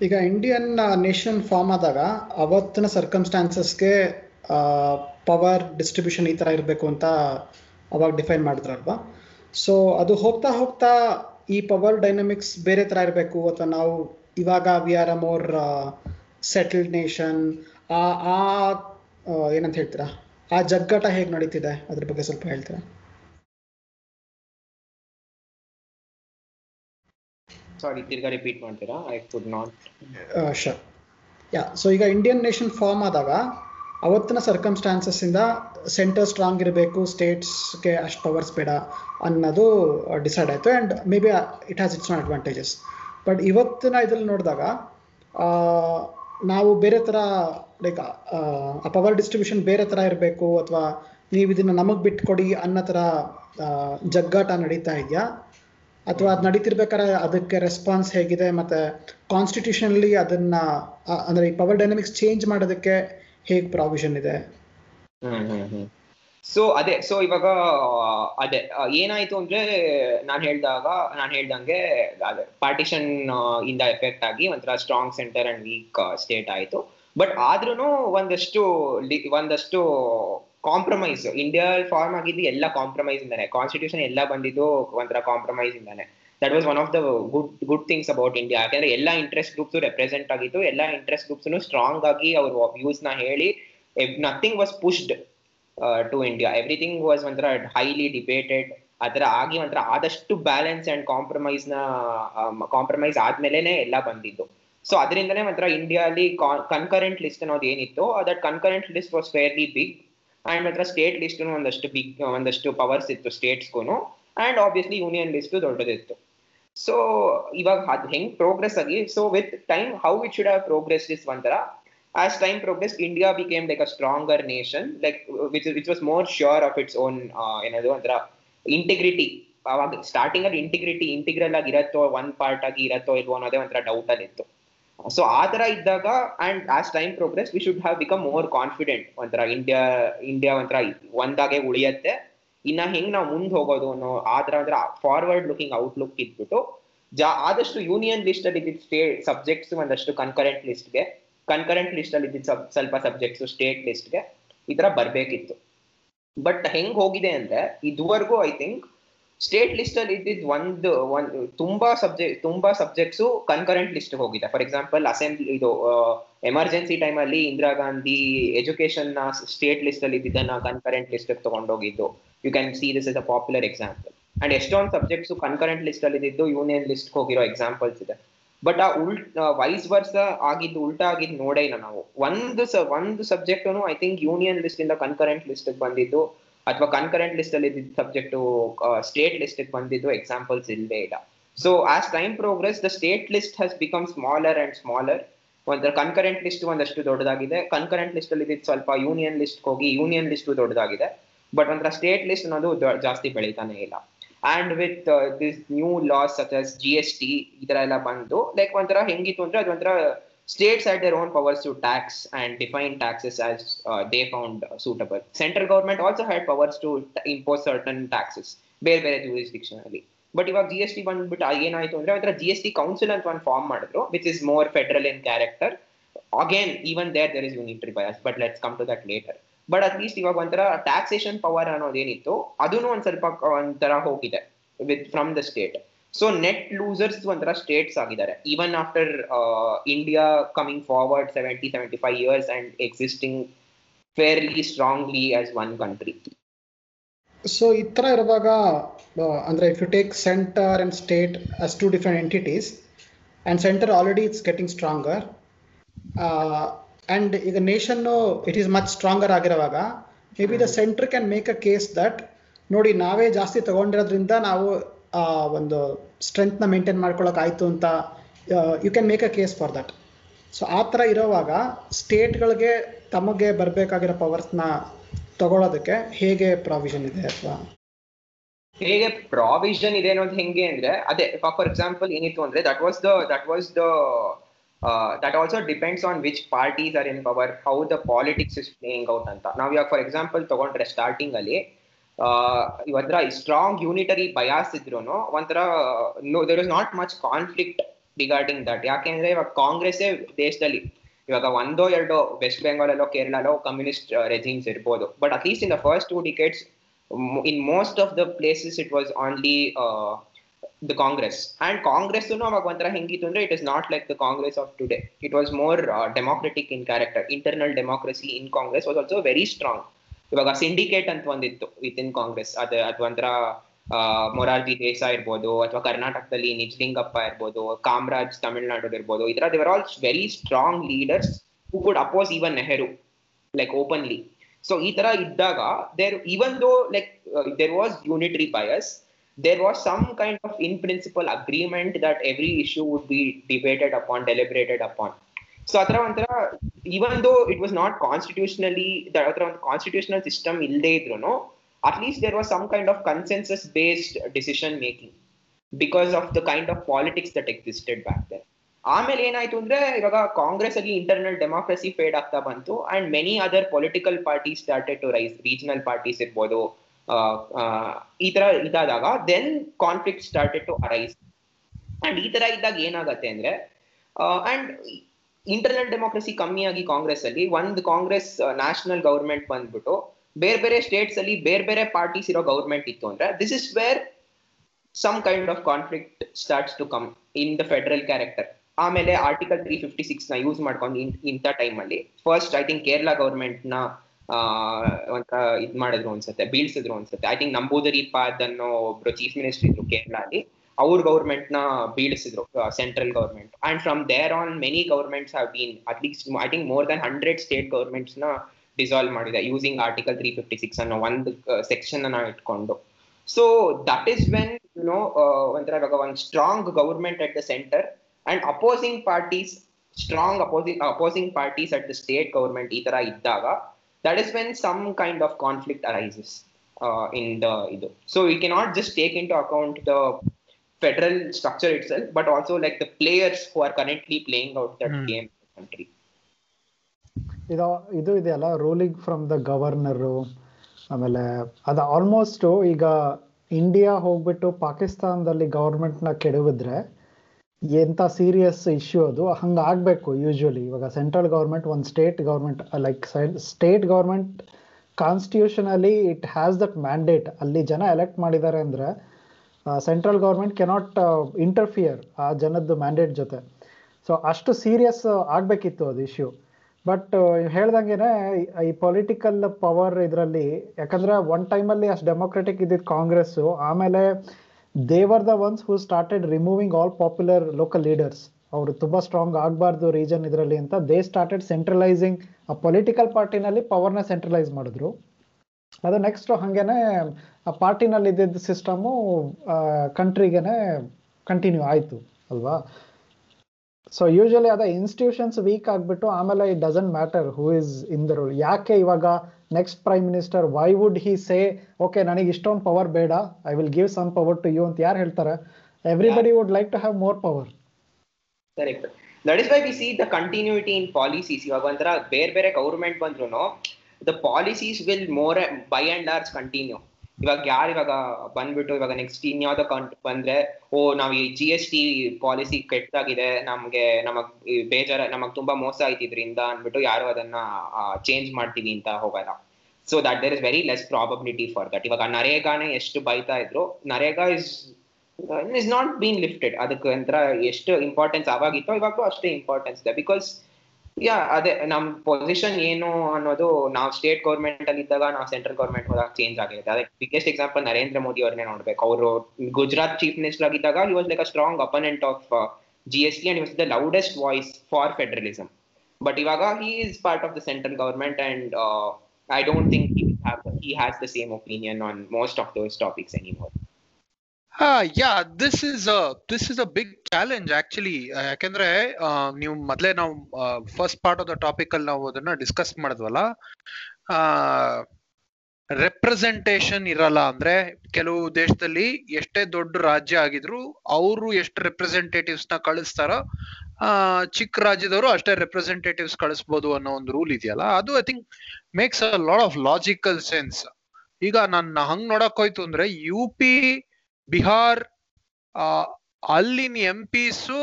ಈಗ Indian nation form ಆದಾಗ ಅವತ್ತಿನ ಸರ್ಕಮ್ಸ್ಟಾನ್ಸಸ್ಗೆ ಪವರ್ ಡಿಸ್ಟ್ರಿಬ್ಯೂಷನ್ ಈ ಥರ ಇರಬೇಕು ಅಂತ ಅವಾಗ ಡಿಫೈನ್ ಮಾಡಿದ್ರಲ್ವಾ? ಸೊ ಅದು ಹೋಗ್ತಾ ಹೋಗ್ತಾ ಈ ಪವರ್ ಡೈನಮಿಕ್ಸ್ ಬೇರೆ ಥರ ಇರಬೇಕು. ಅಥವಾ ನಾವು ಇವಾಗ we are a more settled nation ಆ ಆ, ಏನಂತ ಹೇಳ್ತೀರಾ? ಆ ಜಗ್ಗಾಟ ಹೇಗೆ ನಡೀತಿದೆ? ಅದ್ರ ಬಗ್ಗೆ ಸ್ವಲ್ಪ ಹೇಳ್ತೀರಾ? ಸಾರಿ ತಿರ್ಗಾ ರಿಪೀಟ್ ಮಾಡ್ತೀರಾ? I could not sure yeah so ಈಗ ಇಂಡಿಯನ್ ನೇಷನ್ ಫಾರ್ಮ್ ಆದಾಗ ಅವತ್ತಿನ ಸರ್ಕಮ್ಸ್ಟಾನ್ಸಸ್ ಇಂದ ಸೆಂಟರ್ ಸ್ಟ್ರಾಂಗ್ ಇರಬೇಕು ಸ್ಟೇಟ್ಸ್ಗೆ ಅಷ್ಟು ಪವರ್ಸ್ ಬೇಡ ಅನ್ನೋದು ಡಿಸೈಡ್ ಆಯಿತು and maybe it has its not advantages but ಇವತ್ತಿನ ಇದ್ರಲ್ಲಿ ನೋಡಿದಾಗ ನಾವು ಬೇರೆ ಥರ ಲೈಕ್ ಆ ಪವರ್ ಡಿಸ್ಟ್ರಿಬ್ಯೂಷನ್ ಬೇರೆ ಥರ ಇರಬೇಕು ಅಥವಾ ನೀವು ಇದನ್ನು ನಮಗೆ ಬಿಟ್ಕೊಡಿ ಅನ್ನೋ ಥರ ಜಗ್ಗಾಟ ನಡೀತಾ ಇದೆಯಾ? ಅಥವಾ ಅದು ನಡೀತಿರ್ಬೇಕಾದ್ರೆ ಅದಕ್ಕೆ ರೆಸ್ಪಾನ್ಸ್ ಹೇಗಿದೆ ಮತ್ತೆ ಕಾನ್ಸ್ಟಿಟ್ಯೂಷನಲ್ಲಿ ಅದನ್ನ ಅಂದ್ರೆ ಈ ಪವರ್ ಡೈನಮಿಕ್ಸ್ ಚೇಂಜ್ ಮಾಡೋದಕ್ಕೆ ಹೇಗ್ ಪ್ರಾವಿಷನ್ ಇದೆ? ಸೊ ಅದೇ ಸೊ ಇವಾಗ, ಅದೇ ಏನಾಯ್ತು ಅಂದ್ರೆ ನಾನ್ ಹೇಳ್ದಾಗ, ನಾನ್ ಹೇಳ್ದಂಗೆ ಅದೇ ಪಾರ್ಟಿಷನ್ ಇಂದ ಎಫೆಕ್ಟ್ ಆಗಿ ಒಂಥರ strong centre and weak state ಆಯ್ತು. ಬಟ್ ಆದ್ರೂ ಒಂದಷ್ಟು ಒಂದಷ್ಟು ಕಾಂಪ್ರಮೈಸ್ ಇಂಡಿಯಾ ಫಾರ್ಮ್ ಆಗಿದ್ದು ಎಲ್ಲ ಕಾಂಪ್ರಮೈಸ್ ಇಂದಾನೆ. ಕಾನ್ಸ್ಟಿಟ್ಯೂಷನ್ ಎಲ್ಲ ಬಂದಿದ್ದು ಒಂಥರ ಕಾಂಪ್ರಮೈಸ್ ಇಂದಾನೆ. That was one of the good good things about India ಯಾಕಂದ್ರೆ ಎಲ್ಲ ಇಂಟ್ರೆಸ್ಟ್ ಗ್ರೂಪ್ಸ್ ರೆಪ್ರೆಸೆಂಟ್ ಆಗಿದ್ದು, ಎಲ್ಲ ಇಂಟ್ರೆಸ್ಟ್ ಗ್ರೂಪ್ಸ್ ಸ್ಟ್ರಾಂಗ್ ಆಗಿ ಅವ್ರ ವ್ಯೂಸ್ನ ಹೇಳಿ nothing was pushed to India everything was ಒಂಥರ ಹೈಲಿ ಡಿಬೇಟೆಡ್ ಅದರ ಆಗಿ ಒಂಥರ ಆದಷ್ಟು ಬ್ಯಾಲೆನ್ಸ್ ಅಂಡ್ ಕಾಂಪ್ರಮೈಸ್ನ ಕಾಂಪ್ರಮೈಸ್ ಆದ್ಮೇಲೆನೆ ಎಲ್ಲ ಬಂದಿದ್ದು. ಸೊ ಅದರಿಂದನೇ ಒಂಥರ ಇಂಡಿಯಾಲಿ ಕನ್ಕರೆಂಟ್ ಲಿಸ್ಟ್ ಅನ್ನೋದು ಏನಿತ್ತು that concurrent list was fairly big and ಹತ್ರ ಸ್ಟೇಟ್ ಲಿಸ್ಟ್ ಒಂದಷ್ಟು ಬಿಗ್ ಒಂದಷ್ಟು ಪವರ್ಸ್ ಇತ್ತು ಸ್ಟೇಟ್ಸ್ಗೂ ಅಂಡ್ ಆಬ್ವಿಯಸ್ಲಿ ಯೂನಿಯನ್ ಲಿಸ್ಟ್ ದೊಡ್ಡದಿತ್ತು. ಸೊ ಇವಾಗ ಅದು ಹೆಂಗ್ ಪ್ರೋಗ್ರೆಸ್ ಆಗಿ so with time how it should have progress is ಒಂಥರ as time progress India became like a stronger nation like which which was more sure of its own ಏನದು ಒಂಥರ integrity ಅವಾಗ ಸ್ಟಾರ್ಟಿಂಗಲ್ಲಿ ಇಂಟಿಗ್ರಿಟಿ ಇಂಟಿಗ್ರಲ್ ಆಗಿ ಇರತ್ತೋ one part ಆಗಿ ಇರತ್ತೋ, ಇಲ್ವೋ ಅನ್ನೋದೇ ಒಂಥರ ಡೌಟ್ ಇತ್ತು ಸೊ ಆ ತರ ಇದ್ದಾಗ and as time progress we should have become more confident ಒಂಥರ ಇಂಡಿಯಾ ಇಂಡಿಯಾ ಒಂಥರ ಒಂದಾಗೆ ಉಳಿಯತ್ತೆ. ಇನ್ನ ಹೆಂಗ್ ನಾವು ಮುಂದೆ ಹೋಗೋದು ಅನ್ನೋ ಆ ತರ ಒಂಥರ ಫಾರ್ವರ್ಡ್ ಲುಕಿಂಗ್ ಔಟ್ಲುಕ್ ಇದ್ಬಿಟ್ಟು, ಜಾ, ಆದಷ್ಟು ಯೂನಿಯನ್ ಲಿಸ್ಟ್ ಅಲ್ಲಿ ಇದ್ದಿದ್ದ ಸ್ಟೇಟ್ ಸಬ್ಜೆಕ್ಟ್ಸ್ ಒಂದಷ್ಟು ಕನ್ಕರೆಂಟ್ ಲಿಸ್ಟ್ಗೆ ಕನ್ಕರೆಂಟ್ ಲಿಸ್ಟ್ ಅಲ್ಲಿ ಇದ್ದಿದ್ದ ಸ್ವಲ್ಪ ಸಬ್ಜೆಕ್ಟ್ಸ್ ಸ್ಟೇಟ್ ಲಿಸ್ಟ್ಗೆ ಈ ತರ ಬರ್ಬೇಕಿತ್ತು. ಬಟ್ ಹೆಂಗ್ ಹೋಗಿದೆ ಅಂದ್ರೆ, ಇದುವರೆಗೂ ಐ ಥಿಂಕ್ ಸ್ಟೇಟ್ ಲಿಸ್ಟ್ ಅಲ್ಲಿ ಇದ್ದಿದ್ ಒಂದು ತುಂಬಾ ಸಬ್ಜೆಕ್ಟ್ ತುಂಬಾ ಸಬ್ಜೆಕ್ಟ್ಸ್ ಕನ್ಕರೆಂಟ್ ಲಿಸ್ಟ್ ಹೋಗಿದೆ. ಫಾರ್ ಎಕ್ಸಾಂಪಲ್ ಅಸೆಂಬ್ಲಿ ಇದು ಎಮರ್ಜೆನ್ಸಿ ಟೈಮ್ ಅಲ್ಲಿ ಇಂದಿರಾ ಗಾಂಧಿ ಎಜುಕೇಶನ್ನ ಸ್ಟೇಟ್ ಲಿಸ್ಟ್ ಅಲ್ಲಿ ಇದ್ದಿದ್ದನ್ನ concurrent list ತಗೊಂಡೋಗಿದ್ದು. You can see this is a popular example and ಎಷ್ಟೊಂದು ಸಬ್ಜೆಕ್ಟ್ಸ್ ಕನ್ಕರೆಂಟ್ ಲಿಸ್ಟ್ ಅಲ್ಲಿ ಇದ್ದಿದ್ದು ಯೂನಿಯನ್ ಲಿಸ್ಟ್ ಹೋಗಿರೋ ಎಕ್ಸಾಂಪಲ್ಸ್ ಇದೆ. ಬಟ್ ಆ ಉಲ್ ವೈಸ್ ವರ್ಸ ಆಗಿದ್ದು ಉಲ್ಟಾ ಆಗಿದ್ದು ನೋಡೇ ಇಲ್ಲ ನಾವು. ಒಂದು ಒಂದು subject I think union list ಇಂದ ಕನ್ಕರೆಂಟ್ ಲಿಸ್ಟ್ ಬಂದಿದ್ದು. ಅಥವಾ ಕನ್ಕರೆಂಟ್ ಲಿಸ್ಟ್ ಅಲ್ಲಿ ಇದ್ದಿದ್ದ ಸಬ್ಜೆಕ್ಟ್ ಸ್ಟೇಟ್ ಲಿಸ್ಟ್ ಬಂದಿದ್ದು ಎಕ್ಸಾಂಪಲ್ಸ್ ಇಲ್ಲವೇ ಇಲ್ಲ. So as time progress the state list has become smaller and smaller ಒಂಥರ ಕನ್ಕರೆಂಟ್ ಲಿಸ್ಟ್ ಒಂದಷ್ಟು ದೊಡ್ಡದಾಗಿದೆ. ಕನ್ಕರೆಂಟ್ ಲಿಸ್ಟ್ ಅಲ್ಲಿ ಇದ್ದಿದ್ದು ಸ್ವಲ್ಪ ಯೂನಿಯನ್ ಲಿಸ್ಟ್ ಹೋಗಿ ಯೂನಿಯನ್ ಲಿಸ್ಟ್ ದೊಡ್ಡದಾಗಿದೆ. ಬಟ್ ಒಂಥರ ಸ್ಟೇಟ್ ಲಿಸ್ಟ್ ಅನ್ನೋದು ಜಾಸ್ತಿ ಬೆಳೀತಾನೆ ಇಲ್ಲ. And with this new laws such G S T ಈ ತರ ಎಲ್ಲ ಬಂದು ಲೈಕ್ ಒಂಥರ ಹೆಂಗಿತ್ತು ಅಂದ್ರೆ ಅದೊಂಥರ states had their own powers to tax and define taxes as uh, they found suitable. Central government also had powers to t- impose certain taxes, ಬೇರೆ ಬೇರೆ jurisdiction ಬಟ್ ಇವಾಗ ಜಿ ಎಸ್ ಟಿ ಬಂದ್ಬಿಟ್ಟು ಏನಾಯ್ತು ಅಂದ್ರೆ ಒಂಥರ ಜಿ ಎಸ್ ಟಿ ಕೌನ್ಸಿಲ್ ಅಂತ ಒಂದು form ಮಾಡಿದ್ರು which is more federal in character again even there there is unitary bias but let's come to that later but at least ಇವಾಗ ಒಂಥರ ಟ್ಯಾಕ್ಸೇಷನ್ ಪವರ್ ಅನ್ನೋದೇನಿತ್ತು ಅದನ್ನು ಒಂದ್ ಸ್ವಲ್ಪ ಒಂಥರ ಹೋಗಿದೆ with from the state so net losers ಒಂಥರ states ಆಗಿದ್ದಾರೆ. Even after India coming forward seventy seventy five years and existing fairly strongly as one country so ಈ ಥರ ಇರುವಾಗ ಅಂದರೆ if you take centre and state as two different entities and centre already it's getting stronger and ಈಗ nation it is much stronger ಆಗಿರುವಾಗ maybe the centre can make a case that ನೋಡಿ ನಾವೇ ಜಾಸ್ತಿ ತಗೊಂಡಿರೋದ್ರಿಂದ ನಾವು ಒಂದು ಸ್ಟ್ರೆಂತ್ನ ಮೇಂಟೈನ್ ಮಾಡ್ಕೊಳ್ಳೋಕ್ಕಾಯಿತು ಅಂತ you can make a case for that so ಆ ಥರ ಇರೋವಾಗ ಸ್ಟೇಟ್ಗಳಿಗೆ ತಮಗೆ ಬರಬೇಕಾಗಿರೋ ಪವರ್ಸ್ನ ತಗೊಳ್ಳೋದಕ್ಕೆ ಹೇಗೆ ಪ್ರಾವಿಷನ್ ಇದೆ ಅಥವಾ? ಹೇಗೆ ಪ್ರಾವಿಷನ್ ಇದೆ ಅನ್ನೋದು ಹೆಂಗೆ ಅಂದ್ರೆ, ಅದೇ ಫಾರ್ ಎಕ್ಸಾಂಪಲ್ ಏನಿತ್ತು ಅಂದ್ರೆ that was the that was the that also depends on which parties are in power how the politics is playing out ಅಂತ. ನಾವು ಇವಾಗ ಫಾರ್ ಎಕ್ಸಾಂಪಲ್ ತಗೊಂಡ್ರೆ ಸ್ಟಾರ್ಟಿಂಗ್ ಅಲ್ಲಿ ಒಂಥರ ಸ್ಟ್ರಾಂಗ್ ಯೂನಿಟರಿ ಬಯಾಸ್ ಇದ್ರು ಒಂಥರ there is not much conflict regarding that ಯಾಕೆಂದ್ರೆ ಇವಾಗ ಕಾಂಗ್ರೆಸ್ಸೇ ದೇಶದಲ್ಲಿ, ಇವಾಗ ಒಂದೋ ಎರಡೋ ವೆಸ್ಟ್ ಬೆಂಗಾಲಲ್ಲೋ ಕೇರಳಲ್ಲೋ ಕಮ್ಯುನಿಸ್ಟ್ ರೆಜಿಮ್ಸ್ ಇರ್ಬೋದು. But at least in the first two decades in most of the places it was only the Congress and Congress ಅವಾಗ ಒಂಥರ ಹೆಂಗಿತ್ತು ಅಂದ್ರೆ it is not like the Congress of today it was more democratic in character internal democracy in Congress was also very strong ಇವಾಗ syndicate ಅಂತ ಒಂದಿತ್ತು with in Congress ಅದ ಒಂಥರ ಮೊರಾರ್ಜಿ ದೇಸಾ ಇರ್ಬೋದು, ಅಥವಾ ಕರ್ನಾಟಕದಲ್ಲಿ ನಿಜಲಿಂಗಪ್ಪ ಇರ್ಬೋದು, ಕಾಮರಾಜ್ ತಮಿಳ್ನಾಡು ಇರ್ಬೋದು ತರ they were all very strong leaders who could oppose even Nehru like openly so ಈ ತರ ಇದ್ದಾಗ there even though like there was unitary bias there was some kind of in principle agreement that every issue would be debated upon, deliberated upon. So ಅದರ ಒಂಥರ even though it was not constitutionally ಅದರ ಒಂದು constitutional system ಇಲ್ಲದೆ ಇದ್ರು at least there was some kind of consensus based decision making because of the kind of politics that existed back there ಆಮೇಲೆ ಏನಾಯ್ತು ಅಂದ್ರೆ, ಇವಾಗ ಕಾಂಗ್ರೆಸ್ ಅಲ್ಲಿ ಇಂಟರ್ನಲ್ ಡೆಮೋಕ್ರಸಿ ಫೇಡ್ ಆಗ್ತಾ ಬಂತು and many other political party started to rise regional parties ಇರ್ಬೋದು ಈ ತರ ಇದಾದಾಗ then conflict started to arise and ಈ ತರ ಇದ್ದಾಗ ಏನಾಗತ್ತೆ ಅಂದ್ರೆ ಅಂಡ್ ಇಂಟರ್ನಲ್ ಡೆಮೋಕ್ರಸಿ ಕಮ್ಮಿಯಾಗಿ ಕಾಂಗ್ರೆಸ್ ಅಲ್ಲಿ, ಒಂದು ಕಾಂಗ್ರೆಸ್ ನ್ಯಾಷನಲ್ ಗೌರ್ಮೆಂಟ್ ಬಂದ್ಬಿಟ್ಟು, ಬೇರೆ ಬೇರೆ ಸ್ಟೇಟ್ಸ್ ಅಲ್ಲಿ ಬೇರೆ ಬೇರೆ ಪಾರ್ಟೀಸ್ ಇರೋ ಗೌರ್ಮೆಂಟ್ ಇತ್ತು ಅಂದ್ರೆ this is where some kind of conflict starts to come in the federal character ಆಮೇಲೆ ಆರ್ಟಿಕಲ್ ತ್ರೀ ಫಿಫ್ಟಿ ಸಿಕ್ಸ್ನ ಯೂಸ್ ಮಾಡ್ಕೊಂಡು ಇಂಥ ಟೈಮ್ ಅಲ್ಲಿ ಫಸ್ಟ್ ಐ ಥಿಂಕ್ ಕೇರಳ ಗೌರ್ಮೆಂಟ್ನ ಇದ್ ಮಾಡಿದ್ರು ಅನ್ಸುತ್ತೆ, ಬೀಳ್ಸಿದ್ರು ಅನ್ಸುತ್ತೆ. ಐ ಥಿಂಕ್ ನಂಬೂದರಿ ಪಾದ್ ಅನ್ನೋ ಒಬ್ರು ಚೀಫ್ ಮಿನಿಸ್ಟರ್ ಇದ್ರು ಕೇರಳ ಅಲ್ಲಿ. ಅವ್ರ ಗೌರ್ಮೆಂಟ್ನ ಬೀಳಿಸಿದ್ರು central government and from there on many governments have been at least I think more than hundred state ಗೌರ್ಮೆಂಟ್ಸ್ನ dissolve ಮಾಡಿದೆ using article three fifty six ಅನ್ನೋ ಒಂದು ಸೆಕ್ಷನ್ ಅನ್ನ ಇಟ್ಕೊಂಡು. So that is when you know ಒಂಥರ ಇವಾಗ ಒಂದು strong government at the centre and opposing parties strong opposing opposing parties at the state government ಈ ತರ ಇದ್ದಾಗ that is when some kind of conflict arises in the ಇದು. So you cannot just take take into account the federal structure itself, but also like the players who are currently playing out that mm. game in the country. ಇದು ಇದು ಇದೆಯಲ್ಲ ruling from the governor ಆಮೇಲೆ ಅದು almost ಈಗ India ಹೋಗ್ಬಿಟ್ಟು ಪಾಕಿಸ್ತಾನದಲ್ಲಿ ಗವರ್ಮೆಂಟ್ನ ಕೆಡವಿದ್ರೆ ಎಂಥ serious issue ಅದು ಹಂಗೆ ಆಗಬೇಕು ಯೂಶ್ವಲಿ ಇವಾಗ ಸೆಂಟ್ರಲ್ ಗೌರ್ಮೆಂಟ್ ಒಂದು state government like state government constitutionally it has that mandate ಅಲ್ಲಿ ಜನ ಎಲೆಕ್ಟ್ ಮಾಡಿದ್ದಾರೆ ಅಂದರೆ ಸೆಂಟ್ರಲ್ ಗೌರ್ಮೆಂಟ್ ಕೆನಾಟ್ ಇಂಟರ್ಫಿಯರ್ ಆ ಜನದ್ದು ಮ್ಯಾಂಡೇಟ್ ಜೊತೆ. ಸೊ ಅಷ್ಟು ಸೀರಿಯಸ್ ಆಗಬೇಕಿತ್ತು ಅದು ಇಶ್ಯೂ ಬಟ್ ಹೇಳ್ದಂಗೆ ಈ ಪೊಲಿಟಿಕಲ್ ಪವರ್ ಇದರಲ್ಲಿ, ಯಾಕಂದ್ರೆ ಒನ್ ಟೈಮಲ್ಲಿ ಅಷ್ಟು ಡೆಮೊಕ್ರೆಟಿಕ್ ಇದ್ದಿದ್ದು ಕಾಂಗ್ರೆಸ್ಸು ಆಮೇಲೆ they were the ones who started removing all popular local leaders ಅವರು ತುಂಬ ಸ್ಟ್ರಾಂಗ್ ಆಗಬಾರ್ದು ರೀಜನ್ ಇದರಲ್ಲಿ ಅಂತ ದೇ ಸ್ಟಾರ್ಟೆಡ್ ಸೆಂಟ್ರಲೈಸಿಂಗ್ ಆ ಪೊಲಿಟಿಕಲ್ ಪಾರ್ಟಿನಲ್ಲಿ ಪವರ್ನ ಸೆಂಟ್ರಲೈಸ್ ಮಾಡಿದ್ರು. ಅದು ನೆಕ್ಸ್ಟ್ ಹಂಗೇನೆ, ಆ ಪಾರ್ಟಿನಲ್ಲಿ ಇದ್ದಿದ್ದ ಸಿಸ್ಟಮು ಕಂಟ್ರಿಗೆನೆ ಕಂಟಿನ್ಯೂ ಆಯಿತು, ಅಲ್ವಾ? ಸೊ ಯೂಶಲಿ ಅದ ಇನ್ಸ್ಟಿಟ್ಯೂಷನ್ಸ್ ವೀಕ್ ಆಗಿಬಿಟ್ಟು ಆಮೇಲೆ it doesn't matter who is in the role ಯಾಕೆ ಇವಾಗ next prime minister why would he say okay ನನಗೆ ಇಷ್ಟೊಂದು ಪವರ್ ಬೇಡ I will give some power to you ಅಂತ ಯಾರು ಹೇಳ್ತಾರೆ? Everybody would like to have more power correct that is why we see the continuity in policies ಇವಾಗ ಒಂಥರ ಬೇರೆ ಬೇರೆ ಗೌರ್ಮೆಂಟ್ ಬಂದ್ರು the policies will more by and large continue ಇವಾಗ ಯಾರು ಇವಾಗ ಬಂದ್ಬಿಟ್ಟು ಇವಾಗ ನೆಕ್ಸ್ಟ್ ಇನ್ಯಾವ್ದೋ ಕಂಟ್ ಬಂದ್ರೆ, ಓ, ನಾವು ಈ ಜಿ ಎಸ್ ಟಿ ಪಾಲಿಸಿ ಕೆಟ್ಟದಾಗಿದೆ ನಮ್ಗೆ, ನಮಗ್ ಬೇಜಾರ, ನಮಗ್ ತುಂಬಾ ಮೋಸ ಆಯ್ತಿದ್ರಿಂದ ಅಂದ್ಬಿಟ್ಟು ಯಾರು ಅದನ್ನ ಚೇಂಜ್ ಮಾಡ್ತೀವಿ ಅಂತ ಹೋಗಲ್ಲ. So that there is very less probability for that ಇವಾಗ ನರೇಗಾನೇ ಎಷ್ಟು ಬೈತಾ ಇದ್ರು, NREGA is is not been lifted ಅದಕ್ಕೆ ಎಷ್ಟು ಇಂಪಾರ್ಟೆನ್ಸ್ ಅವಾಗಿತ್ತೋ ಇವಾಗೂ ಅಷ್ಟೇ ಇಂಪಾರ್ಟೆನ್ಸ್ ಇದೆ. ಬಿಕಾಸ್ ಯಾ ಅದೇ, ನಮ್ ಪೊಸಿಷನ್ ಏನು ಅನ್ನೋದು ನಾವು ಸ್ಟೇಟ್ ಗೌರ್ಮೆಂಟ್ ಅಲ್ಲಿ ಇದ್ದಾಗ ನಾವು ಸೆಂಟ್ರಲ್ ಗೌರ್ಮೆಂಟ್ ಹೋದಾಗ ಚೇಂಜ್ ಆಗಿರುತ್ತೆ ಅದೇ ಬಿಗ್ಗೆಸ್ಟ್ ಎಕ್ಸಾಂಪಲ್ ನರೇಂದ್ರ ಮೋದಿ ಅವ್ರನ್ನೇ ನೋಡ್ಬೇಕು. ಅವರು ಗುಜರಾತ್ ಚೀಫ್ ಮಿನಿಸ್ಟರ್ ಆಗಿದ್ದಾಗ he was like a strong opponent of G S T and was the loudest voice for federalism but ಇವಾಗ he is part of the central government and I don't think he has the same opinion on most of those topics anymore. Uh, yeah this is this is a big challenge actually ಯಾಕಂದ್ರೆ ಯಾಕೆಂದ್ರೆ ನೀವು ಮೊದಲೇ ನಾವು first part of the topic ಅಲ್ಲಿ ನಾವು ಅದನ್ನ discuss ಮಾಡಿದ್ವಲ್ಲ representation ಇರಲ್ಲ ಅಂದ್ರೆ ಕೆಲವು ದೇಶದಲ್ಲಿ ಎಷ್ಟೇ ದೊಡ್ಡ ರಾಜ್ಯ ಆಗಿದ್ರು ಅವರು ಎಷ್ಟು ರೆಪ್ರೆಸೆಂಟೇಟಿವ್ಸ್ನ ಕಳಿಸ್ತಾರೋ ಚಿಕ್ಕ ರಾಜ್ಯದವರು ಅಷ್ಟೇ ರೆಪ್ರೆಸೆಂಟೇಟಿವ್ಸ್ ಕಳಿಸ್ಬೋದು ಅನ್ನೋ ಒಂದು ರೂಲ್ ಇದೆಯಲ್ಲ ಅದು I think makes a lot of logical sense ಈಗ ನಾನು ಹಂಗ್ ನೋಡಕ್ ಹೋಯ್ತು ಅಂದ್ರೆ ಯು ಪಿ ಬಿಹಾರ್ ಅಲ್ಲಿನ ಎಂ ಪಿಸು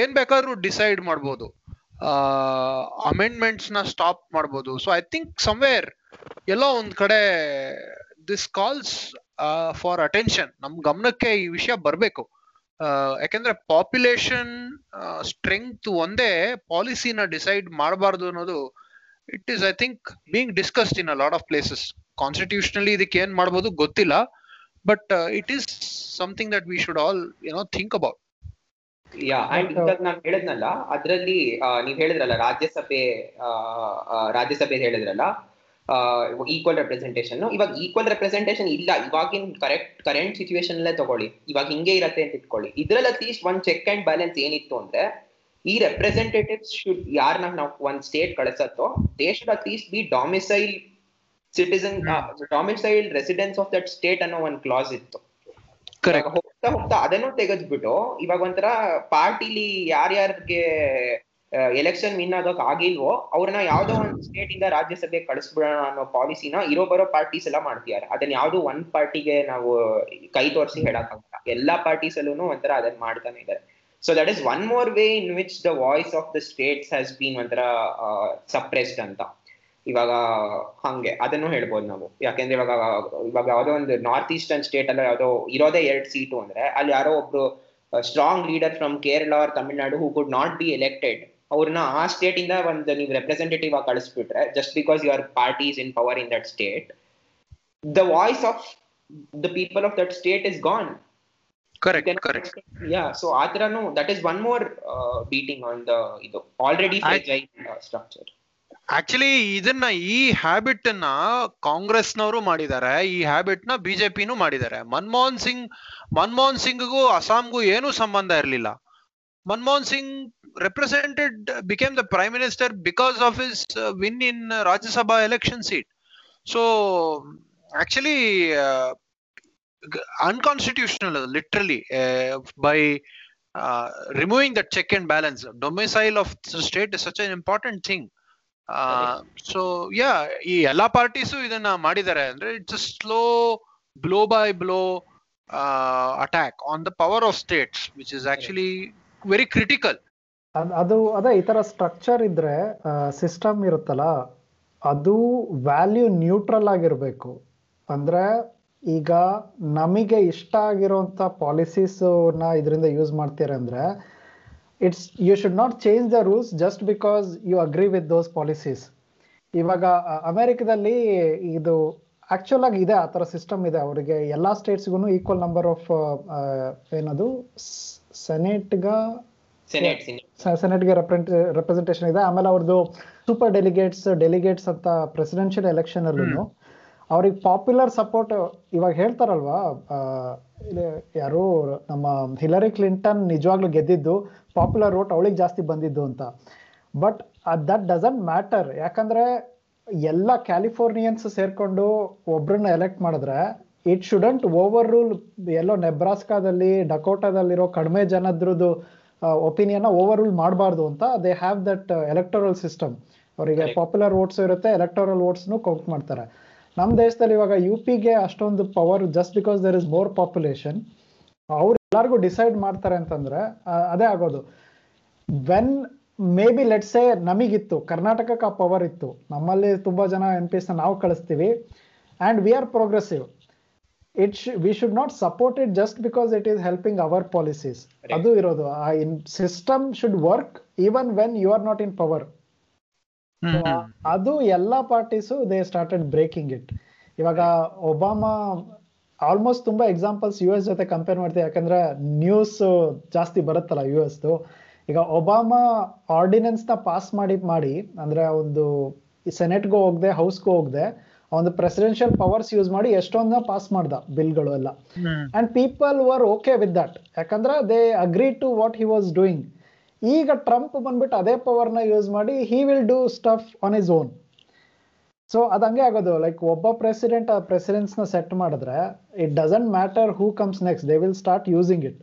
ಏನ್ ಬೇಕಾದ್ರೂ ಡಿಸೈಡ್ ಮಾಡ್ಬೋದು. ಅಮೆಂಡ್ಮೆಂಟ್ಸ್ನ ಸ್ಟಾಪ್ ಮಾಡ್ಬೋದು. ಸೊ ಐ ಥಿಂಕ್ ಸಮ್ವೇರ್ ಎಲ್ಲೋ ಒಂದ್ ಕಡೆ ದಿಸ್ ಕಾಲ್ಸ್ ಫಾರ್ ಅಟೆನ್ಷನ್ ನಮ್ ಗಮನಕ್ಕೆ ಈ ವಿಷಯ ಬರ್ಬೇಕು. ಯಾಕೆಂದ್ರೆ ಪಾಪ್ಯುಲೇಷನ್ ಸ್ಟ್ರೆಂಗ್ತ್ ಒಂದೇ ಪಾಲಿಸಿನ ಡಿಸೈಡ್ ಮಾಡಬಾರ್ದು ಅನ್ನೋದು it is I think being discussed in a lot of places constitutionally ಇದಕ್ಕೆ ಏನ್ ಮಾಡ್ಬೋದು ಗೊತ್ತಿಲ್ಲ. But it is something that we should all you know think about yeah and But, uh, ಇವಾಗ ನಾನು ಹೇಳಿದ್ನಲ್ಲ ಅದ್ರಲ್ಲಿ ನೀವ್ ಹೇಳಿದ್ರಲ್ಲ ರಾಜ್ಯಸಭೆ ರಾಜ್ಯಸಭೆ ಹೇಳಿದ್ರಲ್ಲ ಈಕ್ವಲ್ ರೆಪ್ರೆಸೆಂಟೇಷನ್ ಇವಾಗ ಈಕ್ವಲ್ ರೆಪ್ರೆಸೆಂಟೇಷನ್ ಇಲ್ಲ. ಇವಾಗಿನ ಕರೆಕ್ಟ್ ಕರೆಂಟ್ ಸಿಚುವೇಶನ್ ಅಲ್ಲೇ ತಗೊಳ್ಳಿ. ಇವಾಗ ಹಿಂಗೆ ಇರತ್ತೆ ಅಂತ ಇಟ್ಕೊಳ್ಳಿ. ಇದ್ರಲ್ಲಿ ಅಟ್ಲೀಸ್ಟ್ ಒಂದ್ ಚೆಕ್ ಅಂಡ್ ಬ್ಯಾಲೆನ್ಸ್ ಏನಿತ್ತು ಅಂದ್ರೆ ಈ ರೆಪ್ರೆಸೆಂಟೇಟಿವ್ಸ್ ಶುಡ್ ಯಾರನ್ನ ನಾವು ಒಂದ್ state ಕಳ್ಸತ್ತೋ they should at least be domicile citizen domiciled residence of that state ಅನ್ನೋ ಒಂದ್ ಕ್ಲಾಸ್ ಇತ್ತು. ಹೋಗ್ತಾ ಹೋಗ್ತಾ ಅದನ್ನು ತೆಗೆದ್ಬಿಟ್ಟು ಇವಾಗ ಒಂಥರ ಪಾರ್ಟಿಲಿ ಯಾರ್ಯಾರಿಗೆ ಎಲೆಕ್ಷನ್ ವಿನ್ ಆಗೋಕ್ ಆಗಿಲ್ವೋ ಅವ್ರನ್ನ ಯಾವ್ದೋ ಒಂದ್ ಸ್ಟೇಟ್ ಇಂದ ರಾಜ್ಯಸಭೆ ಕಳಿಸ್ಬಿಡೋಣ ಅನ್ನೋ ಪಾಲಿಸಿನ ಇರೋ ಬರೋ ಪಾರ್ಟೀಸ್ ಎಲ್ಲ ಮಾಡ್ತಿದ್ದಾರೆ. ಅದನ್ನ ಯಾವ್ದು ಒಂದ್ ಪಾರ್ಟಿಗೆ ನಾವು ಕೈ ತೋರಿಸಿ ಹೇಳಕ್ಕಾಗಲ್ಲ. ಎಲ್ಲಾ ಪಾರ್ಟೀಸ್ ಅಲ್ಲೂ ಒಂಥರ ಅದನ್ನ ಮಾಡ್ತಾನೆ ಇದ್ದಾರೆ. So that is one more way in which the voice of the states has been ಒಂಥರ ಸಪ್ರೆಸ್ಡ್ ಅಂತ. ಇವಾಗ ಹಂಗೆ ಅದನ್ನು ಹೇಳ್ಬೋದು ನಾವು. ಯಾಕೆಂದ್ರೆ ಇವಾಗ ಇವಾಗ ಯಾವುದೋ ಒಂದು ನಾರ್ತ್ ಈಸ್ಟರ್ನ್ ಸ್ಟೇಟ್ ಅಲ್ಲ ಯಾವುದೋ ಇರೋದೇ ಎರಡು ಸೀಟು ಅಂದ್ರೆ ಅಲ್ಲಿ ಯಾರೋ ಒಬ್ರು strong leader from Kerala or Tamil Nadu who could not be elected ಅವ್ರನ್ನ ಆ ಸ್ಟೇಟ್ ಇಂದ ಒಂದು ನೀವು ರೆಪ್ರೆಸೆಂಟೇಟಿವ್ ಆಗಿ ಕಳಿಸ್ಬಿಟ್ರೆ just because your parties in power in that state the voice of the people of that state is gone correct correct yeah so ಆ ತರನು that is one more beating on the ಇದು already structure actually ಇದನ್ನ ಈ habit ಅನ್ನ ಕಾಂಗ್ರೆಸ್ನವರು ಮಾಡಿದ್ದಾರೆ ಈ ಹ್ಯಾಬಿಟ್ನ ಬಿಜೆಪಿನೂ ಮಾಡಿದ್ದಾರೆ ಮನಮೋಹನ್ ಸಿಂಗ್, ಮನಮೋಹನ್ ಸಿಂಗ್ಗೂ ಅಸ್ಸಾಂಗೂ ಏನೂ ಸಂಬಂಧ ಇರಲಿಲ್ಲ. Manmohan Singh represented became the prime minister because of his win in Rajya Sabha election seat so actually unconstitutional literally by removing that check and balance domicile of is such an important thing. So yeah ಈ ಎಲ್ಲಾ parties ಇದನ್ನ ಮಾಡಿದ್ದಾರೆ ಅಂದ್ರೆ it's slow blow by blow attack on the power of states which is actually very critical ಅದು ಅದೇ ಈ ತರ structure ಇದ್ರೆ ಸಿಸ್ಟಮ್ ಇರುತ್ತಲ್ಲ ಅದು ವ್ಯಾಲ್ಯೂ ನ್ಯೂಟ್ರಲ್ ಆಗಿರಬೇಕು. ಅಂದ್ರೆ ಈಗ ನಮಗೆ ಇಷ್ಟ ಆಗಿರೋಂಥ ಪಾಲಿಸೀಸ್ನ ಇದರಿಂದ ಯೂಸ್ ಮಾಡ್ತೀರ ಅಂದ್ರೆ it's you should not change the rules just because you agree with those policies ಇವಾಗ ಅಮೆರಿಕದಲ್ಲಿ ಇದು ಆಕ್ಚುಲ್ ಆಗಿ ಇದೆ ಆ ಥರ ಸಿಸ್ಟಮ್ ಇದೆ. ಅವರಿಗೆ ಎಲ್ಲ ಸ್ಟೇಟ್ಸ್ಗೂ ಈಕ್ವಲ್ ನಂಬರ್ ಆಫ್ ಏನದು? ಸೆನೆಟ್ಗ ಸೆನೆಟ್ ಸೆನೆಟ್ಗೆ ರೆಪ್ರೆಸೆಂಟೇಷನ್ ಇದೆ. ಆಮೇಲೆ ಅವ್ರದ್ದು ಸೂಪರ್ ಡೆಲಿಗೇಟ್ಸ್ ಡೆಲಿಗೇಟ್ಸ್ ಅಂತ ಪ್ರೆಸಿಡೆನ್ಷಿಯಲ್ ಎಲೆಕ್ಷನ್ ಅಲ್ಲೂ ಅವ್ರಿಗೆ ಪಾಪ್ಯುಲರ್ ಸಪೋರ್ಟ್ ಇವಾಗ ಹೇಳ್ತಾರಲ್ವಾ ಯಾರು ನಮ್ಮ ಹಿಲರಿ ಕ್ಲಿಂಟನ್ ನಿಜವಾಗ್ಲೂ ಗೆದ್ದಿದ್ದು ಪಾಪ್ಯುಲರ್ ವೋಟ್ ಅವಳಿಗೆ ಜಾಸ್ತಿ ಬಂದಿದ್ದು ಅಂತ. ಬಟ್ ದಟ್ ಡಸಂಟ್ ಮ್ಯಾಟರ್ ಯಾಕಂದ್ರೆ ಎಲ್ಲ ಕ್ಯಾಲಿಫೋರ್ನಿಯನ್ಸ್ ಸೇರ್ಕೊಂಡು ಒಬ್ರನ್ನ ಎಲೆಕ್ಟ್ ಮಾಡಿದ್ರೆ ಇಟ್ ಶುಡಂಟ್ ಓವರ್ ರೂಲ್ ಎಲ್ಲೋ ನೆಬ್ರಾಸ್ಕಾದಲ್ಲಿ ಡಕೋಟಾದಲ್ಲಿರೋ ಕಡಿಮೆ ಜನದ್ರದ್ದು ಒಪಿನಿಯನ್ ಓವರ್ ರೂಲ್ ಮಾಡಬಾರ್ದು ಅಂತ they have that electoral system ಅವರಿಗೆ. ಪಾಪ್ಯುಲರ್ ವೋಟ್ಸ್ ಇರುತ್ತೆ ಎಲೆಕ್ಟೋರಲ್ ವೋಟ್ಸ್ನು ಕೌಂಟ್ ಮಾಡ್ತಾರೆ. ನಮ್ಮ ದೇಶದಲ್ಲಿ ಇವಾಗ ಯು ಪಿಗೆ ಅಷ್ಟೊಂದು power just because there is more population ಅವ್ರು ಎಲ್ಲರಿಗೂ ಡಿಸೈಡ್ ಮಾಡ್ತಾರೆ ಅಂತಂದ್ರೆ ಅದೇ ಆಗೋದು. When maybe let's a ನಮಗಿತ್ತು ಕರ್ನಾಟಕಕ್ಕೆ ಆ ಪವರ್ ಇತ್ತು ನಮ್ಮಲ್ಲಿ ತುಂಬಾ ಜನ ಎಂ ನ ನಾವು ಕಳಿಸ್ತೀವಿ and we are progressive it we should not support it just because it is helping our policies ಅದು ಇರೋದು. ಆ in system should work even when you are not in power ಅದು ಎಲ್ಲಾ parties they started breaking it ಇವಾಗ Obama almost ತುಂಬಾ examples U S ಜೊತೆ compare ಮಾಡ್ತೀವಿ. ಯಾಕಂದ್ರೆ ನ್ಯೂಸ್ ಜಾಸ್ತಿ ಬರುತ್ತಲ್ಲ ಯು ಎಸ್ದು ಈಗ ಒಬಾಮಾ ಆರ್ಡಿನೆನ್ಸ್ನ ಪಾಸ್ ಮಾಡಿ ಮಾಡಿ ಅಂದ್ರೆ ಒಂದು ಸೆನೆಟ್ಗೂ ಹೋಗದೆ ಹೌಸ್ಗೂ ಹೋಗದೆ ಒಂದು ಪ್ರೆಸಿಡೆನ್ಷಿಯಲ್ ಪವರ್ಸ್ ಯೂಸ್ ಮಾಡಿ ಎಷ್ಟೊಂದ ಪಾಸ್ ಮಾಡ್ದ ಬಿಲ್ಗಳು ಎಲ್ಲ. And people were okay with that ಯಾಕಂದ್ರೆ they agree to what he was doing ಈಗ ಟ್ರಂಪ್ ಬಂದ್ಬಿಟ್ಟು ಅದೇ ಪವರ್ನ ಯೂಸ್ ಮಾಡಿ he will do stuff on his own so ಅದು ಹಂಗೆ ಆಗೋದು. ಲೈಕ್ ಒಬ್ಬ ಪ್ರೆಸಿಡೆಂಟ್ ಆ ಪ್ರೆಸಿಡೆನ್ಸ್ನ ಸೆಟ್ ಮಾಡಿದ್ರೆ it doesn't matter who comes next they will start using it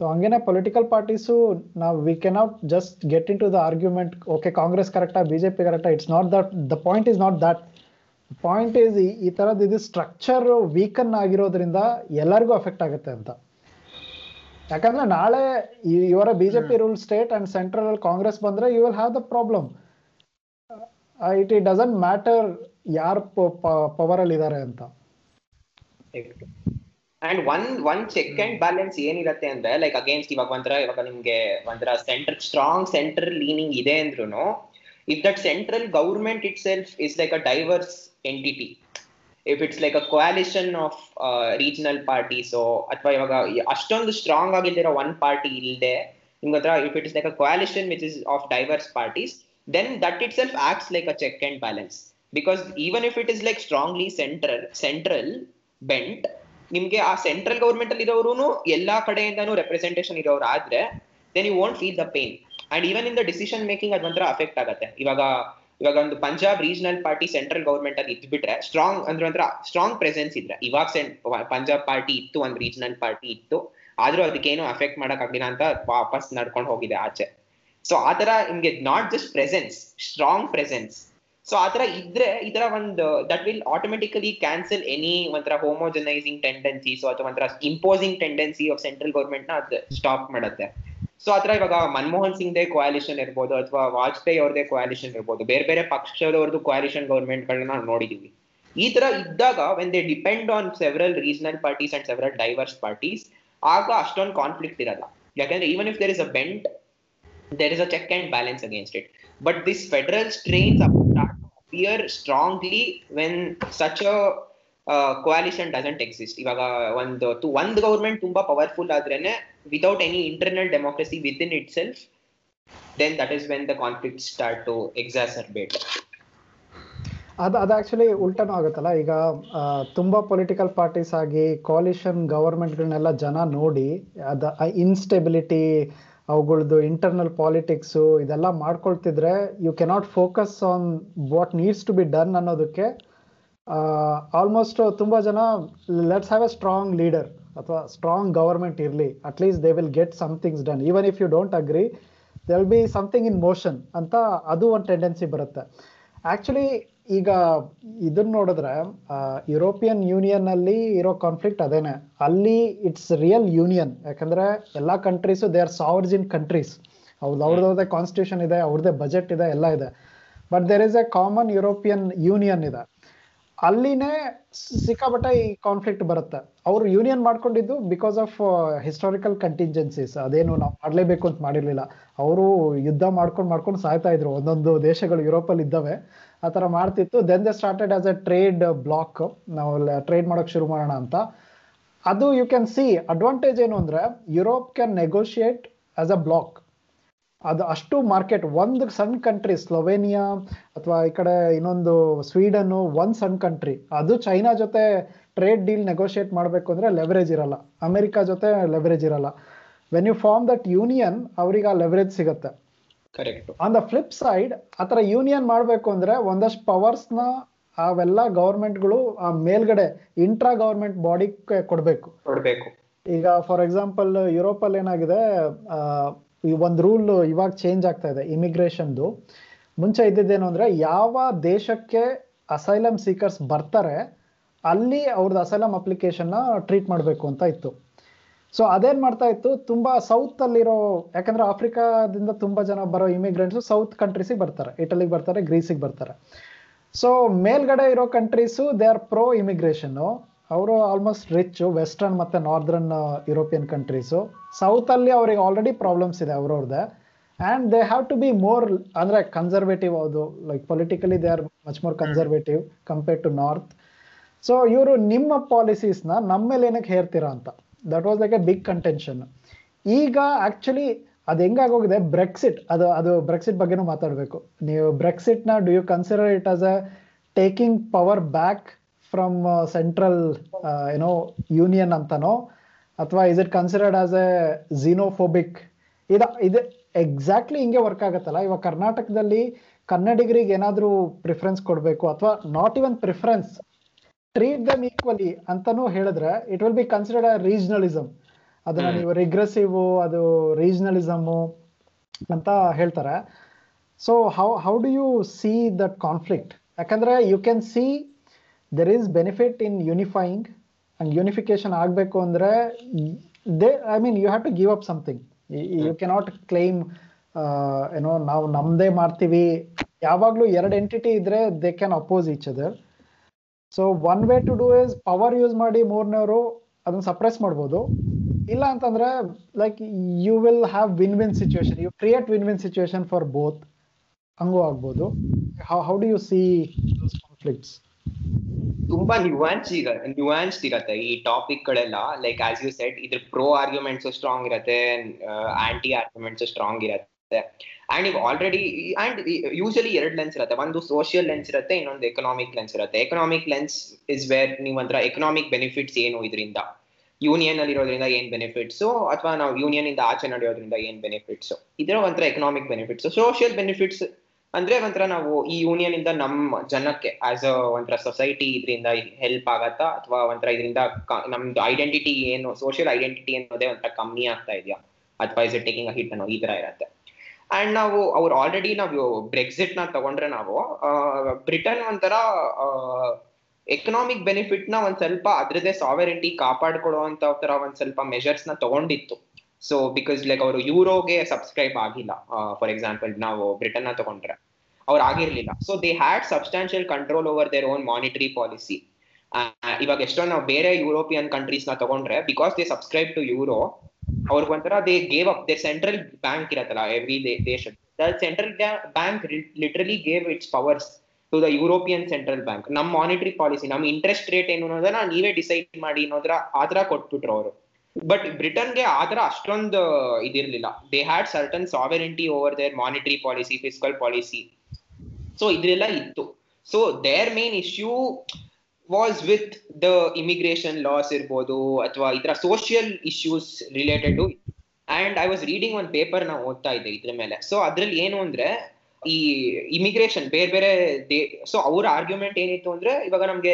so ಹಂಗೇನೆ ಪೊಲಿಟಿಕಲ್ ಪಾರ್ಟೀಸು ನಾವು we cannot just get into the argument okay Congress ಕರೆಕ್ಟಾ ಬಿಜೆಪಿ ಕರೆಕ್ಟಾ it's not that the point is not that point is ಈ ತರದ್ ಇದು structure weaken ಆಗಿರೋದ್ರಿಂದ ಎಲ್ಲರಿಗೂ affect ಆಗುತ್ತೆ ಅಂತ. ಯಾಕಂದ್ರೆ ನಾಳೆ ಇವರ BJP rule state and central Congress ಬಂದ್ರೆ you will have the problem it it doesn't matter ಯಾರ್ ಪವರ್ ಅಲ್ಲಿ ಇದಾರೆ ಅಂತ. And one one check and balance ಏನಿರತ್ತೆ ಅಂದ್ರೆ ಲೈಕ್ ಅಗೇನ್ಸ್ಟ್ ಇವಾಗ ಒಂಥರ ಇವಾಗ ನಿಮ್ಗೆ ಒಂಥರ ಸೆಂಟರ್ ಸ್ಟ್ರಾಂಗ್ ಸೆಂಟ್ರಲ್ ಲೀನಿಂಗ್ ಇದೆ ಅಂದ್ರೂ if that central government itself is like a diverse entity if it's like a coalition of regional ಪಾರ್ಟೀಸೋ ಅಥವಾ ಇವಾಗ ಅಷ್ಟೊಂದು ಸ್ಟ್ರಾಂಗ್ ಆಗಿಲ್ದಿರೋ ಒನ್ ಪಾರ್ಟಿ ಇಲ್ಲದೆ ನಿಮ್ಗೆ ಹತ್ರ if it is like a coalition which is of diverse parties then that itself acts like a check and balance because even if it is like strongly central central bent ನಿಮ್ಗೆ ಆ central government ಅಲ್ಲಿ ಇರೋರು ಎಲ್ಲಾ ಕಡೆಯಿಂದನೂ representation ಇರೋರು ಆದ್ರೆ then you won't feel the pain and even in the decision making ಅದೊಂಥರ affect ಆಗುತ್ತೆ. ಇವಾಗ ಇವಾಗ ಒಂದು Punjab regional party central government ಅಲ್ಲಿ ಇದ್ಬಿಟ್ರೆ ಸ್ಟ್ರಾಂಗ್ ಅಂದ್ರೆ ಒಂಥರ ಸ್ಟ್ರಾಂಗ್ ಪ್ರೆಸೆನ್ಸ್ ಇದ್ರೆ. ಇವಾಗ ಪಂಜಾಬ್ ಪಾರ್ಟಿ ಇತ್ತು, ಒಂದು ರೀಜನಲ್ ಪಾರ್ಟಿ ಇತ್ತು. ಆದ್ರೂ ಅದಕ್ಕೇನು ಅಫೆಕ್ಟ್ ಮಾಡಕ್ ಆಗಿಲ್ಲ ಅಂತ ವಾಪಸ್ ನಡ್ಕೊಂಡು ಹೋಗಿದೆ ಆಚೆ. ಸೊ ಆತರ ನಿಮ್ಗೆ not just presence strong presence so ಆತರ ಇದ್ರೆ ಇದರ ಒಂದು that will automatically cancel any ಒಂಥರ ಹೋಮೋಜನೈಸಿಂಗ್ ಟೆಂಡೆನ್ಸೀಸ್ ಅಥವಾ ಒಂಥರ ಇಂಪೋಸಿಂಗ್ ಟೆಂಡೆನ್ಸಿ ಆಫ್ ಸೆಂಟ್ರಲ್ ಗೌರ್ಮೆಂಟ್ನ ಸ್ಟಾಪ್ ಮಾಡುತ್ತೆ. ಸೊ ಆತರ ಇವಾಗ ಮನಮೋಹನ್ ಸಿಂಗ್ ದೇ ಕೋಯಾಲಿಷನ್ ಇರ್ಬೋದು ಅಥವಾ ವಾಜಪೇಯಿ ಅವ್ರದೇ ಕೋಯಾಲಿಷನ್ ಇರ್ಬೋದು. ಬೇರೆ ಬೇರೆ ಪಕ್ಷದವ್ರದ್ದು ಕೋಯಾಲಿಷನ್ ಗೌರ್ಮೆಂಟ್ ಗಳನ್ನ ನಾವು ನೋಡಿದೀವಿ. ಈ ತರ ಇದ್ದಾಗ when they depend on several regional parties and several diverse parties ಆಗ ಅಷ್ಟೊಂದು ಕಾನ್ಫ್ಲಿಕ್ಟ್ ಇರಲ್ಲ. ಯಾಕಂದ್ರೆ even if there is a bent there is a check and balance against it but this federal strains up- strongly when such strongly when doesn't exist. ಇವಾಗ ಒಂದು ಒಂದ್ government ತುಂಬಾ powerful ಆದ್ರೇನೆ without any internal democracy within itself then that is when the conflict start to exacerbate ಅದು ಅದು actually ಉಲ್ಟನೂ ಆಗುತ್ತಲ್ಲ ಈಗ ತುಂಬಾ political parties ಆಗಿ ಕಾಲಿಷನ್ ಗವರ್ಮೆಂಟ್ಗಳನ್ನೆಲ್ಲ ಜನ ನೋಡಿ, ಅದ ಇನ್ಸ್ಟೆಬಿಲಿಟಿ ಅವುಗಳದ್ದು ಇಂಟರ್ನಲ್ ಪಾಲಿಟಿಕ್ಸು ಇದೆಲ್ಲ ಮಾಡ್ಕೊಳ್ತಿದ್ರೆ you cannot focus on what needs to be done ಅನ್ನೋದಕ್ಕೆ ಆಲ್ಮೋಸ್ಟ್ ತುಂಬ ಜನ let's have a strong leader ಅಥವಾ ಸ್ಟ್ರಾಂಗ್ ಗವರ್ಮೆಂಟ್ ಇರಲಿ. At least they will get somethings done even if you don't agree they will be something in motion ಅಂತ ಅದು ಒಂದು tendency ಬರುತ್ತೆ. Actually ಈಗ ಇದನ್ನ ನೋಡಿದ್ರೆ ಯುರೋಪಿಯನ್ ಯೂನಿಯನ್ ಅಲ್ಲಿ ಇರೋ ಕಾನ್ಫ್ಲಿಕ್ಟ್ ಅದೇನೆ. ಅಲ್ಲಿ ಇಟ್ಸ್ ರಿಯಲ್ ಯೂನಿಯನ್ ಯಾಕಂದ್ರೆ ಎಲ್ಲ countries they are sovereigns in countries ಅವ್ರದ್ದು ಅವ್ರದ್ದೇ ಕಾನ್ಸ್ಟಿಟ್ಯೂಷನ್ ಇದೆ ಅವ್ರದ್ದೇ ಬಜೆಟ್ ಇದೆ ಎಲ್ಲ ಇದೆ. But there is a common European Union ಇದೆ. ಅಲ್ಲಿನೇ ಸಿಕ್ಕಾಪಟ್ಟೆ ಈ ಕಾನ್ಫ್ಲಿಕ್ಟ್ ಬರುತ್ತೆ. ಅವರು ಯೂನಿಯನ್ ಮಾಡ್ಕೊಂಡಿದ್ದು ಬಿಕಾಸ್ ಆಫ್ ಹಿಸ್ಟಾರಿಕಲ್ ಕಂಟಿಂಜೆನ್ಸೀಸ್ ಅದೇನು ನಾವು ಮಾಡಲೇಬೇಕು ಅಂತ ಮಾಡಿರ್ಲಿಲ್ಲ. ಅವರು ಯುದ್ಧ ಮಾಡ್ಕೊಂಡು ಮಾಡ್ಕೊಂಡು ಸಾಯ್ತಾ ಇದ್ರು. ಒಂದೊಂದು ದೇಶಗಳು ಯುರೋಪಲ್ಲಿ ಇದ್ದಾವೆ. ಆ ಥರ ಮಾಡ್ತಿತ್ತು. Then they started as a trade bloc ನಾವು ಟ್ರೇಡ್ ಮಾಡೋಕೆ ಶುರು ಮಾಡೋಣ ಅಂತ. ಅದು ಯು ಕ್ಯಾನ್ ಸಿ ಅಡ್ವಾಂಟೇಜ್ ಏನು ಅಂದರೆ Europe can negotiate as a bloc ಅದು ಅಷ್ಟು ಮಾರ್ಕೆಟ್ ಒಂದು ಸಣ್ಣ ಕಂಟ್ರಿ ಸ್ಲೊವೇನಿಯಾ ಅಥವಾ ಈ ಕಡೆ ಇನ್ನೊಂದು ಸ್ವೀಡನ್ನು ಒಂದು ಸಣ್ಣ ಕಂಟ್ರಿ ಅದು ಚೈನಾ ಜೊತೆ ಟ್ರೇಡ್ ಡೀಲ್ ನೆಗೋಷಿಯೇಟ್ ಮಾಡಬೇಕು ಅಂದರೆ ಲೆವರೇಜ್ ಇರಲ್ಲ. ಅಮೆರಿಕಾ ಜೊತೆ ಲೆವರೇಜ್ ಇರಲ್ಲ. When you form that union ಅವ್ರಿಗೆ ಆ ಲೆವರೇಜ್ ಸಿಗುತ್ತೆ. Correct on the flip side ಆ ಥರ ಯೂನಿಯನ್ ಮಾಡಬೇಕು ಅಂದರೆ ಒಂದಷ್ಟು ಪವರ್ಸ್ನ ಅವೆಲ್ಲ ಗೌರ್ಮೆಂಟ್ಗಳು ಆ ಮೇಲ್ಗಡೆ ಇಂಟ್ರಾ ಗೌರ್ಮೆಂಟ್ ಬಾಡಿ ಕೊಡಬೇಕು. ಕೊಡಬೇಕು. ಈಗ ಫಾರ್ ಎಕ್ಸಾಂಪಲ್ ಯುರೋಪಲ್ಲಿ ಏನಾಗಿದೆ ಈ ಒಂದು ರೂಲ್ ಇವಾಗ ಚೇಂಜ್ ಆಗ್ತಾ ಇದೆ ಇಮಿಗ್ರೇಷನ್ದು ಮುಂಚೆ ಇದ್ದಿದ್ದೇನು ಅಂದರೆ ಯಾವ ದೇಶಕ್ಕೆ ಅಸೈಲಮ್ ಸೀಕರ್ಸ್ ಬರ್ತಾರೆ, ಅಲ್ಲಿ ಅವ್ರದ್ದು ಅಸೈಲಮ್ ಅಪ್ಲಿಕೇಶನ್ನ ಟ್ರೀಟ್ ಮಾಡಬೇಕು ಅಂತ ಇತ್ತು. ಸೊ ಅದೇನ್ ಮಾಡ್ತಾ ಇತ್ತು? ತುಂಬಾ ಸೌತ್ ಅಲ್ಲಿರೋ, ಯಾಕಂದ್ರೆ ಆಫ್ರಿಕಾದಿಂದ ತುಂಬಾ ಜನ ಬರೋ ಇಮಿಗ್ರೆಂಟ್ಸ್ ಸೌತ್ ಕಂಟ್ರೀಸಿಗೆ ಬರ್ತಾರೆ. ಇಟಲಿಗೆ ಬರ್ತಾರೆ ಗ್ರೀಸಿಗೆ ಬರ್ತಾರೆ. ಸೊ ಮೇಲ್ಗಡೆ ಇರೋ countries they are pro immigration ಅವರು ಆಲ್ಮೋಸ್ಟ್ ರಿಚ್ ವೆಸ್ಟರ್ನ್ ಮತ್ತೆ ನಾರ್ದರ್ನ್ ಯುರೋಪಿಯನ್ ಕಂಟ್ರೀಸು ಸೌತ್ ಅಲ್ಲಿ ಅವ್ರಿಗೆ ಆಲ್ರೆಡಿ ಪ್ರಾಬ್ಲಮ್ಸ್ ಇದೆ ಅವ್ರವ್ರದ್ದೆ and they have to be more ಅಂದ್ರೆ ಕನ್ಸರ್ವೇಟಿವ್ ಅದು like politically they are much more conservative compare to north so ಇವರು ನಿಮ್ಮ ಪಾಲಿಸೀಸ್ನ ನಮ್ಮ ಮೇಲೆ ಏನಕ್ಕೆ ಹೇರ್ತೀರಾ ಅಂತ. That was like a big contention ಈಗ ಆಕ್ಚುಲಿ ಅದು ಹೆಂಗಾಗೋಗಿದೆ? ಬ್ರೆಕ್ಸಿಟ್ ಅದು ಅದು ಬ್ರೆಕ್ಸಿಟ್ ಬಗ್ಗೆನೂ ಮಾತಾಡಬೇಕು. ನೀವು ಬ್ರೆಕ್ಸಿಟ್ನ do you consider it as a taking power back from central ಏನೋ ಯೂನಿಯನ್ ಅಂತನೋ? ಅಥವಾ is it considered as a xenophobic ಇದ ಇದು ಎಕ್ಸಾಕ್ಟ್ಲಿ ಹಿಂಗೆ ವರ್ಕ್ ಆಗುತ್ತಲ್ಲ. ಇವಾಗ ಕರ್ನಾಟಕದಲ್ಲಿ ಕನ್ನಡಿಗರಿಗೆ ಏನಾದರೂ ಪ್ರಿಫರೆನ್ಸ್ ಕೊಡಬೇಕು ಅಥವಾ not even preference treat them equally ಅಂತನೂ ಹೇಳಿದ್ರೆ it will be considered a regionalism ಅದನ್ನ. ನೀವು ರಿಗ್ರೆಸಿವ್ ಅದು ರೀಜನಲಿಸಮ್ ಅಂತ ಹೇಳ್ತಾರೆ. So how how do you see that conflict ಯಾಕಂದ್ರೆ you can see there is benefit in unifying and unification ಆಗಬೇಕು ಅಂದರೆ they I mean you have to give up something you you not claim ಏನೋ ನಾವು ನಮ್ಮದೇ ಮಾಡ್ತೀವಿ. ಯಾವಾಗಲೂ ಎರಡು entity ಇದ್ದರೆ they can oppose each other so one way to do is power use ಮಾಡಿ ಮೂರನೇವರು ಅದನ್ನು ಸಪ್ರೆಸ್ ಮಾಡ್ಬೋದು. ಇಲ್ಲ ಅಂತಂದ್ರೆ like you will have win win situation you create win win situation for both ಹಂಗೂ ಆಗ್ಬೋದು how do you see conflicts ತುಂಬಾ nuance ಈಗ ನ್ಯೂಯಾನ್ಸ್ ಇರತ್ತೆ ಈ ಟಾಪಿಕ್ ಗಳೆಲ್ಲ. ಲೈಕ್ ಆಸ್ ಯು ಸೆಟ್ ಇದ್ರ ಪ್ರೋ ಆರ್ಗ್ಯುಮೆಂಟ್ಸ್ ಸ್ಟ್ರಾಂಗ್ ಇರತ್ತೆ ಆಂಟಿ ಆರ್ಗ್ಯುಮೆಂಟ್ಸ್ ಸ್ಟ್ರಾಂಗ್ ಇರತ್ತೆ. ಅಂಡ್ ಈಗ ಆಲ್ರೆಡಿ ಅಂಡ್ ಯೂಶಲಿ ಎರಡು ಲೆನ್ಸ್ ಇರುತ್ತೆ. ಒಂದು ಸೋಷಿಯಲ್ ಲೆನ್ಸ್ ಇರುತ್ತೆ, ಇನ್ನೊಂದು ಎಕನಾಮಿಕ್ ಲೆನ್ಸ್ ಇರುತ್ತೆ. ಎಕನಾಮಿಕ್ ಲೆನ್ಸ್ ಇಸ್ ವೇರ್ ನೀವು ಒಂಥರ ಎಕನಾಮಿಕ್ ಬೆನಿಫಿಟ್ಸ್ ಏನು ಇದರಿಂದ ಯೂನಿಯನ್ ಅಲ್ಲಿ ಇರೋದ್ರಿಂದ ಏನ್ ಬೆನಿಫಿಟ್ಸ್ ಅಥವಾ ನಾವು ಯೂನಿಯನ್ ಇಂದ ಆಚೆ ನಡೆಯೋದ್ರಿಂದ ಏನ್ ಬೆನಿಫಿಟ್ಸ್ ಇದರ ಒಂಥರ ಎಕನಾಮಿಕ್ ಬೆನಿಫಿಟ್ಸ್ ಸೋಷಿಯಲ್ ಬೆನಿಫಿಟ್ಸ್ ಅಂದ್ರೆ ಒಂಥರ ನಾವು ಈ ಯೂನಿಯನ್ ಇಂದ ನಮ್ಮ ಜನಕ್ಕೆ ಆಸ್ ಅ ಒಂಥರ ಸೊಸೈಟಿ ಇದರಿಂದ ಹೆಲ್ಪ್ ಆಗತ್ತಾ? ಅಥವಾ ಒಂಥರ ಇದರಿಂದ ನಮ್ದು ಐಡೆಂಟಿಟಿ ಏನು ಸೋಷಿಯಲ್ ಐಡೆಂಟಿಟಿ ಅನ್ನೋದೇ ಒಂಥರ ಕಮ್ಮಿ ಆಗ್ತಾ ಇದೆಯಾ? ಅಥವಾ is it taking a hit ಅನ್ನೋ ಈ ತರ ಇರತ್ತೆ. ಅಂಡ್ ನಾವು, ಅವ್ರು ಆಲ್ರೆಡಿ ನಾವು ಬ್ರೆಕ್ಸಿಟ್ನ ತಗೊಂಡ್ರೆ ನಾವು ಬ್ರಿಟನ್ ಒಂಥರ ಎಕನಾಮಿಕ್ ಬೆನಿಫಿಟ್ನ ಒಂದ್ ಸ್ವಲ್ಪ ಅದ್ರದೇ ಸಾವೆರಿಟಿ ಕಾಪಾಡ್ಕೊಳ್ಳೋ ಅಂತ ಒಂದ್ ಸ್ವಲ್ಪ ಮೆಷರ್ಸ್ನ ತಗೊಂಡಿತ್ತು. ಸೊ ಬಿಕಾಸ್ ಲೈಕ್ ಅವರು ಯೂರೋಗೆ ಸಬ್ಸ್ಕ್ರೈಬ್ ಆಗಿಲ್ಲ. ಫಾರ್ ಎಕ್ಸಾಂಪಲ್ ನಾವು ಬ್ರಿಟನ್ನ ತಗೊಂಡ್ರೆ. ಅವ್ರು ಆಗಿರ್ಲಿಲ್ಲ. So they had substantial control over their own monetary policy ಇವಾಗ ಎಷ್ಟೋ ನಾವು ಬೇರೆ ಯುರೋಪಿಯನ್ ಕಂಟ್ರೀಸ್ನ ತಗೊಂಡ್ರೆ because they subscribe to euro ಅವ್ರಿಗೆ ಒಂಥರ they gave up they central bank ಇರತ್ತಲ್ಲ ಎವ್ರಿ ದೇಶ. Central bank literally gave its powers to the European central bank ನಮ್ಮ ಮಾನಿಟರಿ ಪಾಲಿಸಿ ನಮ್ಮ ಇಂಟ್ರೆಸ್ಟ್ ರೇಟ್ ಏನು ಅನ್ನೋದನ್ನ ನೀವೇ ಡಿಸೈಡ್ ಮಾಡಿ ಅನ್ನೋದ್ರ ಆತರ ಕೊಟ್ಬಿಟ್ರು ಅವರು. ಬಟ್ ಬ್ರಿಟನ್ಗೆ ಆತರ ಅಷ್ಟೊಂದು ಇದಿರ್ಲಿಲ್ಲ. They had certain sovereignty over their monetary policy fiscal policy so ಇದ್ರೆಲ್ಲ ಇತ್ತು. So their main issue was with the immigration laws ಇರ್ಬೋದು ಅಥವಾ ಇದರ social issues related to and I was reading ಒಂದು ಪೇಪರ್ ನಾ ಓದ್ತಾ ಇದ್ದೆ ಇದ್ರ ಮೇಲೆ. ಸೊ ಅದ್ರಲ್ಲಿ ಏನು ಅಂದ್ರೆ, ಈ ಇಮಿಗ್ರೇಷನ್ ಬೇರೆ ಬೇರೆ ದೇ ಸೊ ಅವ್ರ ಆರ್ಗ್ಯುಮೆಂಟ್ ಏನಿತ್ತು ಅಂದ್ರೆ, ಇವಾಗ ನಮ್ಗೆ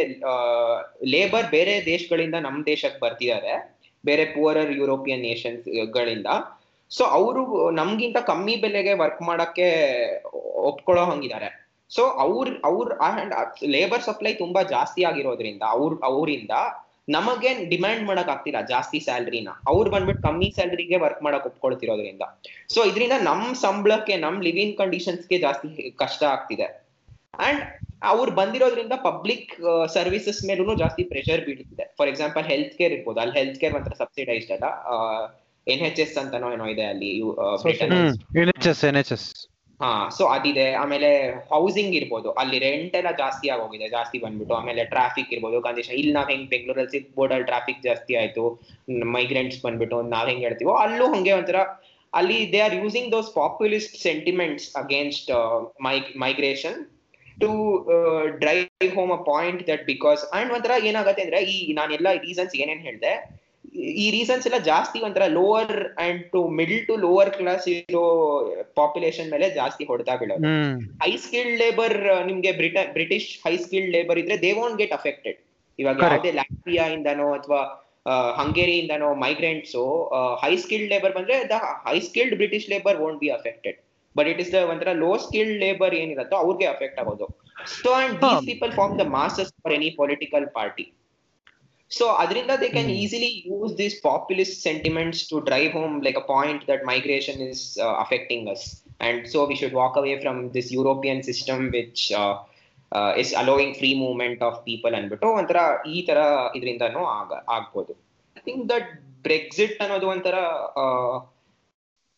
ಲೇಬರ್ ಬೇರೆ ದೇಶಗಳಿಂದ ನಮ್ ದೇಶಕ್ಕೆ ಬರ್ತಿದ್ದಾರೆ. ಬೇರೆ ಪುವರರ್ ಯುರೋಪಿಯನ್ ನೇಷನ್ಸ್ ಗಳಿಂದ. ಸೊ ಅವರು ನಮ್ಗಿಂತ ಕಮ್ಮಿ ಬೆಲೆಗೆ ವರ್ಕ್ ಮಾಡಕ್ಕೆ ಒಪ್ಕೊಳ್ಳೋ ಹಂಗಿದ್ದಾರೆ. ಸೊ ಅವ್ರ ಅವ್ರ ಲೇಬರ್ ಸಪ್ಲೈ ತುಂಬಾ ಜಾಸ್ತಿ ಆಗಿರೋದ್ರಿಂದ, ಅವ್ರ, ಅವರಿಂದ ನಮಗೆ ಡಿಮ್ಯಾಂಡ್ ಮಾಡಕ್ ಆಗ್ತಿಲ್ಲ ಜಾಸ್ತಿ ಸ್ಯಾಲ್ರಿನ ಅವ್ರು ಬಂದ್ಬಿಟ್ಟು ಕಮ್ಮಿ ಸ್ಯಾಲ್ರಿಗೆ ವರ್ಕ್ ಮಾಡಕ್ ಒಪ್ಕೊಳ್ತಿರೋದ್ರಿಂದ. ಸೊ ಇದರಿಂದ ನಮ್ ಸಂಬಳಕ್ಕೆ, ನಮ್ ಲಿವಿಂಗ್ ಕಂಡೀಷನ್ಸ್ಗೆ ಜಾಸ್ತಿ ಕಷ್ಟ ಆಗ್ತಿದೆ. ಅಂಡ್ ಅವ್ರು ಬಂದಿರೋದ್ರಿಂದ ಪಬ್ಲಿಕ್ ಸರ್ವಿಸಸ್ ಮೇಲೂ ಜಾಸ್ತಿ ಪ್ರೆಷರ್ ಬೀಳ್ತಿದೆ. ಫಾರ್ ಎಕ್ಸಾಂಪಲ್ ಹೆಲ್ತ್ ಕೇರ್ ಇರ್ಬೋದು. ಅಲ್ಲಿ ಹೆಲ್ತ್ ಕೇರ್ ಒಂಥರ ಸಬ್ಸಿಡೈಸ್ಡ್ ಅಲ್ಲ. ಎನ್ ಎಚ್ ಎಸ್ ಅಂತಾನೋ ಏನೋ ಇದೆ ಅಲ್ಲಿ ಹಾ ಸೊ ಅದಿದೆ. ಆಮೇಲೆ ಹೌಸಿಂಗ್ ಇರ್ಬೋದು. ಅಲ್ಲಿ ರೆಂಟ್ ಎಲ್ಲ ಜಾಸ್ತಿ ಆಗೋಗಿದೆ ಜಾಸ್ತಿ ಬಂದ್ಬಿಟ್ಟು. ಆಮೇಲೆ ಟ್ರಾಫಿಕ್ ಇರ್ಬೋದು ಕಂಡೀಷನ್ ಇಲ್ಲಿ ನಾವ್ ಹೆಂಗ್ ಬೆಂಗಳೂರಲ್ಲಿ ಸಿಕ್ ಬೋರ್ಡಲ್ಲಿ ಟ್ರಾಫಿಕ್ ಜಾಸ್ತಿ ಆಯ್ತು ಮೈಗ್ರೆಂಟ್ಸ್ ಬಂದ್ಬಿಟ್ಟು ನಾವ್ ಹೆಂಗ್ ಹೇಳ್ತೀವೋ ಅಲ್ಲೂ ಹಂಗೆ ಒಂಥರ ಅಲ್ಲಿ they are using those populist sentiments against migration to drive home a point that because and ಒಂಥರ ಏನಾಗತ್ತೆ ಅಂದ್ರೆ ಈ ನಾನೆಲ್ಲ ರೀಸನ್ಸ್ ಏನೇನ್ ಹೇಳಿದೆ ಈ ರೀಸನ್ಸ್ ಎಲ್ಲ ಜಾಸ್ತಿ ಒಂಥರ lower and to middle to lower class ಇರೋ ಪಾಪ್ಯುಲೇಷನ್ ಮೇಲೆ ಜಾಸ್ತಿ ಹೊಡೆತಾ ಬೀಳೋದು. ಹೈ ಸ್ಕಿಲ್ಡ್ ಲೇಬರ್ ನಿಮ್ಗೆ ಬ್ರಿಟ ಬ್ರಿಟಿಷ್ ಹೈ ಸ್ಕಿಲ್ಡ್ ಲೇಬರ್ ಇದ್ರೆ ದೇ ವಾಂಟ್ ಗೆಟ್ ಅಫೆಕ್ಟೆಡ್ ಇವಾಗ ಯಾವುದೇ ಲ್ಯಾಟ್ವಿಯಾ ಇಂದನೋ ಅಥವಾ ಹಂಗೇರಿಯಿಂದನೋ ಮೈಗ್ರೆಂಟ್ಸ್ ಹೈ ಸ್ಕಿಲ್ಡ್ ಲೇಬರ್ ಬಂದ್ರೆ the high skilled British labour won't be affected but it is ಒಂಥರ ಲೋ ಸ್ಕಿಲ್ಡ್ ಲೇಬರ್ ಏನಿರುತ್ತೋ ಅವ್ರಿಗೆ ಅಫೆಕ್ಟ್ ಆಗೋದು. So and these people form the masters for any political party so ಅದರಿಂದ they can easily use this populist sentiments to drive home like a point that migration is affecting us and so we should walk away from this European system which is allowing free movement of people ಅಂದ್ಬಿಟ್ಟು ಒಂಥರ ಈ ತರ ಇದರಿಂದ ಆಗ್ಬೋದು. I think that Brexit ಅನ್ನೋದು ಒಂಥರ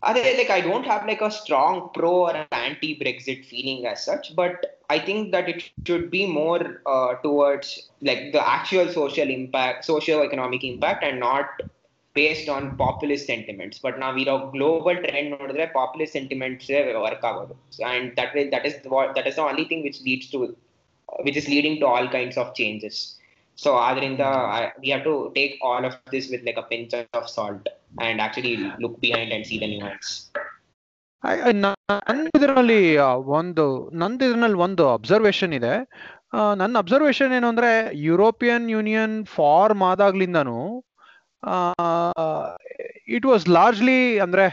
ಅದೇ like I don't have like a strong pro or anti Brexit feeling as such but I think that it should be more uh, towards like the actual social impact, socio-economic impact, and not based on populist sentiments. But now we have global trend nodre populist sentiments work agodu, and that will that is what that is the only thing which leads to which is leading to all kinds of changes. So Adrinda, we have to take all of this with like a pinch of salt And actually look behind and see the nuance. ಇದರಲ್ಲಿ ಒಂದು, ನಂದು ಇದರಲ್ಲಿ ಒಂದು observation ಇದೆ ನನ್ನ observation ಏನು ಅಂದ್ರೆ European union form ಆದಾಗ್ಲಿಂದನು ಇಟ್ ವಾಸ್ ಲಾರ್ಜ್ಲಿ ಅಂದ್ರೆ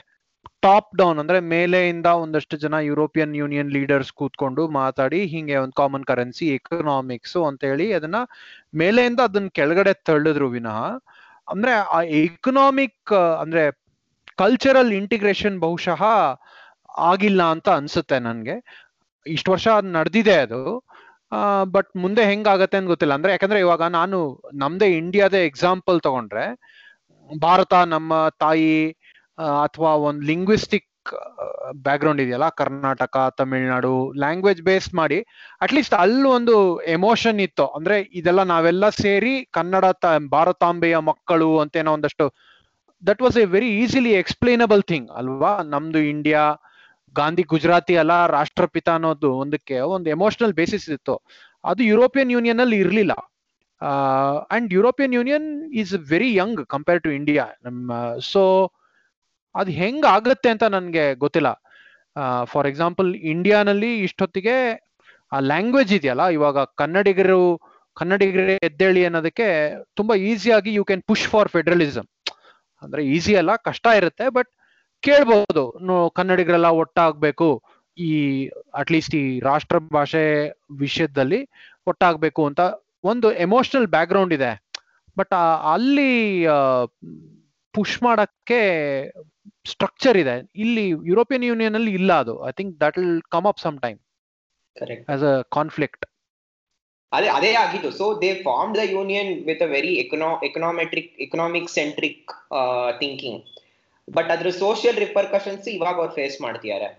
ಟಾಪ್ ಡೌನ್ ಅಂದ್ರೆ ಮೇಲೆಯಿಂದ ಒಂದಷ್ಟು ಜನ ಯುರೋಪಿಯನ್ ಯೂನಿಯನ್ ಲೀಡರ್ಸ್ ಕೂತ್ಕೊಂಡು ಮಾತಾಡಿ, ಹಿಂಗೆ ಒಂದು ಕಾಮನ್ ಕರೆನ್ಸಿ ಎಕನಾಮಿಕ್ಸ್ ಅಂತ ಹೇಳಿ ಅದನ್ನ ಮೇಲೆಯಿಂದ ಅದನ್ನ ಕೆಳಗಡೆ ತಳ್ಳಿದ್ರು ವಿನಃ ಅಂದ್ರೆ ಆ ಎಕನಾಮಿಕ್ ಅಂದ್ರೆ ಕಲ್ಚರಲ್ ಇಂಟಿಗ್ರೇಷನ್ ಬಹುಶಃ ಆಗಿಲ್ಲ ಅಂತ ಅನ್ಸುತ್ತೆ ನನ್ಗೆ. ಇಷ್ಟು ವರ್ಷ ನಡೆದಿದೆ ಅದು. ಬಟ್ ಮುಂದೆ ಹೆಂಗಾಗತ್ತೆ ಅಂತ ಗೊತ್ತಿಲ್ಲ. ಅಂದ್ರೆ ಯಾಕಂದ್ರೆ ಇವಾಗ ನಾನು ನಮ್ದೇ ಇಂಡಿಯಾದೇ ಎಕ್ಸಾಂಪಲ್ ತಗೊಂಡ್ರೆ, ಭಾರತ ನಮ್ಮ ತಾಯಿ ಅಥವಾ ಒಂದು ಲಿಂಗ್ವಿಸ್ಟಿಕ್ ಬ್ಯಾಕ್ಗ್ರೌಂಡ್ ಇದೆಯಲ್ಲ? ಕರ್ನಾಟಕ, ತಮಿಳ್ನಾಡು ಲ್ಯಾಂಗ್ವೇಜ್ ಬೇಸ್ ಮಾಡಿ ಅಟ್ಲೀಸ್ಟ್ ಅಲ್ಲಿ ಒಂದು ಎಮೋಷನ್ ಇತ್ತು. ಅಂದ್ರೆ ಇದೆಲ್ಲ ನಾವೆಲ್ಲ ಸೇರಿ ಕನ್ನಡ ಭಾರತಾಂಬೆಯ ಮಕ್ಕಳು ಅಂತೇನೋ ಒಂದಷ್ಟು that was a very easily explainable thing ಅಲ್ವಾ? ನಮ್ದು ಇಂಡಿಯಾ ಗಾಂಧಿ ಗುಜರಾತಿ ಅಲ್ಲ ರಾಷ್ಟ್ರಪಿತ ಅನ್ನೋದು ಒಂದಕ್ಕೆ ಒಂದು ಎಮೋಷನಲ್ ಬೇಸಿಸ್ ಇತ್ತು. ಅದು ಯುರೋಪಿಯನ್ ಯೂನಿಯನ್ ಅಲ್ಲಿ ಇರಲಿಲ್ಲ. And European Union is very young compare to India ನಮ್ಮ ಸೊ ಅದು ಹೆಂಗ್ ಆಗುತ್ತೆ ಅಂತ ನನ್ಗೆ ಗೊತ್ತಿಲ್ಲ. ಫಾರ್ ಎಕ್ಸಾಂಪಲ್ ಇಂಡಿಯಾನಲ್ಲಿ ಇಷ್ಟೊತ್ತಿಗೆ ಆ ಲ್ಯಾಂಗ್ವೇಜ್ ಇದೆಯಲ್ಲ, ಇವಾಗ ಕನ್ನಡಿಗರು, ಕನ್ನಡಿಗರೇ ಎದ್ದೇಳಿ ಅನ್ನೋದಕ್ಕೆ ತುಂಬಾ ಈಸಿಯಾಗಿ you can push for federalism ಅಂದ್ರೆ ಈಸಿ ಅಲ್ಲ, ಕಷ್ಟ ಇರುತ್ತೆ ಬಟ್ ಕೇಳ್ಬಹುದು ಕನ್ನಡಿಗರೆಲ್ಲ ಒಟ್ಟಾಗ್ಬೇಕು. ಈ ಅಟ್ಲೀಸ್ಟ್ ಈ ರಾಷ್ಟ್ರ ಭಾಷೆ ವಿಷಯದಲ್ಲಿ ಒಟ್ಟಾಗ್ಬೇಕು ಅಂತ ಒಂದು ಎಮೋಷನಲ್ ಬ್ಯಾಕ್ ಗ್ರೌಂಡ್ ಇದೆ ಬಟ್ ಅಲ್ಲಿ ಪುಷ್ ಮಾಡಕ್ಕೆ ಸ್ಟ್ರಕ್ಚರ್ ಇದೆ. ಇಲ್ಲಿ ಯುರೋಪಿಯನ್ ಯೂನಿಯನ್ ಅಲ್ಲಿ ಇಲ್ಲ ಅದು. I think that will come up some time as a conflict ಅದೇ ಅದೇ ಆಗಿದ್ದು. So they form the union with a very ಎಕನೋ econometric economic centric thinking but ಅದ್ರ ಸೋಷಿಯಲ್ ರಿಪರ್ಕಷನ್ಸ್ ಇವಾಗ ಅವ್ರು ಫೇಸ್ ಮಾಡ್ತಿದ್ದಾರೆ.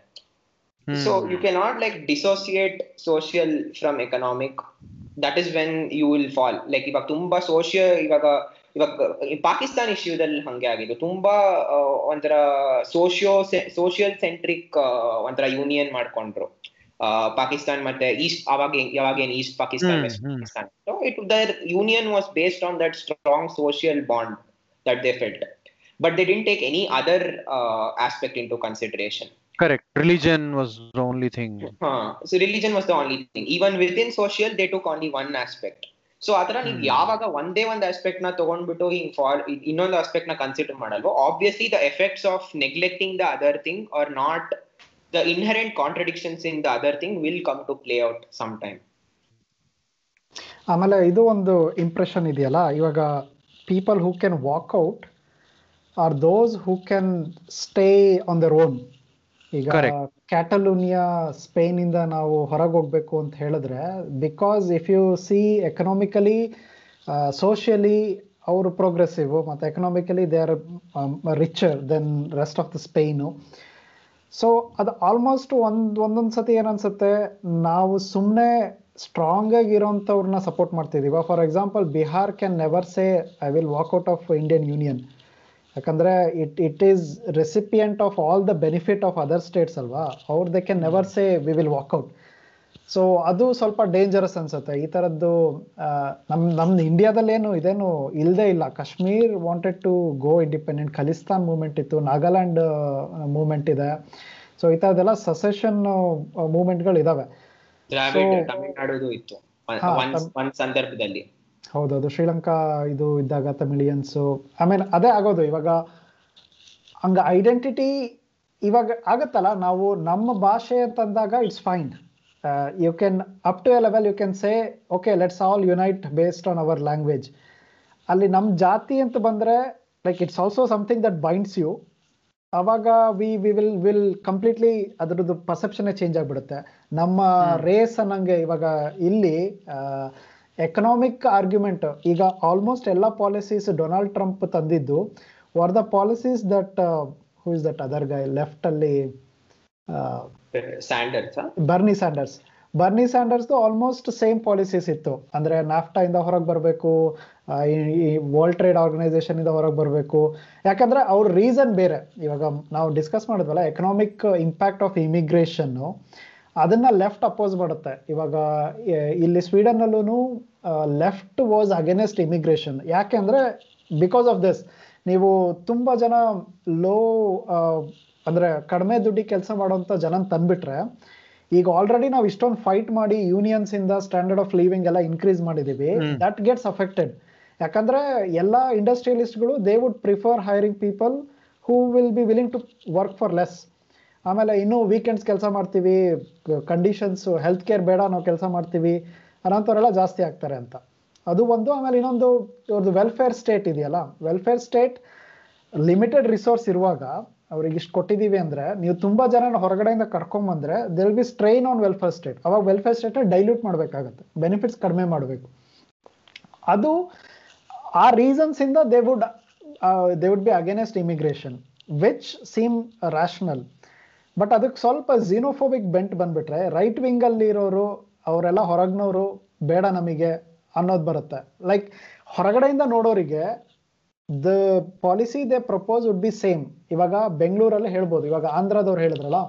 So you can not like dissociate social from economic that is when you will fall like ಇವಾಗ ತುಂಬಾ social ಇವಾಗ ಇವಾಗ ಪಾಕಿಸ್ತಾನ್ ಇಶ್ಯೂದಲ್ಲಿ ಹಂಗೆ ಆಗಿದ್ದು ತುಂಬಾ ಒಂಥರ ಸೋಷಿಯೋ ಸೋಷಿಯಲ್ ಸೆಂಟ್ರಿಕ್ ಒಂಥರ ಯೂನಿಯನ್ ಮಾಡ್ಕೊಂಡ್ರು ಪಾಕಿಸ್ತಾನ್ ಮತ್ತೆ ಈಸ್ಟ್ ಅವಾಗ ಯಾವಾಗ ಏನ್ east Pakistan west Pakistan so it their union was based on that strong social bond that they felt but they didn't take any other aspect aspect into consideration. Correct. Religion was the only thing. huh. so religion was the only thing. Even within social, they took only one aspect. So ಆತರ ನೀವು ಯಾವಾಗ ಒಂದೇ ಒಂದು ಆಸ್ಪೆಕ್ಟ್ನ ತಗೊಂಡ್ಬಿಟ್ಟು ಹಿಂಗ್ for ಇನ್ನೊಂದು ಆಸ್ಪೆಕ್ಟ್ನ consider ಮಾಡಲ್ವೋ obviously the effects of neglecting the other thing are not the inherent contradictions in the other thing will come to play out some time ಆಮೇಲೆ ಇದು ಒಂದು ಇಂಪ್ರೆಷನ್ ಇದೆಯಲ್ಲ ಇವಾಗ people who can walk out are those who can stay on their own ಈಗ Catalonia Spain ಇಂದ ನಾವು ಹೊರಗೆ ಹೋಗ್ಬೇಕು ಅಂತ ಹೇಳಿದ್ರೆ because if you see economically socially ಅವರು ಪ್ರೋಗ್ರೆಸಿವ್ ಮತ್ತು economically they are richer than rest of the Spain so ಅದು ಆಲ್ಮೋಸ್ಟ್ ಒಂದು ಒಂದೊಂದು ಸತಿ ಏನನ್ಸುತ್ತೆ ನಾವು ಸುಮ್ಮನೆ ಸ್ಟ್ರಾಂಗ್ ಆಗಿ ಇರೋಂಥವ್ರನ್ನ support ಮಾಡ್ತಿದ್ದೀವ for example Bihar can never say I will walk out of Indian union ಯಾಕಂದ್ರೆ it it is recipient of all the benefit of other states ಅಲ್ವಾ? ಅವ್ರು they can never say we will walk out so ಅದು ಸ್ವಲ್ಪ dangerous ಅನ್ಸುತ್ತೆ. ಈ ಥರದ್ದು ನಮ್ ನಮ್ದು ಇಂಡಿಯಾದಲ್ಲೇನು ಇದೇನು ಇಲ್ಲದೇ ಇಲ್ಲ. Kashmir wanted to go independent Khalistan movement ಇತ್ತು. ನಾಗಾಲ್ಯಾಂಡ್ ಮೂವ್ಮೆಂಟ್ ಇದೆ. ಸೊ ಈ ಥರದ್ದೆಲ್ಲ ಸಸೆಷನ್ ಮೂವ್ಮೆಂಟ್ಗಳು ಇದಾವೆ. ಸಂದರ್ಭದಲ್ಲಿ. ಹೌದೌದು ಶ್ರೀಲಂಕಾ ಇದು ಇದ್ದಾಗ ತಮಿಳಿಯನ್ಸು ಆಮೇಲೆ ಅದೇ ಆಗೋದು. ಇವಾಗ ಹಂಗ ಐಡೆಂಟಿಟಿ ಇವಾಗ ಆಗತ್ತಲ್ಲ? ನಾವು ನಮ್ಮ ಭಾಷೆ ಅಂತಂದಾಗ it's fine you can up to a level you can say okay let's all unite based on our language ಅಲ್ಲಿ ನಮ್ಮ ಜಾತಿ ಅಂತ ಬಂದರೆ like it's also something that binds you ಅವಾಗ we we will will completely ಅದರದ್ದು ಪರ್ಸೆಪ್ಷನ್ನೇ change ಆಗಿಬಿಡುತ್ತೆ. ನಮ್ಮ ರೇಸ್ ಅನ್ನಂಗೆ ಇವಾಗ ಇಲ್ಲಿ ಎಕನಾಮಿಕ್ ಆರ್ಗ್ಯುಮೆಂಟ್ ಈಗ ಆಲ್ಮೋಸ್ಟ್ ಎಲ್ಲ ಪಾಲಿಸೀಸ್ ಡೊನಾಲ್ಡ್ ಟ್ರಂಪ್ ತಂದಿದ್ದು were the policies that who is that other guy left ಅಲ್ಲಿ Bernie Sanders Bernie Sanders almost same policies ಇತ್ತು. ಅಂದ್ರೆ ನಾಫ್ಟಾ ಇಂದ ಹೊರಗೆ ಬರಬೇಕು ಈ ವರ್ಲ್ಡ್ ಟ್ರೇಡ್ ಆರ್ಗನೈಸೇಷನ್ ಇಂದ ಹೊರಗೆ ಬರಬೇಕು. ಯಾಕಂದ್ರೆ ಅವ್ರ ರೀಸನ್ ಬೇರೆ. ಇವಾಗ ನಾವು ಡಿಸ್ಕಸ್ ಮಾಡಿದ್ವಲ್ಲ ಎಕನಾಮಿಕ್ ಇಂಪ್ಯಾಕ್ಟ್ ಆಫ್ ಇಮಿಗ್ರೇಷನ್ ಅದನ್ನ ಲೆಫ್ಟ್ ಅಪೋಸ್ ಮಾಡುತ್ತೆ. ಇವಾಗ ಇಲ್ಲಿ ಸ್ವೀಡನ್ ಅಲ್ಲೂ ಲೆಫ್ಟ್ ವಾಸ್ ಅಗೇನೆಸ್ಟ್ ಇಮಿಗ್ರೇಷನ್ ಯಾಕೆಂದ್ರೆ ಬಿಕಾಸ್ ಆಫ್ ದಿಸ್ ನೀವು ತುಂಬಾ ಜನ ಲೋ ಅಂದ್ರೆ ಕಡಿಮೆ ದುಡ್ಡಿ ಕೆಲಸ ಮಾಡುವಂತ ಜನ ತಂದ್ಬಿಟ್ರೆ ಈಗ ಆಲ್ರೆಡಿ ನಾವು ಇಷ್ಟೊಂದು ಫೈಟ್ ಮಾಡಿ ಯೂನಿಯನ್ಸ್ ಇಂದ ಸ್ಟ್ಯಾಂಡರ್ಡ್ ಆಫ್ ಲಿವಿಂಗ್ ಎಲ್ಲ ಇನ್ಕ್ರೀಸ್ ಮಾಡಿದೀವಿ ದಟ್ ಗೆಟ್ಸ್ ಅಫೆಕ್ಟೆಡ್ ಯಾಕಂದ್ರೆ ಎಲ್ಲ ಇಂಡಸ್ಟ್ರಿಯಲಿಸ್ಟ್ಗಳು they would prefer hiring people who will be willing to work for less ಆಮೇಲೆ ಇನ್ನೂ ವೀಕೆಂಡ್ಸ್ ಕೆಲಸ ಮಾಡ್ತೀವಿ ಕಂಡೀಷನ್ಸ್ ಹೆಲ್ತ್ ಕೇರ್ ಬೇಡ ನಾವು ಕೆಲಸ ಮಾಡ್ತೀವಿ, ಅನ್ನೋಂಥವ್ರೆಲ್ಲ ಜಾಸ್ತಿ ಆಗ್ತಾರೆ ಅಂತ. ಅದು ಒಂದು, ಆಮೇಲೆ ಇನ್ನೊಂದು ಇವ್ರದ್ದು ವೆಲ್ಫೇರ್ ಸ್ಟೇಟ್ ಇದೆಯಲ್ಲ ವೆಲ್ಫೇರ್ ಸ್ಟೇಟ್ ಲಿಮಿಟೆಡ್ ರಿಸೋರ್ಸ್ ಇರುವಾಗ ಅವ್ರಿಗೆ ಇಷ್ಟು ಕೊಟ್ಟಿದ್ದೀವಿ ಅಂದರೆ, ನೀವು ತುಂಬ ಜನನ ಹೊರಗಡೆಯಿಂದ ಕರ್ಕೊಂಬಂದ್ರೆ there'll be strain on welfare state ಅವಾಗ ವೆಲ್ಫೇರ್ ಸ್ಟೇಟ್ ಡೈಲ್ಯೂಟ್ ಮಾಡಬೇಕಾಗುತ್ತೆ ಬೆನಿಫಿಟ್ಸ್ ಕಡಿಮೆ ಮಾಡಬೇಕು. ಅದು ಆ ರೀಸನ್ಸ್ ಇಂದ they would they would be against immigration which seem rational but ಅದಕ್ಕೆ ಸ್ವಲ್ಪ ಝೀನೋಫೋಬಿಕ್ ಬೆಂಟ್ ಬಂದ್ಬಿಟ್ರೆ ರೈಟ್ ವಿಂಗ್ ಅಲ್ಲಿ ಇರೋರು, ಅವರೆಲ್ಲ ಹೊರಗ್ನವರು ಬೇಡ ನಮಗೆ ಅನ್ನೋದು ಬರುತ್ತೆ. ಲೈಕ್ ಹೊರಗಡೆಯಿಂದ ನೋಡೋರಿಗೆ the policy they propose would be same ಇವಾಗ ಬೆಂಗಳೂರಲ್ಲಿ ಹೇಳ್ಬೋದು. ಇವಾಗ ಆಂಧ್ರದವ್ರು ಹೇಳಿದ್ರಲ್ಲ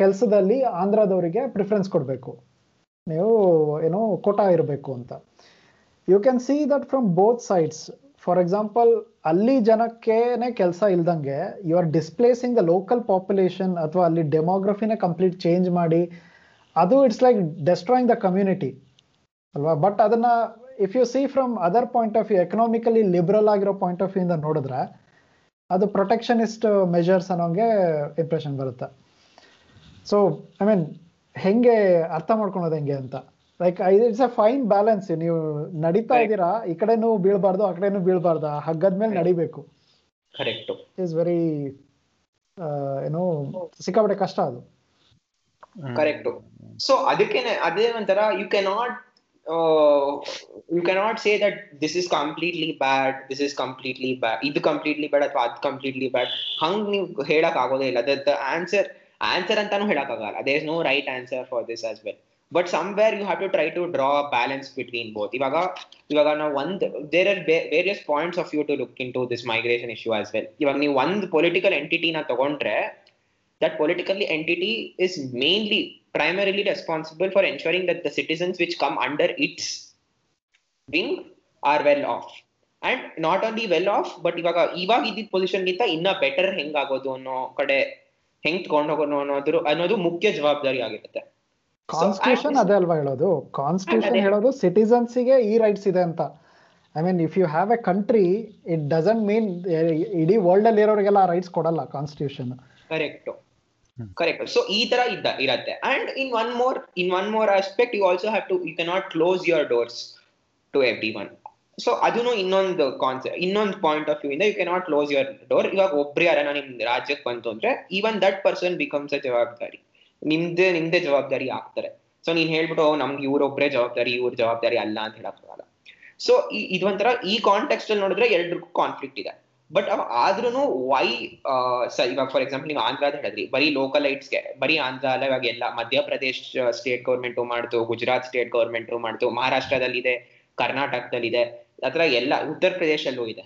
ಕೆಲಸದಲ್ಲಿ ಆಂಧ್ರದವರಿಗೆ ಪ್ರಿಫರೆನ್ಸ್ ಕೊಡಬೇಕು. ನೀವು ಏನೋ ಕೋಟಾ ಇರಬೇಕು ಅಂತ. You can see that from both sides for example ಅಲ್ಲಿ ಜನಕ್ಕೇನೆ ಕೆಲಸ ಇಲ್ದಂಗೆ you are displacing the local population ಅಥವಾ ಅಲ್ಲಿ ಡೆಮೋಗ್ರಫಿನ ಕಂಪ್ಲೀಟ್ ಚೇಂಜ್ ಮಾಡಿ, ಅದು it's like destroying the community ಅಲ್ವಾ? ಬಟ್ ಅದನ್ನ if you see from other point of view economically liberal ಆಗಿರೋ ಪಾಯಿಂಟ್ ಆಫ್ ವ್ಯೂ ಇಂದ ನೋಡಿದ್ರೆ, ಅದು ಪ್ರೊಟೆಕ್ಷನಿಸ್ಟ್ ಮೆಜರ್ಸ್ ಅನ್ನೋಂಗೆ ಇಂಪ್ರೆಷನ್ ಬರುತ್ತೆ. ಸೊ ಐ ಮೀನ್ ಹೆಂಗೆ ಅರ್ಥ ಮಾಡ್ಕೊಳೋದು ಹೆಂಗೆ ಅಂತ? Like it's a fine balance ನೀವು ನಡೀತಾ ಇದ್ದೀರಾ? ಈ ಕಡೆನೂ ಬೀಳ್ಬಾರ್ದು ಆ ಕಡೆನೂ ಬೀಳ್ಬಾರ್ದು? ಹಗ್ಗದ ಮೇಲೆ ನಡಿಬೇಕು. ಕರೆಕ್ಟ್ ಇಸ್ ವೆರಿ ಏನೋ ಸಿಕ್ಕಾಪಟ್ಟೆ ಕಷ್ಟ ಅದು. ಕರೆಕ್ಟ್ ಸೊ ಅದಕ್ಕೇನೆ ಅದೇ ಒಂಥರ you cannot you cannot say that this is completely bad this is completely bad ಇದು ಕಂಪ್ಲೀಟ್ಲಿ ಬ್ಯಾಡ್ ಅಥವಾ ಅದು ಕಂಪ್ಲೀಟ್ಲಿ ಬ್ಯಾಡ್ ಹಂಗ್ ನೀವು ಹೇಳಕ್ ಆಗೋದೇ ಇಲ್ಲ. ದ ಆನ್ಸರ್ ಆನ್ಸರ್ ಅಂತಾನು ಹೇಳಕ್ ಆಗಲ್ಲ. There is no right answer for this as well but somewhere you have to try to draw balance between both ಇವಾಗ ಇವಾಗ ನಾವು ಒಂದ್ there are various points of you to look in to this migration issue as well ಇವಾಗ ನೀವು ಒಂದು political ಎಂಟಿಟಿನ ತಗೊಂಡ್ರೆ that political entity is mainly primarily responsible for ensuring that the citizens which come under its wing are well off and not only well off but ಇವಾಗ ಇವಾಗ ಇದ್ದಿದ್ದ ಪೊಸಿಷನ್ಗಿಂತ ಇನ್ನ better ಹೆಂಗಾಗೋದು ಅನ್ನೋ ಕಡೆ ಹೆಂಗ್ ತಗೊಂಡೋಗೋನು ಅನ್ನೋದ್ರ, ಅನ್ನೋದು ಮುಖ್ಯ ಜವಾಬ್ದಾರಿ ಆಗಿರುತ್ತೆ. ಕಾನ್ಸ್ಟಿಟ್ಯೂಷನ್ ಅದೇ ಅಲ್ವಾ ಹೇಳೋದು? ಕಾನ್ಸ್ಟಿಟ್ಯೂಷನ್ ಹೇಳೋದು ಸಿಟಿಸನ್ಸ್ಗೆ ಈ ರೈಟ್ಸ್ ಇದೆ ಅಂತ. I mean if you have a country it doesn't mean ಇಡೀ ವರ್ಲ್ಡ್ ಅಲ್ಲಿ ಇರೋರಿಗೆಲ್ಲ ರೈಟ್ಸ್ ಕೊಡಲ್ಲ ಕಾನ್ಸ್ಟಿಟ್ಯೂಷನ್ ಕರೆಕ್ಟ್ ಕರೆಕ್ಟ್ ಸೊ ಈ ತರ ಇದ್ದ ಇರತ್ತೆ. And in one more in one more aspect you also have to you cannot close your doors to everyone so ಅದನ್ನು ಇನ್ನೊಂದು ಕಾನ್ಸೆಪ್ಟ್ ಇನ್ನೊಂದು ಪಾಯಿಂಟ್ ಆಫ್ ವ್ಯೂ ಇಂದ you cannot close your door ಇವಾಗ ಒಬ್ರು ಯಾರನ್ನ ನಿಮ್ ರಾಜ್ಯಕ್ಕೆ ಬಂತು ಅಂದ್ರೆ even that person becomes a ಜವಾಬ್ದಾರಿ. ನಿಮ್ದೇ ನಿಮ್ದೇ ಜವಾಬ್ದಾರಿ ಆಗ್ತಾರೆ. ಸೊ ನೀನ್ ಹೇಳ್ಬಿಟ್ಟು ನಮ್ಗೆ ಇವ್ರೊಬ್ರೇ ಜವಾಬ್ದಾರಿ, ಇವ್ರ ಜವಾಬ್ದಾರಿ ಅಲ್ಲ ಅಂತ ಹೇಳಕ್ಕಾಗಲ್ಲ ಸೊ ಇದೊಂಥರ ಈ ಕಾಂಟೆಕ್ಸ್ಟ್ ಅಲ್ಲಿ ನೋಡಿದ್ರೆ ಎಲ್ರಿಗೂ ಕಾನ್ಫ್ಲಿಕ್ಟ್ ಇದೆ. ಬಟ್ ಆದ್ರೂ ವೈ ಇವಾಗ ಫಾರ್ ಎಕ್ಸಾಂಪಲ್ ನೀವು ಆಂಧ್ರದ ಹೇಳಿದ್ರಿ, ಬರೀ ಲೋಕಲೈಟ್ಸ್ಗೆ ಬರೀ ಆಂಧ್ರ ಅಲ್ಲ, ಇವಾಗ ಎಲ್ಲ ಮಧ್ಯಪ್ರದೇಶ್ ಸ್ಟೇಟ್ ಗೌರ್ಮೆಂಟು ಮಾಡ್ತು, ಗುಜರಾತ್ ಸ್ಟೇಟ್ ಗೌರ್ಮೆಂಟು ಮಾಡ್ತು, ಮಹಾರಾಷ್ಟ್ರದಲ್ಲಿದೆ, ಕರ್ನಾಟಕದಲ್ಲಿದೆ ಆತರ ಎಲ್ಲ ಉತ್ತರ ಪ್ರದೇಶಲ್ಲೂ ಇದೆ.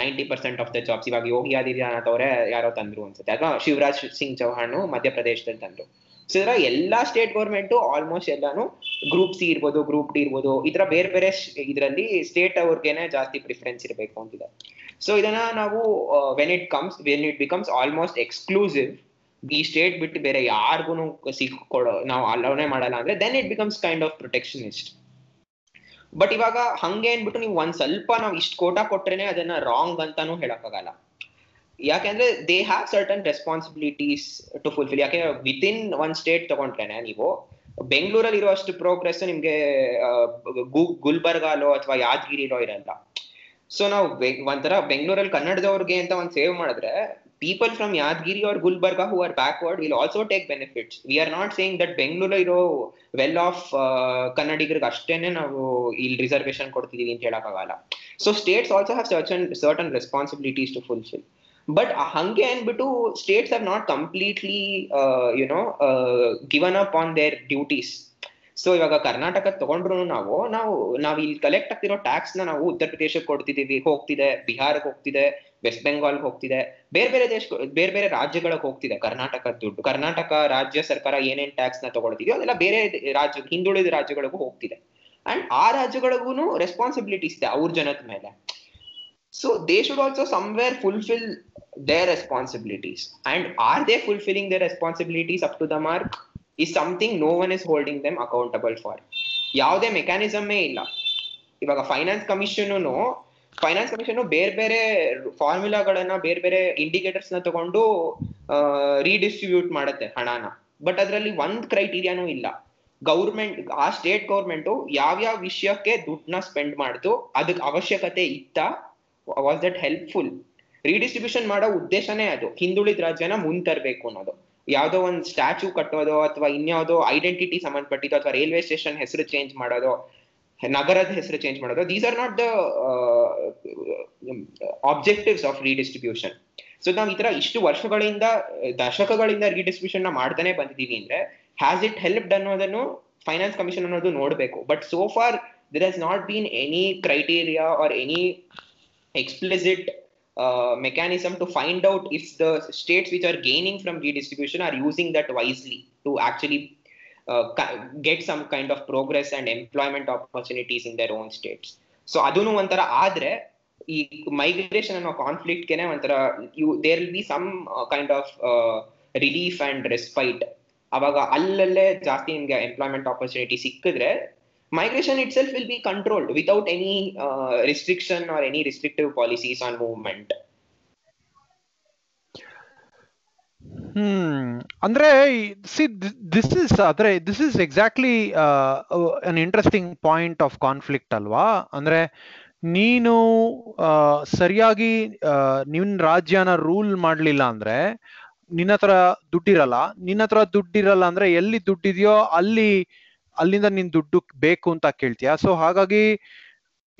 Ninety percent of the jobs ಇವಾಗ ಯೋಗಿ ಆದಿತ್ಯನಾಥ್ ಅವರೇ ಯಾರೋ ತಂದ್ರು ಅನ್ಸುತ್ತೆ. ಅಥವಾ ಶಿವರಾಜ್ ಸಿಂಗ್ ಚೌಹಾಣ್ ಮಧ್ಯಪ್ರದೇಶದಲ್ಲಿ ತಂದ್ರು. ಸೊ ಇದರ ಎಲ್ಲಾ ಸ್ಟೇಟ್ ಗೌರ್ಮೆಂಟ್ ಆಲ್ಮೋಸ್ಟ್ ಎಲ್ಲಾನು ಗ್ರೂಪ್ ಸಿ ಇರ್ಬೋದು ಗ್ರೂಪ್ ಡಿ ಇರ್ಬೋದು, ಈ ಬೇರೆ ಬೇರೆ ಇದರಲ್ಲಿ ಸ್ಟೇಟ್ ಅವ್ರಿಗೆನೆ ಜಾಸ್ತಿ ಪ್ರಿಫರೆನ್ಸ್ ಇರಬೇಕು ಅಂತಿದೆ. ಸೊ ಇದನ್ನ ನಾವು when it comes when it becomes almost exclusive ಈ ಸ್ಟೇಟ್ ಬಿಟ್ಟು ಬೇರೆ ಯಾರಿಗೂ ಸಿಕ್ಕೊಡೋ, ನಾವು ಅಲೋನೆ ಮಾಡಲ್ಲ ಅಂದ್ರೆ then it becomes kind of protectionist but ಇವಾಗ ಹಂಗೆ ಅಂದ್ಬಿಟ್ಟು ನೀವು ಒಂದ್ ಸ್ವಲ್ಪ ನಾವು ಇಷ್ಟು ಕೋಟಾ ಕೊಟ್ರೇನೆ ಅದನ್ನ ರಾಂಗ್ ಅಂತಾನು ಹೇಳಕ್ಕಾಗಲ್ಲ. ಯಾಕೆಂದ್ರೆ they have certain responsibilities to fulfil ಯಾಕೆ ವಿತ್ ಇನ್ ಒನ್ ಸ್ಟೇಟ್ ತಗೊಂಡ್ರೇನೆ ನೀವು, ಬೆಂಗಳೂರಲ್ಲಿ ಇರುವಷ್ಟು ಪ್ರೋಗ್ರೆಸ್ ನಿಮ್ಗೆ ಗುಲ್ಬರ್ಗಾಲೋ ಅಥವಾ ಯಾದಗಿರಿಲೋ ಇರಲ್ಲ. ಸೊ ನಾವು ಒಂಥರ ಬೆಂಗಳೂರಲ್ಲಿ ಕನ್ನಡದವ್ರಿಗೆ ಅಂತ ಒಂದ್ ಸೇವ್ ಮಾಡಿದ್ರೆ people from Yadagiri or Gulbarga who are backward will also take benefits we are not saying that Bengaluru ಇರೋ ವೆಲ್ ಆಫ್ ಕನ್ನಡಿಗರಿಗೆ ಅಷ್ಟೇನೆ ನಾವು ಇಲ್ಲಿ ರಿಸರ್ವೇಶನ್ ಕೊಡ್ತಿದೀವಿ ಅಂತ ಹೇಳಕ್ಕಾಗಲ್ಲ so states also have certain certain responsibilities to fulfil but ಹಂಗೆ ಅಂದ್ಬಿಟ್ಟು states are not completely you know given up on their duties so ಇವಾಗ ಕರ್ನಾಟಕ ತಗೊಂಡ್ರು ನಾವು ನಾವು, ನಾವ್ ಇಲ್ಲಿ ಕಲೆಕ್ಟ್ ಆಗ್ತಿರೋ ಟ್ಯಾಕ್ಸ್ನ ನಾವು ಉತ್ತರ ಪ್ರದೇಶಕ್ಕೆ ಕೊಡ್ತಿದೀವಿ, ಹೋಗ್ತಿದೆ, ಬಿಹಾರಕ್ಕೆ ಹೋಗ್ತಿದೆ. ವೆಸ್ಟ್ ಬೆಂಗಾಲ್ ಹೋಗ್ತಿದೆ. ಬೇರೆ ಬೇರೆ ದೇಶ, ಬೇರೆ ಬೇರೆ ರಾಜ್ಯಗಳಿಗೆ ಹೋಗ್ತಿದೆ. ಕರ್ನಾಟಕ ದುಡ್ಡು, ಕರ್ನಾಟಕ ರಾಜ್ಯ ಸರ್ಕಾರ ಏನೇನ್ ಟ್ಯಾಕ್ಸ್ನ ತಗೊಳ್ತಿದೆಯೋ ಅದೆಲ್ಲ ಬೇರೆ ರಾಜ್ಯ, ಹಿಂದುಳಿದ ರಾಜ್ಯಗಳಿಗೂ ಹೋಗ್ತಿದೆ. ಅಂಡ್ ಆ ರಾಜ್ಯಗಳಿಗೂ ರೆಸ್ಪಾನ್ಸಿಬಿಲಿಟೀಸ್ ಇದೆ ಅವ್ರ ಜನದ ಮೇಲೆ. So they should also somewhere fulfil their responsibilities and are they fulfilling their responsibilities up to the mark is something no one is holding them accountable for ಯಾವುದೇ ಮೆಕ್ಯಾನಿಸಮೇ ಇಲ್ಲ. ಇವಾಗ ಫೈನಾನ್ಸ್ ಕಮಿಷನ್ ಫೈನಾನ್ಸ್ ಕಮಿಷನ್ ಬೇರೆ ಬೇರೆ ಫಾರ್ಮುಲಾಗಳನ್ನ ಬೇರೆ ಬೇರೆ ಇಂಡಿಕೇಟರ್ಸ್ನ ತಗೊಂಡು redistribute ಮಾಡುತ್ತೆ ಹಣನ. ಬಟ್ ಅದರಲ್ಲಿ ಒಂದ್ ಕ್ರೈಟೀರಿಯಾನು ಇಲ್ಲ. ಗೌರ್ಮೆಂಟ್ ಆ ಸ್ಟೇಟ್ ಗೌರ್ಮೆಂಟ್ ಯಾವ್ಯಾವ ವಿಷಯಕ್ಕೆ ದುಡ್ಡನ್ನ ಸ್ಪೆಂಡ್ ಮಾಡ್ತು ಅದಕ್ಕೆ ಅವಶ್ಯಕತೆ ಇತ್ತ ವಾಸ್ ದಟ್ ಹೆಲ್ಪ್ಫುಲ್ ರೀಡಿಸ್ಟ್ರಿಬ್ಯೂಷನ್ ಮಾಡೋ ಉದ್ದೇಶನೇ ಅದು. ಹಿಂದುಳಿದ ರಾಜ್ಯನ ಮುಂದ್ ತರಬೇಕು ಅನ್ನೋದು. ಯಾವ್ದೋ ಒಂದ್ ಸ್ಟ್ಯಾಚು ಕಟ್ಟೋದು ಅಥವಾ ಇನ್ಯಾವುದೋ ಐಡೆಂಟಿಟಿ ಸಂಬಂಧಪಟ್ಟಿದ್ದು ಅಥವಾ ರೈಲ್ವೆ ಸ್ಟೇಷನ್ ಹೆಸರು ಚೇಂಜ್ ಮಾಡೋದು ನಗರದ ಹೆಸರು ಚೇಂಜ್ ಮಾಡೋದು. These are not the objectives of redistribution so ನಾವು ಈ ತರ ಇಷ್ಟು ವರ್ಷಗಳಿಂದ, ದಶಕಗಳಿಂದ ರೀಡಿಸ್ಟ್ರಿಬ್ಯೂಷನ್ನ ಮಾಡ್ತಾನೆ ಬಂದಿದ್ದೀವಿ ಅಂದ್ರೆ ಹ್ಯಾಸ್ ಇಟ್ ಹೆಲ್ಪ್ಡ್ ಅನ್ನೋದನ್ನು ಫೈನಾನ್ಸ್ ಕಮಿಷನ್ ಅನ್ನೋದು ನೋಡಬೇಕು. But so far there has not been any criteria or any explicit mechanism to find out if the states which are gaining from from or using that wisely to to uh, get some kind of progress and employment opportunities in their own states. So ಅದನ್ನು ಒಂಥರ ಆದ್ರೆ ಈ migration ಅನ್ನೋ ಕಾನ್ಫ್ಲಿಕ್ಟ್ಗೆನೆ ಒಂಥರ you there will be some kind of relief and respite ಅವಾಗ ಅಲ್ಲಲ್ಲೇ ಜಾಸ್ತಿ ನಿಮ್ಗೆ ಎಂಪ್ಲಾಯ್ಮೆಂಟ್ ಆಪರ್ಚುನಿಟಿ ಸಿಕ್ಕಿದ್ರೆ migration itself will be controlled without any uh, restriction or any restrictive policies on movement ಅಂದ್ರೆ ಸಿ ದಿಸ್ ಇಸ್ ಅಂದ್ರೆ this is exactly an interesting point of conflict ಅಲ್ವಾ? ಅಂದ್ರೆ ನೀನು ಸರಿಯಾಗಿ ನಿನ್ನ ರಾಜ್ಯನ ರೂಲ್ ಮಾಡ್ಲಿಲ್ಲ ಅಂದ್ರೆ ನಿನ್ನ ಹತ್ರ ದುಡ್ಡಿರಲ್ಲ. ನಿನ್ನ ಹತ್ರ ದುಡ್ಡಿರಲ್ಲ ಅಂದ್ರೆ ಎಲ್ಲಿ ದುಡ್ಡಿದೆಯೋ ಅಲ್ಲಿ, ಅಲ್ಲಿಂದ ನಿನ್ ದುಡ್ಡು ಬೇಕು ಅಂತ ಕೇಳ್ತೀಯ? ಸೊ ಹಾಗಾಗಿ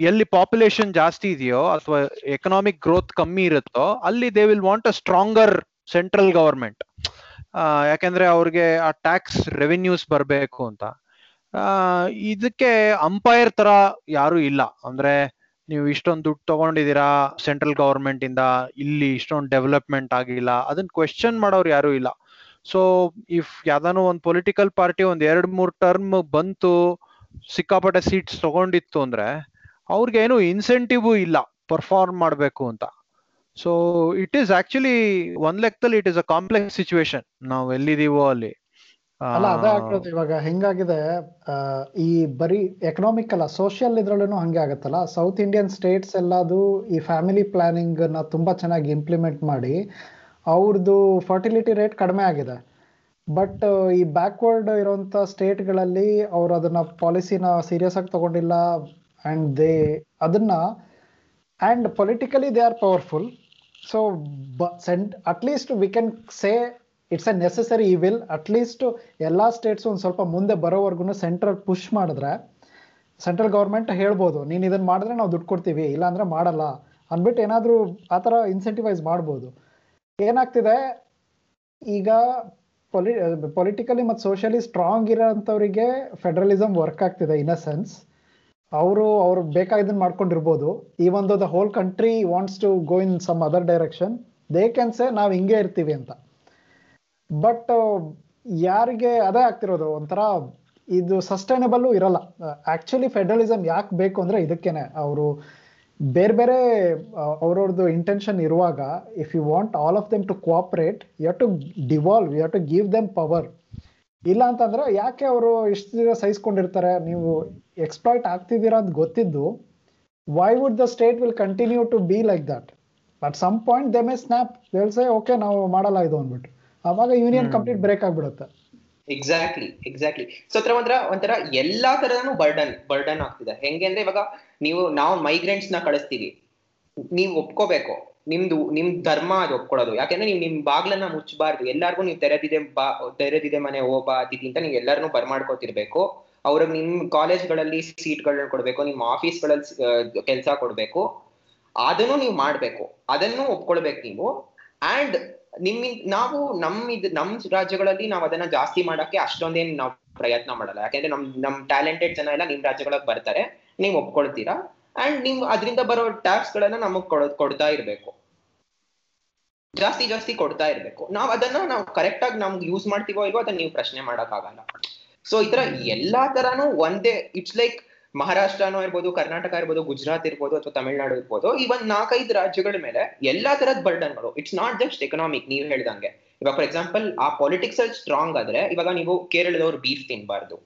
ಎಲ್ಲಿ ಪಾಪ್ಯುಲೇಷನ್ ಜಾಸ್ತಿ ಇದೆಯೋ ಅಥವಾ ಎಕನಾಮಿಕ್ ಗ್ರೋತ್ ಕಮ್ಮಿ ಇರುತ್ತೋ, ಅಲ್ಲಿ they will want a stronger central government ಯಾಕೆಂದ್ರೆ ಅವ್ರಿಗೆ ಆ ಟ್ಯಾಕ್ಸ್ ರೆವಿನ್ಯೂಸ್ ಬರಬೇಕು ಅಂತ. ಇದಕ್ಕೆ ಅಂಪೈರ್ ತರ ಯಾರು ಇಲ್ಲ. ಅಂದ್ರೆ ನೀವು ಇಷ್ಟೊಂದು ದುಡ್ಡು ತಗೊಂಡಿದ್ದೀರಾ ಸೆಂಟ್ರಲ್ ಗವರ್ಮೆಂಟ್ ಇಂದ, ಇಲ್ಲಿ ಇಷ್ಟೊಂದು ಡೆವಲಪ್ಮೆಂಟ್ ಆಗಿಲ್ಲ ಅದನ್ನ ಕ್ವೆಶನ್ ಮಾಡೋರು ಯಾರು ಇಲ್ಲ. ಸೊ ಇಫ್ ಯಾವ್ದಾನು ಒಂದು ಪೊಲಿಟಿಕಲ್ ಪಾರ್ಟಿ ಒಂದ್ ಎರಡ್ ಮೂರ್ ಟರ್ಮ್ ಬಂತು, ಸಿಕ್ಕಾಪಟ್ಟೆ ಸೀಟ್ಸ್ ತಗೊಂಡಿತ್ತು ಅಂದ್ರೆ ಅವ್ರಿಗೆ ಏನು ಇನ್ಸೆಂಟಿವ್ ಇಲ್ಲ ಪರ್ಫಾರ್ಮ್ ಮಾಡಬೇಕು ಅಂತ. ಸೊ ಇಟ್ ಈಸ್ ಆಕ್ಚುಲಿ ಒಂದ್ ಲೆಕ್ಕದಲ್ಲಿ it is a complex situation ನಾವು ಎಲ್ಲಿದೀವೋ ಅಲ್ಲಿ. ಅಲ್ಲ ಅದೇ ಆಗ್ತದೆ ಇವಾಗ. ಹೆಂಗಾಗಿದೆ ಈ ಬರೀ ಎಕನಾಮಿಕ್ ಅಲ್ಲ ಸೋಷಿಯಲ್ ಇದ್ರಲ್ಲೂ ಹಂಗೆ ಆಗತ್ತಲ್ಲ. ಸೌತ್ ಇಂಡಿಯನ್ ಸ್ಟೇಟ್ಸ್ ಎಲ್ಲಾದು ಈ ಫ್ಯಾಮಿಲಿ ಪ್ಲಾನಿಂಗ್ನ ತುಂಬಾ ಚೆನ್ನಾಗಿ ಇಂಪ್ಲಿಮೆಂಟ್ ಮಾಡಿ ಅವ್ರದ್ದು ಫರ್ಟಿಲಿಟಿ ರೇಟ್ ಕಡಿಮೆ ಆಗಿದೆ. ಬಟ್ ಈ ಬ್ಯಾಕ್ವರ್ಡ್ ಇರೋಂಥ ಸ್ಟೇಟ್ಗಳಲ್ಲಿ ಅವ್ರು ಅದನ್ನ ಪಾಲಿಸಿನ ಸೀರಿಯಸ್ ಆಗಿ ತಗೊಂಡಿಲ್ಲ ಅಂಡ್ ದೇ ಅದನ್ನ and politically they are powerful so scent at least we can say it's a necessary ಈ ವಿಲ್ ಅಟ್ಲೀಸ್ಟ್ ಎಲ್ಲ ಸ್ಟೇಟ್ಸ್ ಒಂದು ಸ್ವಲ್ಪ ಮುಂದೆ ಬರೋವರೆಗೂ ಸೆಂಟ್ರಲ್ ಪುಷ್ ಮಾಡಿದ್ರೆ ಸೆಂಟ್ರಲ್ ಗೌರ್ಮೆಂಟ್ ಹೇಳ್ಬೋದು, ನೀನು ಇದನ್ನ ಮಾಡಿದ್ರೆ ನಾವು ದುಡ್ಡು ಕೊಡ್ತೀವಿ, ಇಲ್ಲಾಂದ್ರೆ ಮಾಡಲ್ಲ ಅಂದ್ಬಿಟ್ಟು ಏನಾದರೂ ಆ ಥರ ಇನ್ಸೆಂಟಿವೈಸ್ ಮಾಡ್ಬೋದು. ಏನಾಗ್ತಿದೆ? ಈಗ ಪೊಲಿ ಪೊಲಿಟಿಕಲಿ ಮತ್ತು ಸೋಷಿಯಲಿ ಸ್ಟ್ರಾಂಗ್ ಇರೋಂಥವ್ರಿಗೆ ಫೆಡರಲಿಸಮ್ ವರ್ಕ್ ಆಗ್ತಿದೆ ಇನ್ ಅ ಸೆನ್ಸ್ ಅವರು, ಅವ್ರು ಬೇಕಾಗಿದ್ದನ್ನು ಮಾಡ್ಕೊಂಡಿರ್ಬೋದು. ಈ ಒಂದು the whole country wants to go in some other direction they can say ನಾವು ಹಿಂಗೆ ಇರ್ತೀವಿ ಅಂತ. ಬಟ್ ಯಾರಿಗೆ ಅದೇ ಆಗ್ತಿರೋದು, ಒಂಥರ ಇದು ಸಸ್ಟೈನಬಲ್ಲು ಇರಲ್ಲ. ಆಕ್ಚುಲಿ ಫೆಡರಲಿಸಮ್ ಯಾಕೆ ಬೇಕು ಅಂದ್ರೆ ಇದಕ್ಕೇನೆ. ಅವರು ಬೇರೆ ಬೇರೆ ಅವ್ರವ್ರದ್ದು ಇಂಟೆನ್ಷನ್ ಇರುವಾಗ if you want all of them to cooperate you to devolve you to give them power ಇಲ್ಲ ಅಂತಂದ್ರೆ ಯಾಕೆ ಅವರು ಇಷ್ಟು ದಿನ ಸಹಿಸ್ಕೊಂಡಿರ್ತಾರೆ? ನೀವು ಎಕ್ಸ್ಪ್ಲಾಯ್ಟ್ ಆಗ್ತಿದ್ದೀರಾ ಅಂತ ಗೊತ್ತಿದ್ದು why would the state will continue to be like that but some point they may snap ಹೇಳ್ಸೆ okay ನಾವು ಮಾಡಲ್ಲ ಇದು ಅಂದ್ಬಿಟ್ಟು. ಅವಾಗ ಯೂನಿಯನ್ ಕಂಪ್ಲೀಟ್ ಬ್ರೇಕ್ ಆಗ್ಬಿಡುತ್ತೆ. ಎಕ್ಸಾಕ್ಟ್ಲಿ ಎಕ್ಸಾಕ್ಟ್ಲಿ ಸೊ ಹತ್ರ ಒಂಥರ ಒಂಥರ ಎಲ್ಲಾ ತರನು ಬರ್ಡನ್ ಬರ್ಡನ್ ಆಗ್ತಿದೆ. ಹೆಂಗೆ ಅಂದ್ರೆ ಇವಾಗ ನೀವು ನಾವು ಮೈಗ್ರೆಂಟ್ಸ್ನ ಕಳಿಸ್ತೀವಿ. ನೀವು ಒಪ್ಕೋಬೇಕು. ನಿಮ್ದು, ನಿಮ್ ಧರ್ಮ ಅದು ಒಪ್ಕೊಳ್ಳೋದು. ಯಾಕಂದ್ರೆ ನೀವು ನಿಮ್ ಬಾಗ್ಲನ್ನ ಮುಚ್ಚಬಾರ್ದು ಎಲ್ಲಾರ್ಗು ನೀವು ತೆರೆದಿದೆ ಬಾ, ತೆರೆದಿದೆ ಮನೆ ಹೋಗ್ಬಾ ಬಾ ಅತಿಥಿ ಅಂತ ನೀವು ಎಲ್ಲರನ್ನೂ ಬರ್ಮಾಡ್ಕೋತಿರ್ಬೇಕು. ಅವ್ರಿಗೆ ನಿಮ್ ಕಾಲೇಜ್ಗಳಲ್ಲಿ ಸೀಟ್ಗಳನ್ನ ಕೊಡ್ಬೇಕು, ನಿಮ್ ಆಫೀಸ್ಗಳಲ್ಲಿ ಕೆಲಸ ಕೊಡ್ಬೇಕು. ಅದನ್ನು ನೀವು ಮಾಡ್ಬೇಕು. ಅದನ್ನು ಒಪ್ಕೊಳ್ಬೇಕು ನೀವು. ಅಂಡ್ ನಿಮ್ ನಾವು ನಮ್ ಇದ್, ನಮ್ ರಾಜ್ಯಗಳಲ್ಲಿ ನಾವ್ ಅದನ್ನ ಜಾಸ್ತಿ ಮಾಡಕ್ಕೆ ಅಷ್ಟೊಂದೇನ್ ನಾವು ಪ್ರಯತ್ನ ಮಾಡಲ್ಲ. ಯಾಕಂದ್ರೆ ನಮ್ ನಮ್ ಟ್ಯಾಲೆಂಟೆಡ್ ಜನ ಎಲ್ಲ ನಿಮ್ ರಾಜ್ಯಗಳಿಗೆ ಬರ್ತಾರೆ. ನೀವ್ ಒಪ್ಕೊಳ್ತೀರಾ? ಅಂಡ್ ನೀವು ಅದರಿಂದ ಬರೋ ಟ್ಯಾಕ್ಸ್ ಗಳನ್ನ ನಮಗ್ ಕೊಡ ಕೊಡ್ತಾ ಇರ್ಬೇಕು. ಜಾಸ್ತಿ ಜಾಸ್ತಿ ಕೊಡ್ತಾ ಇರ್ಬೇಕು. ನಾವ್ ಅದನ್ನ ನಾವು ಕರೆಕ್ಟ್ ಆಗಿ ನಮ್ಗೆ ಯೂಸ್ ಮಾಡ್ತೀವೋ ಇಲ್ವೋ ಅದನ್ನ ನೀವು ಪ್ರಶ್ನೆ ಮಾಡಕ್ ಆಗಲ್ಲ. ಸೊ ಈ ತರ ಎಲ್ಲಾ ತರಾನು ಒಂದೇ ಇಟ್ಸ್ ಲೈಕ್ ಮಹಾರಾಷ್ಟ್ರನೂ ಇರ್ಬೋದು ಕರ್ನಾಟಕ ಇರ್ಬೋದು ಗುಜರಾತ್ ಇರ್ಬೋದು ಅಥವಾ ತಮಿಳ್ನಾಡು ಇರ್ಬೋದು ಈ ಒಂದ್ ನಾಲ್ಕೈದು ರಾಜ್ಯಗಳ ಮೇಲೆ ಎಲ್ಲಾ ತರದ್ ಬರ್ಡನ್ಗಳು ಇಟ್ಸ್ ನಾಟ್ ಜಸ್ಟ್ ಎಕನಾಮಿಕ್ ನೀವು ಹೇಳ್ದಂಗೆ. ಇವಾಗ ಫಾರ್ ಎಕ್ಸಾಂಪಲ್ ಆ ಪಾಲಿಟಿಕ್ಸ್ ಅಲ್ಲಿ ಸ್ಟ್ರಾಂಗ್ ಆದ್ರೆ ಇವಾಗ ನೀವು ಕೇರಳದವ್ರು ಬೀಫ್ ತಿನ್ಬಾರ್ದು.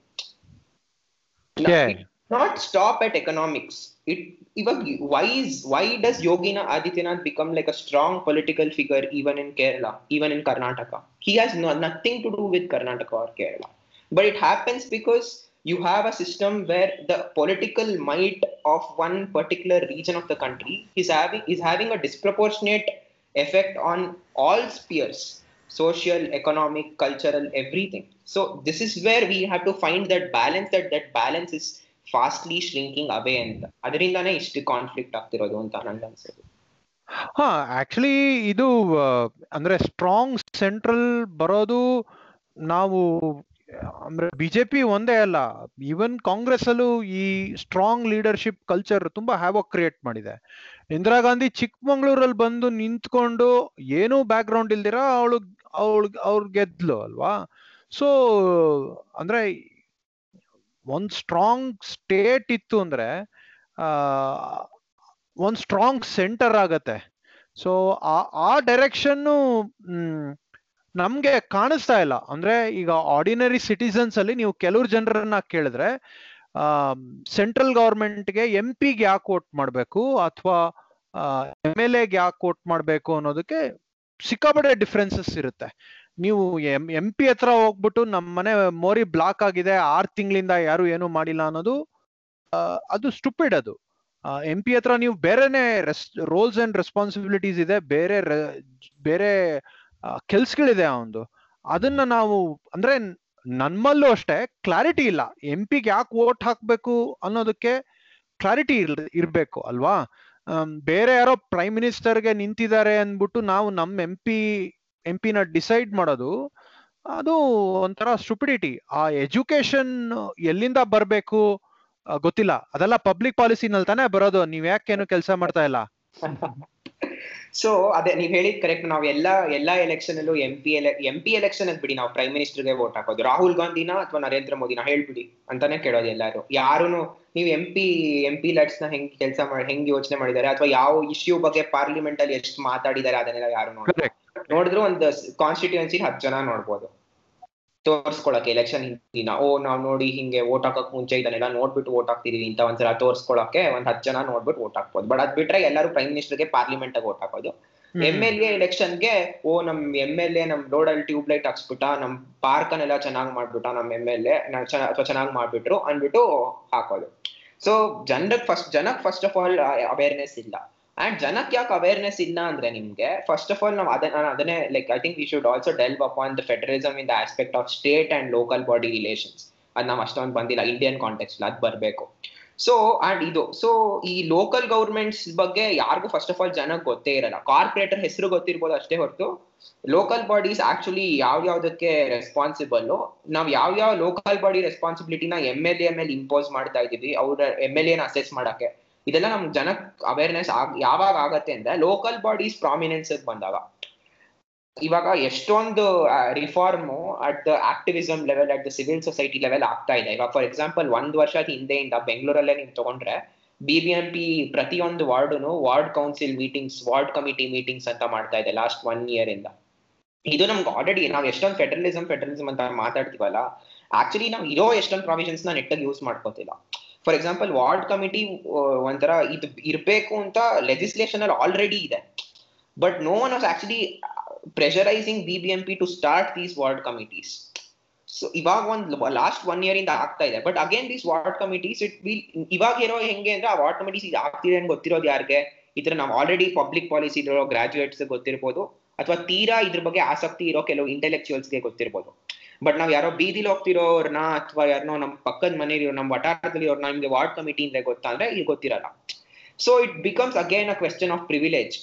not stop at economics. It even why is why does Yogina Adityanath become like a strong political figure even in Kerala, even in Karnataka? He has no, nothing to do with Karnataka or Kerala, but it happens because you have a system where the political might of one particular region of the country is having is having a disproportionate effect on all spheres social economic cultural everything so this is where we have to find that balance that that balance is fastly shrinking away ಅಂತ. ಅದರಿಂದಾನೇ ಇಷ್ಟು conflict ಆಗ್ತಿರೋದು ಅಂತ ನಂಗೆ ಅನ್ಸೋದು ಹಾ actually ಇದು ಅಂದ್ರೆ ಸ್ಟ್ರಾಂಗ್ ಸೆಂಟ್ರಲ್ ಬರೋದು ನಾವು, ಅಂದ್ರೆ ಬಿಜೆಪಿ ಒಂದೇ ಅಲ್ಲ ಈವನ್ ಕಾಂಗ್ರೆಸ್ ಅಲ್ಲೂ ಈ ಸ್ಟ್ರಾಂಗ್ ಲೀಡರ್ಶಿಪ್ ಕಲ್ಚರ್ ತುಂಬಾ ಹ್ಯಾವಕ್ ಕ್ರಿಯೇಟ್ ಮಾಡಿದೆ. ಇಂದಿರಾ ಗಾಂಧಿ ಚಿಕ್ಕಮಂಗ್ಳೂರಲ್ಲಿ ಬಂದು ನಿಂತ್ಕೊಂಡು ಏನೂ ಬ್ಯಾಕ್ ಗ್ರೌಂಡ್ ಇಲ್ದಿರ ಅವಳು ಅವಳು, ಅವ್ರು ಗೆದ್ಲು ಅಲ್ವಾ? ಸೊ ಅಂದ್ರೆ ಒಂದ್ ಸ್ಟ್ರಾಂಗ್ ಸ್ಟೇಟ್ ಇತ್ತು ಅಂದ್ರೆ ಒಂದ್ ಸ್ಟ್ರಾಂಗ್ ಸೆಂಟರ್ ಆಗತ್ತೆ. ಸೊ ಆ ಡೈರೆಕ್ಷನ್ನು ನಮ್ಗೆ ಕಾಣಿಸ್ತಾ ಇಲ್ಲ. ಅಂದ್ರೆ ಈಗ ಆರ್ಡಿನರಿ ಸಿಟಿಸನ್ಸ್ ಅಲ್ಲಿ ನೀವು ಕೆಲವ್ರು ಜನರನ್ನ ಕೇಳಿದ್ರೆ ಸೆಂಟ್ರಲ್ ಗವರ್ಮೆಂಟ್ಗೆ ಎಂ ಪಿಗೆ ಯಾಕೆ ವೋಟ್ ಮಾಡಬೇಕು ಅಥವಾ ಎಂ ಎಲ್ ಎಗೆ ಯಾಕೆ ವೋಟ್ ಮಾಡಬೇಕು ಅನ್ನೋದಕ್ಕೆ ಸಿಕ್ಕಾಪಟ್ಟೆ ಡಿಫ್ರೆನ್ಸಸ್ ಇರುತ್ತೆ. ನೀವು ಎಂ ಎಂ ಪಿ ಹತ್ರ ಹೋಗ್ಬಿಟ್ಟು ನಮ್ಮ ಮನೆ ಮೋರಿ ಬ್ಲಾಕ್ ಆಗಿದೆ, ಆರ್ ತಿಂಗಳಿಂದ ಯಾರು ಏನು ಮಾಡಿಲ್ಲ ಅನ್ನೋದು ಅದು ಸ್ಟುಪಿಡ್ ಅದು. ಎಂ ಪಿ ಹತ್ರ ನೀವು ಬೇರೆನೆ ರೆಸ್ ರೋಲ್ಸ್ ಅಂಡ್ ರೆಸ್ಪಾನ್ಸಿಬಿಲಿಟೀಸ್ ಇದೆ, ಬೇರೆ ಬೇರೆ ಕೆಲ್ಸಗಳಿದೆ ಅವನದು ಅದನ್ನ ನಾವು, ಅಂದ್ರೆ ನಮ್ಮಲ್ಲೂ ಅಷ್ಟೇ ಕ್ಲಾರಿಟಿ ಇಲ್ಲ. ಎಂ ಪಿಗೆ ಯಾಕೆ ವೋಟ್ ಹಾಕ್ಬೇಕು ಅನ್ನೋದಕ್ಕೆ ಕ್ಲಾರಿಟಿ ಇರ್ಬೇಕು ಅಲ್ವಾ? ಬೇರೆ ಯಾರೋ ಪ್ರೈಮ್ ಮಿನಿಸ್ಟರ್ಗೆ ನಿಂತಿದ್ದಾರೆ ಅಂದ್ಬಿಟ್ಟು ನಾವು ನಮ್ಮ ಎಂ ಪಿ ಎಂ ಪಿನ ಡಿಸೈಡ್ ಮಾಡೋದು ಅದು ಒಂಥರ ಸ್ಟುಪಿಡಿಟಿ ಆ ಎಜುಕೇಶನ್ ಎಲ್ಲಿಂದ ಬರಬೇಕು ಗೊತ್ತಿಲ್ಲ. ಅದೆಲ್ಲ ಪಬ್ಲಿಕ್ ಪಾಲಿಸಿನಲ್ಲಿ ತಾನೇ ಬರೋದು. ನೀವ್ ಯಾಕೇನು ಕೆಲಸ ಮಾಡ್ತಾ ಇಲ್ಲ? ಸೊ ಅದೇ ನೀವ್ ಹೇಳಿದ್ ಕರೆಕ್ಟ್ ನಾವ್ ಎಲ್ಲಾ ಎಲ್ಲಾ ಎಲೆಕ್ಷನ್ ಅಲ್ಲೂ M P M P election ಅದ್ ಬಿಡಿ. ನಾವು ಪ್ರೈಮ್ ಮಿನಿಸ್ಟರ್ಗೆ ವೋಟ್ ಹಾಕೋದು. ರಾಹುಲ್ ಗಾಂಧಿನ ಅಥವಾ ನರೇಂದ್ರ ಮೋದಿನ ಹೇಳ್ಬಿಡಿ ಅಂತಾನೆ ಕೇಳೋದು ಎಲ್ಲಾರು. ಯಾರುನು ನೀವು ಎಂ ಪಿ ಎಂ ಪಿ ಲೆಟ್ಸ್ನ ಹೆಂಗ್ ಕೆಲಸ ಮಾಡಿ ಹೆಂಗ್ ಯೋಚನೆ ಮಾಡಿದ್ದಾರೆ? ಅಥವಾ ಯಾವ ಇಶ್ಯೂ ಬಗ್ಗೆ ಪಾರ್ಲಿಮೆಂಟ್ ಅಲ್ಲಿ ಎಷ್ಟು ಮಾತಾಡಿದ್ದಾರೆ ಅದನ್ನೆಲ್ಲ ಯಾರು ನೋಡಿ. ನೋಡಿದ್ರು ಒಂದು ಕಾನ್ಸ್ಟಿಟ್ಯೂನ್ಸಿ ಹತ್ತು ಜನ ನೋಡ್ಬೋದು. ತೋರ್ಸ್ಕೊಳಕ್ಕೆ ಎಲೆಕ್ಷನ್ ದಿನ ಓ ನಾವ್ ನೋಡಿ ಹಿಂಗೆ ವೋಟ್ ಹಾಕಕ್ ಮುಂಚೆ ಇದನ್ನೆಲ್ಲ ನೋಡ್ಬಿಟ್ಟು ವೋಟ್ ಹಾಕ್ತಿದೀವಿ ಅಂತ ಒಂದ್ಸಲ ತೋರ್ಸ್ಕೊಳಕ್ಕೆ ಒಂದ್ ಹತ್ತು ಜನ ನೋಡ್ಬಿಟ್ಟು ವೋಟ್ ಹಾಕ್ಬೋದು. ಬಟ್ ಅದ್ ಬಿಟ್ರೆ ಎಲ್ಲರೂ ಪ್ರೈಮ್ ಮಿನಿಸ್ಟರ್ಗೆ ಪಾರ್ಲಿಮೆಂಟ್ ವೋಟ್ ಹಾಕೋದು. ಎಂ ಎಲ್ ಎ ಎಲೆಕ್ಷನ್ಗೆ ಓ ನಮ್ ಎಂ ಎಲ್ ಎ ನಮ್ ರೋಡ್ ಅಲ್ಲಿ ಟ್ಯೂಬ್ ಲೈಟ್ ಹಾಕ್ಸ್ಬಿಟ್ಟ ನಮ್ ಪಾರ್ಕ್ ಅನ್ನೆಲ್ಲ ಚೆನ್ನಾಗ್ ಮಾಡ್ಬಿಟ್ಟ ನಮ್ ಎಂ ಎಲ್ ಎ ಅಥವಾ ಚೆನ್ನಾಗ್ ಮಾಡ್ಬಿಟ್ರು ಅಂದ್ಬಿಟ್ಟು ಹಾಕೋದು. ಸೊ ಜನಕ್ ಫಸ್ಟ್ ಜನಕ್ ಫಸ್ಟ್ ಆಫ್ ಆಲ್ ಅವೇರ್ನೆಸ್ ಇಲ್ಲ. ಅಂಡ್ ಜನಕ್ಕೆ ಯಾಕೆ ಅವೇರ್ನೆಸ್ ಇಲ್ಲ ಅಂದ್ರೆ ನಿಮ್ಗೆ ಫಸ್ಟ್ ಆಫ್ ಆಲ್ ನಾವು ಅದನ್ನ ನಾನು ಅದನ್ನೇ like I think we should also delve upon the federalism in the aspect of state and local body relations ಅದ್ ನಾವು ಅಷ್ಟೊಂದು ಬಂದಿಲ್ಲ ಇಂಡಿಯನ್ ಕಾಂಟೆಕ್ಸ್ ಅದು ಬರಬೇಕು ಸೊ ಅಂಡ್ ಇದು ಸೊ ಈ ಲೋಕಲ್ ಗೌರ್ಮೆಂಟ್ಸ್ ಬಗ್ಗೆ ಯಾರಿಗೂ ಫಸ್ಟ್ ಆಫ್ ಆಲ್ ಜನಕ್ಕೆ ಗೊತ್ತೇ ಇರಲ್ಲ. ಕಾರ್ಪೊರೇಟರ್ ಹೆಸರು ಗೊತ್ತಿರ್ಬೋದು ಅಷ್ಟೇ ಹೊರತು. ಲೋಕಲ್ ಬಾಡೀಸ್ ಆಕ್ಚುಲಿ ಯಾವ ಯಾವ್ದಕ್ಕೆ ರೆಸ್ಪಾನ್ಸಿಬಲ್ ನಾವು ಯಾವ ಯಾವ ಲೋಕಲ್ ಬಾಡಿ ರೆಸ್ಪಾನ್ಸಿಬಿಲಿಟಿನ ಎಂ ಎಲ್ ಎ ಮೇಲೆ ಇಂಪೋಸ್ ಮಾಡ್ತಾ ಇದೀವಿ ಅವ್ರ ಎಂ ಎಲ್ ಎನ ಅಸೆಸ್ ಮಾಡಕ್ಕೆ. ಇದೆಲ್ಲ ನಮ್ ಜನಕ್ ಅವೇರ್ನೆಸ್ ಯಾವಾಗ ಆಗತ್ತೆ ಅಂದ್ರೆ ಲೋಕಲ್ ಬಾಡೀಸ್ ಪ್ರಾಮಿನೆನ್ಸ್ ಬಂದಾಗ. ಇವಾಗ ಎಷ್ಟೊಂದು reform at the activism level at the civil society level ಆಗ್ತಾ ಇದೆ. ಇವಾಗ ಫಾರ್ ಎಕ್ಸಾಂಪಲ್ ಒಂದ್ ವರ್ಷದ ಹಿಂದೆಯಿಂದ ಬೆಂಗಳೂರಲ್ಲೇ ನೀವು ತಗೊಂಡ್ರೆ ಬಿ ಬಿ ಎಂ ಪಿ ಪ್ರತಿಯೊಂದು ವಾರ್ಡುನು ward council meetings ward committee meetings ಅಂತ ಮಾಡ್ತಾ ಇದೆ ಲಾಸ್ಟ್ ಒನ್ ಇಯರ್ ಇಂದ. ಇದು ನಮ್ಗೆ ಆಲ್ರೆಡಿ ನಾವು ಎಷ್ಟೊಂದು ಫೆಡರಲಿಸಮ್ ಫೆಡರಲಿಸಮ್ ಅಂತ ಮಾತಾಡ್ತೀವಲ್ಲ ಆಕ್ಚುಲಿ ನಾವು ಇರೋ ಎಷ್ಟೊಂದು ಪ್ರಾವಿಷನ್ಸ್ನ ನೆಟ್ಟಾಗಿ ಯೂಸ್ ಮಾಡ್ಕೋತಿಲ್ಲ. ಫಾರ್ ಎಕ್ಸಾಂಪಲ್ ವಾರ್ಡ್ ಕಮಿಟಿ ಒಂಥರ ಇದು ಇರಬೇಕು ಅಂತ ಲೆಜಿಸ್ಲೇಷನ್ ಅಲ್ಲಿ ಆಲ್ರೆಡಿ ಇದೆ. But no one was actually pressurising B B M P to start these ward committees so ಇವಾಗ ಒಂದು ಲಾಸ್ಟ್ ಒನ್ ಇಯರ್ ಇಂದ ಆಗ್ತಾ ಇದೆ. But again these ward committees it will ಇವಾಗ ಇರೋ ಹೆಂಗೆ ಅಂದ್ರೆ ಆ ವಾರ್ಡ್ ಕಮಿಟೀಸ್ ಆಗ್ತಿದೆ ಅಂತ ಗೊತ್ತಿರೋದು ಯಾರಿಗೆ? ಈ ತರ ನಾವು ಆಲ್ರೆಡಿ ಪಬ್ಲಿಕ್ ಪಾಲಿಸಿ ಇರೋ ಗ್ರಾಜುಯೇಟ್ಸ್ ಗೊತ್ತಿರ್ಬೋದು. ಅಥವಾ ತೀರಾ ಇದ್ರ ಬಗ್ಗೆ ಆಸಕ್ತಿ ಇರೋ ಕೆಲವು ಇಂಟೆಲೆಕ್ಚುಯಲ್ಸ್ಗೆ ಗೊತ್ತಿರ್ಬೋದು. ಬಟ್ ನಾವ್ ಯಾರೋ ಬೀದಿಲಿ ಹೋಗ್ತಿರೋರ್ನ ಅಥವಾ ಯಾರನ್ನೋ ನಮ್ಮ ಪಕ್ಕದ ಮನೇಲಿ ನಮ್ಮ ವಟಾರದಲ್ಲಿ ಅವ್ರನ್ನ ನಿಮ್ಗೆ ವಾರ್ಡ್ ಕಮಿಟಿ ಗೊತ್ತಾ ಅಂದ್ರೆ ಇಲ್ಲಿ ಗೊತ್ತಿರಲ್ಲ. So it becomes again a question of privilege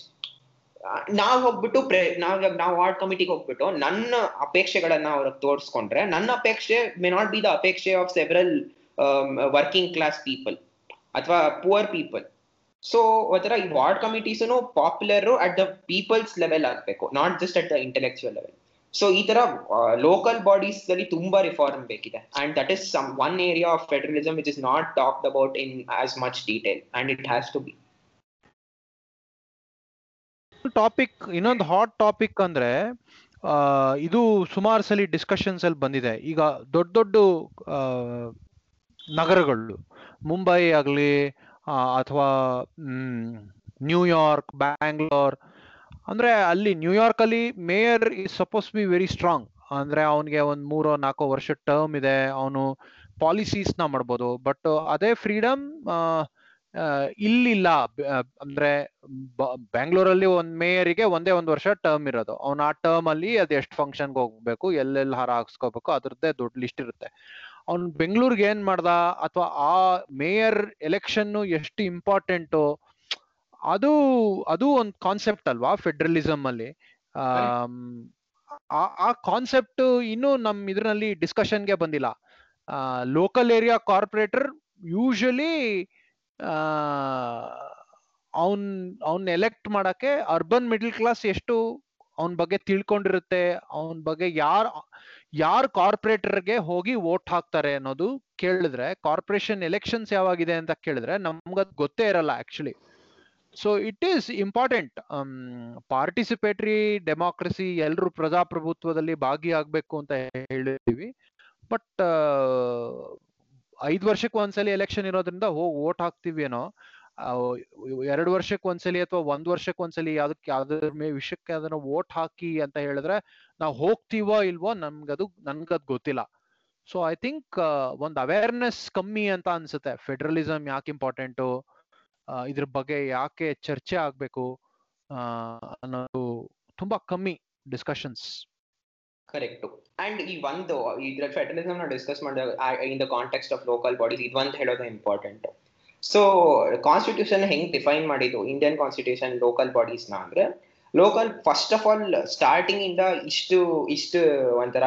ನಾವ್ ಹೋಗ್ಬಿಟ್ಟು ನಾವ್, ನಾವು ವಾರ್ಡ್ ಕಮಿಟಿಗೆ ಹೋಗ್ಬಿಟ್ಟು ನನ್ನ ಅಪೇಕ್ಷೆಗಳನ್ನ ಅವ್ರಿಗೆ ತೋರಿಸ್ಕೊಂಡ್ರೆ ನನ್ನ ಅಪೇಕ್ಷೆ ಮೇ ನಾಟ್ ಬಿ ದ ಅಪೇಕ್ಷೆ of several working class people ಅಥವಾ ಪುವರ್ ಪೀಪಲ್ ಸೊ ಒಂಥರ ಈ ward committees popular at the people's level ಆಗ್ಬೇಕು not just at the intellectual level so ಈ ತರ ಲೋಕಲ್ ಬಾಡೀಸ್ ಅಲ್ಲಿ ತುಂಬಾ ರಿಫಾರ್ಮ್ ಬೇಕಿದೆ. And that is some one area of federalism which is not talked about in as much detail and it has to be topic ಇನ್ನೊಂದು hot topic ಅಂದ್ರೆ ಇದು ಸುಮಾರು ಸಲ ಡಿಸ್ಕಷನ್ಸ್ ಅಲ್ಲಿ ಬಂದಿದೆ. ಈಗ ದೊಡ್ಡ ದೊಡ್ಡ ನಗರಗಳು, ಮುಂಬೈ ಆಗಲಿ ಅಥವಾ ನ್ಯೂಯಾರ್ಕ್ ಬ್ಯಾಂಗ್ಳೂರ್ ಅಂದ್ರೆ ಅಲ್ಲಿ ನ್ಯೂಯಾರ್ಕ್ ಅಲ್ಲಿ mayor is suppose be very strong ಅಂದ್ರೆ ಅವನಿಗೆ ಒಂದ್ ಮೂರೋ, ನಾಲ್ಕೋ ವರ್ಷ ಟರ್ಮ್ ಇದೆ, ಅವನು ಪಾಲಿಸೀಸ್ನ ಮಾಡ್ಬೋದು. ಬಟ್ ಅದೇ ಫ್ರೀಡಮ್ ಇಲ್ಲಿಲ್ಲ. ಅಂದ್ರೆ ಬ್ಯಾಂಗ್ಳೂರಲ್ಲಿ ಒಂದ್ ಮೇಯರಿಗೆ ಒಂದೇ ಒಂದ್ ವರ್ಷ ಟರ್ಮ್ ಇರೋದು. ಅವ್ನು ಆ ಟರ್ಮ್ ಅಲ್ಲಿ ಅದ್ ಎಷ್ಟು ಫಂಕ್ಷನ್ಗೆ ಹೋಗ್ಬೇಕು, ಎಲ್ಲೆಲ್ಲಿ ಹಾರ ಹಾಕ್ಸ್ಕೋಬೇಕು, ಅದ್ರದ್ದೇ ದೊಡ್ಡ ಲಿಸ್ಟ್ ಇರುತ್ತೆ. ಅವ್ನು ಬೆಂಗಳೂರಿಗೆ ಏನ್ ಮಾಡ್ದ, ಅಥವಾ ಆ ಮೇಯರ್ ಎಲೆಕ್ಷನ್ ಎಷ್ಟು ಇಂಪಾರ್ಟೆಂಟು ಅದು ಅದು ಒಂದು ಕಾನ್ಸೆಪ್ಟ್ ಅಲ್ವಾ ಫೆಡರಲಿಸಮ್ ಅಲ್ಲಿ? ಆ- ಕಾನ್ಸೆಪ್ಟ್ ಇನ್ನೂ ನಮ್ ಇದ್ರಲ್ಲಿ ಡಿಸ್ಕಷನ್ಗೆ ಬಂದಿಲ್ಲ. ಲೋಕಲ್ ಏರಿಯಾ ಕಾರ್ಪೊರೇಟರ್ ಯೂಶಲಿ ಅವನ್ ಅವನ್ ಎಲೆಕ್ಟ್ ಮಾಡಕ್ಕೆ ಅರ್ಬನ್ ಮಿಡಲ್ ಕ್ಲಾಸ್ ಎಷ್ಟು ಅವನ ಬಗ್ಗೆ ತಿಳ್ಕೊಂಡಿರುತ್ತೆ, ಅವನ ಬಗ್ಗೆ ಯಾರ್ ಯಾರ್ ಕಾರ್ಪೊರೇಟರ್ಗೆ ಹೋಗಿ ವೋಟ್ ಹಾಕ್ತಾರೆ ಅನ್ನೋದು ಕೇಳಿದ್ರೆ ಕಾರ್ಪೊರೇಷನ್ ಎಲೆಕ್ಷನ್ಸ್ ಯಾವಾಗಿದೆ ಅಂತ ಕೇಳಿದ್ರೆ ನಮ್ಗದ್ ಗೊತ್ತೇ ಇರಲ್ಲ actually so it is important participatory democracy ಎಲ್ಲರೂ ಪ್ರಜಾಪ್ರಭುತ್ವದಲ್ಲಿ ಭಾಗಿಯಾಗಬೇಕು ಅಂತ ಹೇಳಿದೀವಿ ಬಟ್ ಐದು ವರ್ಷಕ್ಕೆ ಒಂದ್ಸಲಿ ಎಲೆಕ್ಷನ್ ಇರೋದ್ರಿಂದ ಹೋಗಿ ವೋಟ್ ಹಾಕ್ತಿವಿ ಏನೋ. ಎರಡು ವರ್ಷಕ್ಕೆ ಒಂದ್ಸಲಿ ಅಥವಾ ಒಂದ್ ವರ್ಷಕ್ಕೆ ಒಂದ್ಸಲಿ ಯಾವ್ದಕ್ಕೆ ಅದ್ರ ಮೇ ವಿಷಯಕ್ಕೆ ಅದನ್ನ ವೋಟ್ ಹಾಕಿ ಅಂತ ಹೇಳಿದ್ರೆ ನಾವು ಹೋಗ್ತೀವೋ ಇಲ್ವೋ ನನ್ಗದು ನನ್ಗದ್ ಗೊತ್ತಿಲ್ಲ. ಸೊ ಐ ಥಿಂಕ್ ಒಂದು ಅವೇರ್ನೆಸ್ ಕಮ್ಮಿ ಅಂತ ಅನ್ಸುತ್ತೆ. ಫೆಡರಲಿಸಮ್ ಯಾಕೆ ಇಂಪಾರ್ಟೆಂಟು ಇದ್ರ ಬಗ್ಗೆ ಯಾಕೆ ಚರ್ಚೆ ಆಗ್ಬೇಕು ಅನ್ನೋದು ತುಂಬಾ ಕಮ್ಮಿ ಡಿಸ್ಕಷನ್ಸ್ ಕರೆಕ್ಟ್ ಅಂಡ್ ಈ ಒಂದು ಇದ್ರ ಫೆಡರಲಿಸಮ್ ನಾವು ಡಿಸ್ಕಸ್ ಮಾಡಿದಾಗ in the context of local bodies ಇದೊಂದು ಹೇಳೋದು ಇಂಪಾರ್ಟೆಂಟ್ ಸೊ ಕಾನ್ಸ್ಟಿಟ್ಯೂಷನ್ ಹೆಂಗ್ ಡಿಫೈನ್ ಮಾಡಿದ್ದು? ಇಂಡಿಯನ್ ಕಾನ್ಸ್ಟಿಟ್ಯೂಷನ್ ಲೋಕಲ್ ಬಾಡೀಸ್ನ ಅಂದ್ರೆ local first of all starting ಇಂದ ಇಷ್ಟು ಇಷ್ಟು ಒಂಥರ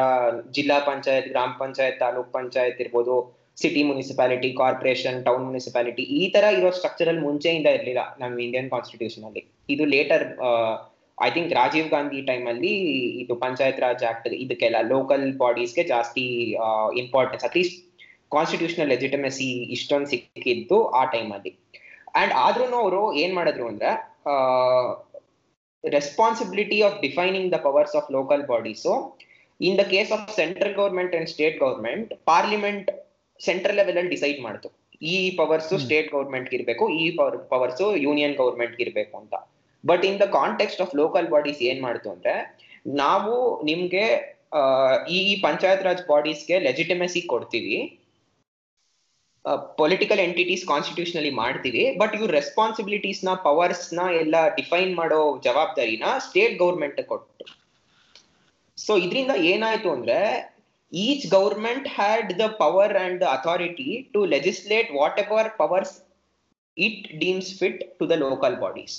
ಜಿಲ್ಲಾ ಪಂಚಾಯತ್, ಗ್ರಾಮ ಪಂಚಾಯತ್, ತಾಲೂಕ್ ಪಂಚಾಯತ್ ಇರ್ಬೋದು city municipality corporation town municipality ಈ ತರ ಇರೋ ಸ್ಟ್ರಕ್ಚರಲ್ ಮುಂಚೆಯಿಂದ ಇರಲಿಲ್ಲ ನಮ್ಮ ಇಂಡಿಯನ್ ಕಾನ್ಸ್ಟಿಟ್ಯೂಷನ್ ಅಲ್ಲಿ. ಇದು later I think Rajiv Gandhi time ಅಲ್ಲಿ ಇದು ಪಂಚಾಯತ್ ರಾಜ್ ಆಕ್ಟ್ ಇದಕ್ಕೆಲ್ಲ ಲೋಕಲ್ ಬಾಡೀಸ್ಗೆ ಜಾಸ್ತಿ ಇಂಪಾರ್ಟೆನ್ಸ್ ಅಟ್ಲೀಸ್ಟ್ ಕಾನ್ಸ್ಟಿಟ್ಯೂಷನಲ್ ಲೆಜಿಟಮೆಸಿ ಇಷ್ಟೊಂದು ಸಿಕ್ಕಿದ್ದು ಆ ಟೈಮ್ ಅಲ್ಲಿ. ಅಂಡ್ ಆದ್ರೂ ಅವರು ಏನ್ ಮಾಡಿದ್ರು ಅಂದ್ರೆ responsibility of defining the powers of local bodies in the case of central government and state government parliament central level ಅಲ್ಲಿ ಡಿಸೈಡ್ ಮಾಡ್ತು. ಈ ಪವರ್ಸ್ ಸ್ಟೇಟ್ ಗೌರ್ಮೆಂಟ್ ಇರಬೇಕು ಈ ಪವರ್ಸ್ ಯೂನಿಯನ್ ಗೌರ್ಮೆಂಟ್ ಇರಬೇಕು ಅಂತ. But in the context of local bodies ಏನ್ ಮಾಡ್ತು ಅಂದ್ರೆ ನಾವು ನಿಮ್ಗೆ ಈ ಪಂಚಾಯತ್ ರಾಜ್ ಬಾಡೀಸ್ಗೆ ಲೆಜಿಟಿಮೆಸಿ ಕೊಡ್ತೀವಿ. ಪೊಲಿಟಿಕಲ್ ಎಂಟಿಟೀಸ್ ಕಾನ್ಸ್ಟಿಟ್ಯೂಷನಲಿ ಮಾಡ್ತೀವಿ ಬಟ್ ಇವ್ರ ರೆಸ್ಪಾನ್ಸಿಬಿಲಿಟೀಸ್ನ ಪವರ್ಸ್ನ ಎಲ್ಲ ಡಿಫೈನ್ ಮಾಡೋ ಜವಾಬ್ದಾರಿನ ಸ್ಟೇಟ್ ಗೌರ್ಮೆಂಟ್ ಕೊಟ್ಟು ಸೊ ಇದರಿಂದ ಏನಾಯ್ತು ಅಂದ್ರೆ government had the power and the authority to legislate whatever powers it deems fit to the local bodies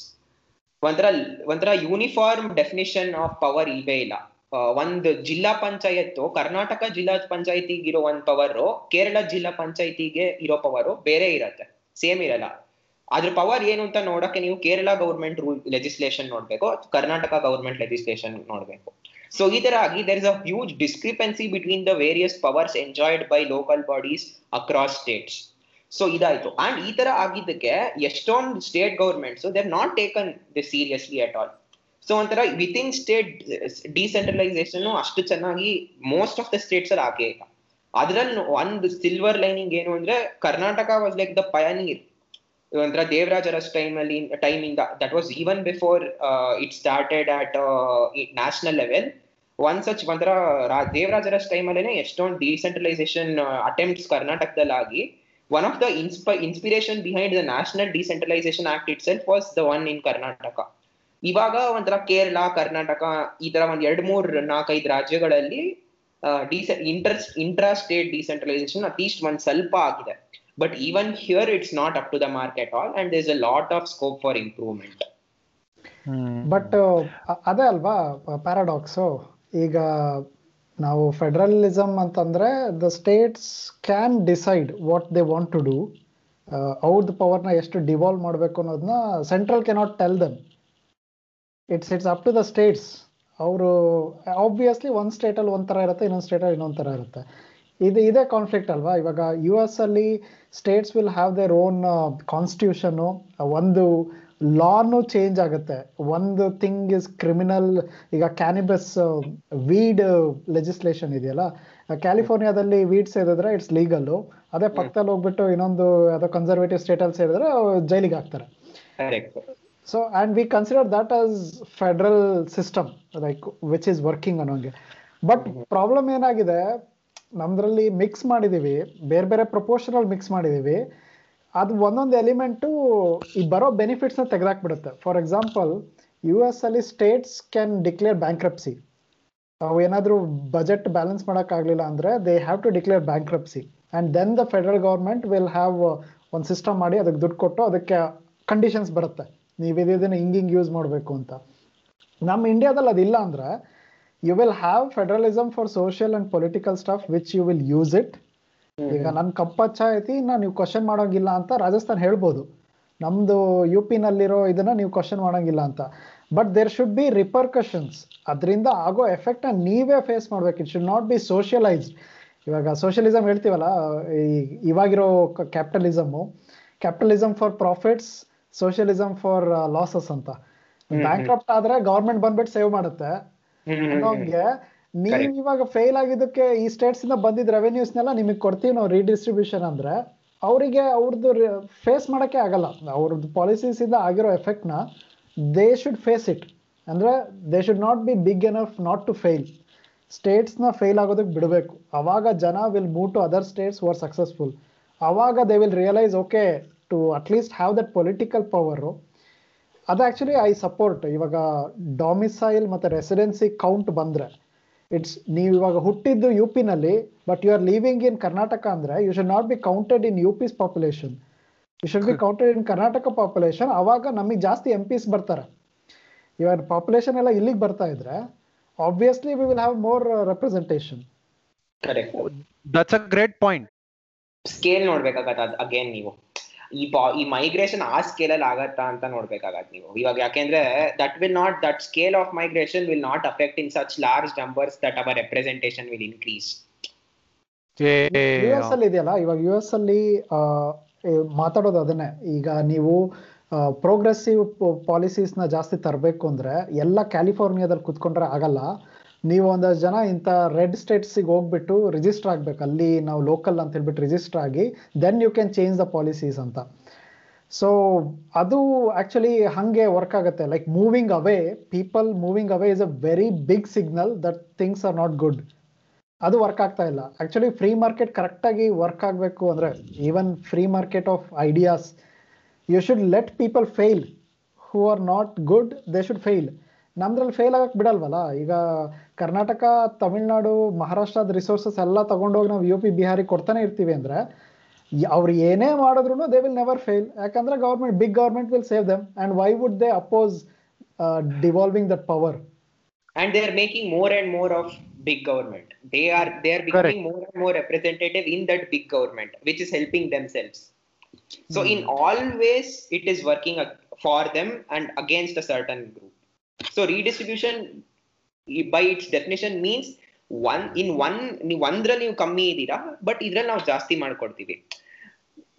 ಒಂಥರ ಒಂಥರ ಯೂನಿಫಾರ್ಮ್ ಡೆಫಿನಿಷನ್ ಆಫ್ ಪವರ್ ಇಲ್ವೇ ಇಲ್ಲ. ಒಂದ್ ಜಿಲ್ಲಾ ಪಂಚಾಯತ್ ಕರ್ನಾಟಕ ಜಿಲ್ಲಾ ಪಂಚಾಯತಿಗೆ ಇರೋ ಒಂದ್ ಪವರ್ ಕೇರಳ ಜಿಲ್ಲಾ ಪಂಚಾಯತಿಗೆ ಇರೋ ಪವರ್ ಬೇರೆ ಇರತ್ತೆ ಸೇಮ್ ಇರಲ್ಲ. ಅದ್ರ ಪವರ್ ಏನು ಅಂತ ನೋಡಕ್ಕೆ ನೀವು ಕೇರಳ ಗೌರ್ಮೆಂಟ್ ರೂಲ್ ಲೆಜಿಸ್ಲೇಷನ್ ನೋಡ್ಬೇಕು, ಕರ್ನಾಟಕ ಗೌರ್ಮೆಂಟ್ ಲೆಜಿಸ್ಲೇಷನ್ ನೋಡ್ಬೇಕು. ಸೊ ಆಗಿ there is a huge discrepancy between the various powers enjoyed by local bodies across states so ಇದಾಯ್ತು. ಅಂಡ್ ಈ ತರ ಆಗಿದ್ದಕ್ಕೆ ಎಷ್ಟೊಂದು state governments there not taken this seriously at all so ಒಂಥರ within state decentralisation ಅಷ್ಟು ಚೆನ್ನಾಗಿ most of the states ಅಲ್ಲಿ ಆಗೇ ಇಲ್ಲ. ಅದ್ರಲ್ಲಿ ಒಂದು ಸಿಲ್ವರ್ ಲೈನಿಂಗ್ ಏನು ಅಂದ್ರೆ Karnataka was like the pioneer ಒಂಥರ ದೇವರಾಜ್ ಅರಸ್ ಟೈಮ್ ಅಲ್ಲಿ time that was even before it started at national level one such ಒಂಥರ ದೇವರಾಜ ಅರಸ್ ಟೈಮ್ ಅಲ್ಲೇನೆ ಎಷ್ಟೊಂದು ಡಿಸೆಂಟ್ರಲೈಸೇಷನ್ ಅಟೆಂಪ್ಟ್ಸ್ ಕರ್ನಾಟಕದಲ್ಲಿ ಆಗಿ one of the insp inspiration behind the national decentralisation act itself was the one in Karnataka ಇವಾಗ ಒಂಥರ ಕೇರಳ, ಕರ್ನಾಟಕ ಈ ತರ ಒಂದ್ ಎರಡ್ ಮೂರ್ ನಾಲ್ಕೈದು ರಾಜ್ಯಗಳಲ್ಲಿ dece inter intra state decentralisation at least ಒಂದ್ ಸ್ವಲ್ಪ ಆಗಿದೆ. But even here it's not up to the mark all and there is a lot of scope for improvement but ಅದೇ ಅಲ್ವಾ ಪ್ಯಾರಾಡಾಕ್ಸು ಈಗ ನಾವು ಫೆಡರಲಿಸಮ್ ಅಂತಂದ್ರೆ the states can decide what they want to do ಅವ್ರದ್ದು ಪವರ್ನ ಎಷ್ಟು devolve ಮಾಡಬೇಕು ಅನ್ನೋದನ್ನ central cannot tell them it's it's up to the states ಅವರು ಆಬ್ವಿಯಸ್ಲಿ ಒಂದು ಸ್ಟೇಟಲ್ಲಿ ಒಂಥರ ಇರುತ್ತೆ ಇನ್ನೊಂದು ಸ್ಟೇಟಲ್ಲಿ ಇನ್ನೊಂದು ಥರ ಇರುತ್ತೆ. ಇದು ಇದೇ ಕಾನ್ಫ್ಲಿಕ್ಟ್ ಅಲ್ವಾ? ಇವಾಗ ಯು ಎಸ್ ಅಲ್ಲಿ states will have their own constitution ಒಂದು ಲಾನು ಚೇಂಜ್ ಆಗುತ್ತೆ. ಒಂದು ಥಿಂಗ್ ಇಸ್ ಕ್ರಿಮಿನಲ್ ಈಗ ಕ್ಯಾನಿಬಸ್ ವೀಡ್ ಲೆಜಿಸ್ಲೇಷನ್ ಇದೆಯಲ್ಲ ಕ್ಯಾಲಿಫೋರ್ನಿಯಾದಲ್ಲಿ ವೀಡ್ ಸೇರಿದ್ರೆ ಇಟ್ಸ್ ಲೀಗಲ್ಲು ಅದೇ ಪಕ್ಕದಲ್ಲಿ ಹೋಗ್ಬಿಟ್ಟು ಇನ್ನೊಂದು ಯಾವುದೋ ಕನ್ಸರ್ವೇಟಿವ್ ಸ್ಟೇಟಲ್ಲಿ ಸೇರಿದ್ರೆ ಜೈಲಿಗೆ ಹಾಕ್ತಾರೆ. So and we consider that as federal system like which is working ಅನ್ನೋಂಗೆ. But problem ಏನಾಗಿದೆ? ನಮ್ದ್ರಲ್ಲಿ ಮಿಕ್ಸ್ ಮಾಡಿದೀವಿ. ಬೇರೆ ಬೇರೆ ಪ್ರಪೋರ್ಷನಲ್ ಮಿಕ್ಸ್ ಮಾಡಿದೀವಿ. ಅದು ಒಂದೊಂದು ಎಲಿಮೆಂಟು ಈ ಬರೋ ಬೆನಿಫಿಟ್ಸ್ನ ತೆಗೆದಾಕ್ಬಿಡುತ್ತೆ. ಫಾರ್ ಎಕ್ಸಾಂಪಲ್ ಯು ಎಸ್ ಅಲ್ಲಿ ಸ್ಟೇಟ್ಸ್ ಕ್ಯಾನ್ ಡಿಕ್ಲೇರ್ ಬ್ಯಾಂಕ್ರಪ್ಸಿ ಅವು ಏನಾದರೂ ಬಜೆಟ್ ಬ್ಯಾಲೆನ್ಸ್ ಮಾಡೋಕ್ಕಾಗಲಿಲ್ಲ ಅಂದರೆ they have to declare bankruptcy and then the federal government will have ಒಂದು ಸಿಸ್ಟಮ್ ಮಾಡಿ ಅದಕ್ಕೆ ದುಡ್ಡು ಕೊಟ್ಟು ಅದಕ್ಕೆ ಕಂಡೀಷನ್ಸ್ ಬರುತ್ತೆ. ನೀವು ಇದನ್ನು ಹಿಂಗೆ ಹಿಂಗೆ ಯೂಸ್ ಮಾಡಬೇಕು ಅಂತ. ನಮ್ಮ ಇಂಡಿಯಾದಲ್ಲಿ ಅದಿಲ್ಲ ಅಂದರೆ you will have federalism for social and political stuff which you will use it ಈಗ ನನ್ನ ಕಪ್ಪಚ್ಚ ಐತಿ ನಾ ನೀವು ಕ್ವಶನ್ ಮಾಡೋಂಗಿಲ್ಲ ಅಂತ ರಾಜಸ್ಥಾನ್ ಹೇಳ್ಬೋದು. ನಮ್ದು ಯು ಪಿನಲ್ಲಿರೋ ಇದನ್ನ ನೀವು ಕ್ವಶನ್ ಮಾಡೋಂಗಿಲ್ಲ ಅಂತ. But there should be repercussions ಅದರಿಂದ ಆಗೋ ಎಫೆಕ್ಟ್ನ ನೀವೇ ಫೇಸ್ ಮಾಡ್ಬೇಕು. It should not be socialised ಇವಾಗ ಸೋಷಿಯಲಿಸಮ್ ಹೇಳ್ತೀವಲ್ಲ ಈ ಇವಾಗಿರೋ capitalism capitalism for profits socialism for losses ಅಂತ. ಬ್ಯಾಂಕ್ ಆದ್ರೆ ಗೌರ್ಮೆಂಟ್ ಬಂದ್ಬಿಟ್ಟು ಸೇವ್ ಮಾಡುತ್ತೆ. ಅನ್ನೋಂಗೆ ನೀವು ಇವಾಗ ಫೇಲ್ ಆಗಿದ್ದಕ್ಕೆ ಈ ಸ್ಟೇಟ್ಸ್ ಇಂದ ಬಂದಿದ್ದ ರೆವೆನ್ಯೂಸ್ನೆಲ್ಲ ನಿಮಗೆ ಕೊಡ್ತೀವಿ ನಾವು ರೀಡಿಸ್ಟ್ರಿಬ್ಯೂಷನ್ ಅಂದ್ರೆ. ಅವರಿಗೆ ಅವ್ರದ್ದು ಫೇಸ್ ಮಾಡಕ್ಕೆ ಆಗಲ್ಲ. ಅವ್ರದ್ದು ಪಾಲಿಸೀಸ್ ಇಂದ ಆಗಿರೋ ಎಫೆಕ್ಟ್ನ ದೇ ಶುಡ್ ಫೇಸ್ ಇಟ್ ಅಂದ್ರೆ they should not be big enough not to fail ಸ್ಟೇಟ್ಸ್ನ ಫೇಲ್ ಆಗೋದಕ್ಕೆ ಬಿಡಬೇಕು. ಅವಾಗ ಜನ will move to other states were successful ಅವಾಗ they will realise okay to at least have that political power ಅದು actually I support ಇವಾಗ domicile ಮತ್ತೆ residency count ಬಂದ್ರೆ ಇಟ್ಸ್ ನೀವು ಇವಾಗ ಹುಟ್ಟಿದ್ದು you ಪಿನಲ್ಲಿ but you are living in Karnataka ಅಂದ್ರೆ you should not be counted in U P's population you should be counted in Karnataka population ಅವಾಗ ನಮಗೆ ಜಾಸ್ತಿ ಎಂ ಪಿಸ್ ಬರ್ತಾರೆ. ಇವಾಗ ಪಾಪ್ಯುಲೇಷನ್ ಎಲ್ಲ ಇಲ್ಲಿಗೆ ಬರ್ತಾ ಇದ್ರೆ obviously we will have more representation correct that's a great point scale ನೋಡ್ಬೇಕಾಗತ್ತೆ again ನೀವು. ಈ ಬಾ ಈ ಮೈಗ್ರೇಷನ್ ಆ ಸ್ಕೇಲ್ ಅಲ್ಲಿ ಆಗತ್ತಾ ಅಂತ ನೋಡ್ಬೇಕಾಗತ್ತೆ ನೀವು. ಇವಾಗ ಯಾಕೆಂದ್ರೆ that will not that scale of migration will not affect in such large numbers that our representation will increase U S ಅಲ್ಲಿ ಇದೆಯಲ್ಲ ಇವಾಗ ಯು ಎಸ್ ಅಲ್ಲಿ ಮಾತಾಡೋದು ಅದನ್ನೇ. ಈಗ ನೀವು ಪ್ರೋಗ್ರೆಸಿವ್ ಪಾಲಿಸೀಸ್ನ ಜಾಸ್ತಿ ತರಬೇಕು ಅಂದ್ರೆ ಎಲ್ಲ ಕ್ಯಾಲಿಫೋರ್ನಿಯಾದಲ್ಲಿ ಕುತ್ಕೊಂಡ್ರೆ ಆಗಲ್ಲ. ನೀವು ಒಂದಷ್ಟು ಜನ ಇಂಥ ರೆಡ್ ಸ್ಟೇಟ್ಸಿಗೆ ಹೋಗ್ಬಿಟ್ಟು ರಿಜಿಸ್ಟರ್ ಆಗ್ಬೇಕು. ಅಲ್ಲಿ ನಾವು ಲೋಕಲ್ ಅಂತ ಹೇಳ್ಬಿಟ್ಟು ರಿಜಿಸ್ಟರ್ ಆಗಿ then you can change the policies ಅಂತ. ಸೊ ಅದು ಆ್ಯಕ್ಚುಲಿ ಹಾಗೆ ವರ್ಕ್ ಆಗುತ್ತೆ. Like moving away people moving away is a very big signal that things are not good ಅದು ವರ್ಕ್ ಆಗ್ತಾ ಇಲ್ಲ. ಆ್ಯಕ್ಚುಲಿ ಫ್ರೀ ಮಾರ್ಕೆಟ್ ಕರೆಕ್ಟಾಗಿ ವರ್ಕ್ ಆಗಬೇಕು ಅಂದರೆ even free market of ideas you should let people fail who are not good they should fail ನಮ್ದ್ರಲ್ಲಿ fail ಆಗಕ್ ಬಿಡಲ್ವಲ್ಲ ಈಗ ಕರ್ನಾಟಕ ತಮಿಳ್ನಾಡು ಮಹಾರಾಷ್ಟ್ರದ ರಿಸೋರ್ಸಸ್ ಎಲ್ಲ ತಗೊಂಡೋಗಿ ನಾವು ಯು ಪಿ ಬಿಹಾರಿಗೆ ಕೊಡ್ತಾನೆ ಇರ್ತೀವಿ ಅಂದ್ರೆ ಅವ್ರು ಏನೇ ಮಾಡಿದ್ರು ದೇ ವಿಲ್ ನೆವರ್ ಫೇಲ್ ಯಾಕಂದ್ರೆ government big government will save them and why would they oppose devolving that power and they are making more and more of big government they are they are becoming more and more representative in that big government which is helping themselves so in all ways it is working for them and against a certain group so, redistribution by by its definition means in one ನೀವು ಒಂದ್ರಲ್ಲಿ ನೀವು ಕಮ್ಮಿ ಇದ್ದೀರಾ but ಇದ್ರಲ್ಲಿ ನಾವು ಜಾಸ್ತಿ ಮಾಡ್ಕೊಡ್ತೀವಿ.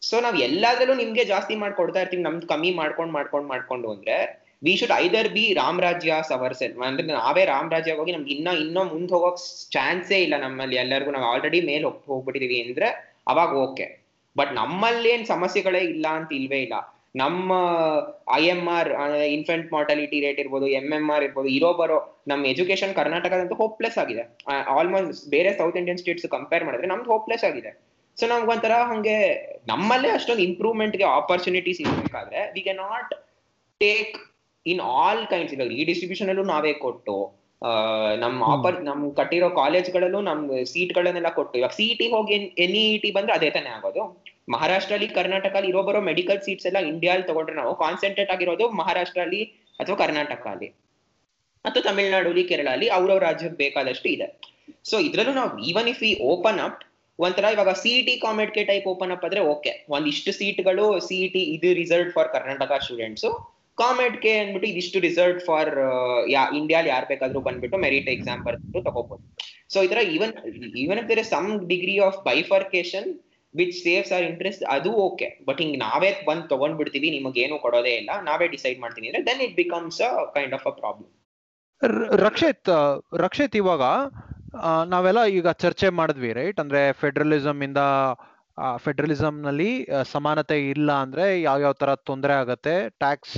So ನಾವು ಎಲ್ಲಾದ್ರಲ್ಲೂ ನಿಮ್ಗೆ ಜಾಸ್ತಿ ಮಾಡ್ಕೊಡ್ತಾ ಇರ್ತೀವಿ, ನಮ್ದು ಕಮ್ಮಿ ಮಾಡ್ಕೊಂಡು ಮಾಡ್ಕೊಂಡು ಮಾಡ್ಕೊಂಡು ಅಂದ್ರೆ we should either be Ramarajya ಸವರ್ಸೆನ್ ಅಂದ್ರೆ ನಾವೇ ರಾಮರಾಜ್ಯ ಹೋಗಿ ನಮ್ಗೆ ಇನ್ನ, ಇನ್ನೂ ಮುಂದ್ ಹೋಗೋಕ್ ಚಾನ್ಸೇ ಇಲ್ಲ ನಮ್ಮಲ್ಲಿ. ಎಲ್ಲರಿಗೂ ನಾವು ಆಲ್ರೆಡಿ ಮೇಲ್ ಹೋಗ್, ಹೋಗ್ಬಿಟ್ಟಿದೀವಿ ಅಂದ್ರೆ ಅವಾಗ ಓಕೆ ಬಟ್ ನಮ್ಮಲ್ಲಿ ಏನ್ ಸಮಸ್ಯೆಗಳೇ ಇಲ್ಲ ಅಂತ ಇಲ್ವೇ ಇಲ್ಲ. ನಮ್ಮ I M R infant mortality rate ಇರ್ಬೋದು ಎಂ ಎಂ ಆರ್ ಇರ್ಬೋದು ಇರೋ ಬರೋ ನಮ್ಮ ಎಜುಕೇಶನ್ ಕರ್ನಾಟಕದಂತೂ ಹೋಪ್ಲೆಸ್ ಆಗಿದೆ. ಆಲ್ಮೋಸ್ಟ್ ಬೇರೆ ಸೌತ್ ಇಂಡಿಯನ್ ಸ್ಟೇಟ್ಸ್ ಕಂಪೇರ್ ಮಾಡಿದ್ರೆ ನಮ್ದು ಹೋಪ್ಲೆಸ್ ಆಗಿದೆ. ಸೊ ನಮ್ಗೊಂಥರ ಹಂಗೆ ನಮ್ಮಲ್ಲೇ ಅಷ್ಟೊಂದು ಇಂಪ್ರೂವ್ಮೆಂಟ್ಗೆ ಆಪರ್ಚುನಿಟೀಸ್ ಇರಬೇಕಾದ್ರೆ we can not take in all kinds ಇವಾಗ ರೀಡಿಸ್ಟ್ರಿಬ್ಯೂಷನ್ ಅಲ್ಲೂ ನಾವೇ ಕೊಟ್ಟು ನಮ್ಮ ಆಪರ್ ನಮ್ ಕಟ್ಟಿರೋ ಕಾಲೇಜ್ಗಳಲ್ಲೂ ನಮ್ ಸೀಟ್ಗಳನ್ನೆಲ್ಲ ಕೊಟ್ಟು ಇವಾಗ ಸಿಇಟಿ ಹೋಗಿ ಎನ್ ಇ ಟಿ ಬಂದ್ರೆ ಅದೇ ತಾನೇ ಆಗೋದು. ಮಹಾರಾಷ್ಟ್ರಲ್ಲಿ ಕರ್ನಾಟಕಲ್ಲಿ ಇರೋ ಬರೋ ಮೆಡಿಕಲ್ ಸೀಟ್ಸ್ ಎಲ್ಲ ಇಂಡಿಯಾಲ್ ತಗೊಂಡ್ರೆ ನಾವು ಕಾನ್ಸಂಟ್ರೇಟ್ ಆಗಿರೋದು ಮಹಾರಾಷ್ಟ್ರ ಅಲ್ಲಿ ಅಥವಾ ಕರ್ನಾಟಕ ಅಲ್ಲಿ ಅಥವಾ ಅಲ್ಲಿ ಕೇರಳ ಅಲ್ಲಿ ಅವ್ರವ್ರ ರಾಜ್ಯಕ್ಕೆ ಬೇಕಾದಷ್ಟು ಇದೆ. ಸೊ ಇದ್ರಲ್ಲೂ ನಾವು even if we open up ಒಂಥರ ಇವಾಗ CET COMEDK type open up ಆದ್ರೆ ಓಕೆ ಒಂದಿಷ್ಟು ಸೀಟ್ಗಳು ಸಿಇಟಿ ಇದು reserve for Karnataka students COMEDK ಅಂದ್ಬಿಟ್ಟು ಇದಿಷ್ಟು ರಿಸರ್ವ್ ಫಾರ್ ಯಾ ಇಂಡಿಯಾಲ್ ಯಾರು ಬೇಕಾದ್ರೂ ಬಂದ್ಬಿಟ್ಟು ಮೆರಿಟ್ ಎಕ್ಸಾಮ್ ಬರ್ಬಿಟ್ಟು ತಗೋಬಹುದು ಸೊ ಈ ತರ even even if there some degree of bifurcation which saves our interest ಅದು ಓಕೆ ಬಟ್ ಹಿಂಗ್ ನಾವೇ ಬಂದ್ ತಗೊಂಡ್ಬಿಡ್ತೀವಿ, ನಿಮಗೇನು ಕೊಡೋದೇ ಇಲ್ಲ, ನಾವೇ ಡಿಸೈಡ್ ಮಾಡ್ತೀನಿ ಅಂದ್ರೆ then it becomes a kind of a problem Rakshit Rakshit ಇವಾಗ ನಾವೆಲ್ಲ ಈಗ ಚರ್ಚೆ ಮಾಡಿದ್ವಿ ರೈಟ್ ಅಂದ್ರೆ ಫೆಡರಲಿಸಮ್ ಇಂದ ಫೆಡರಲಿಸಮ್ನಲ್ಲಿ ಸಮಾನತೆ ಇಲ್ಲ ಅಂದ್ರೆ ಯಾವ್ಯಾವ ತರ ತೊಂದರೆ ಆಗತ್ತೆ ಟ್ಯಾಕ್ಸ್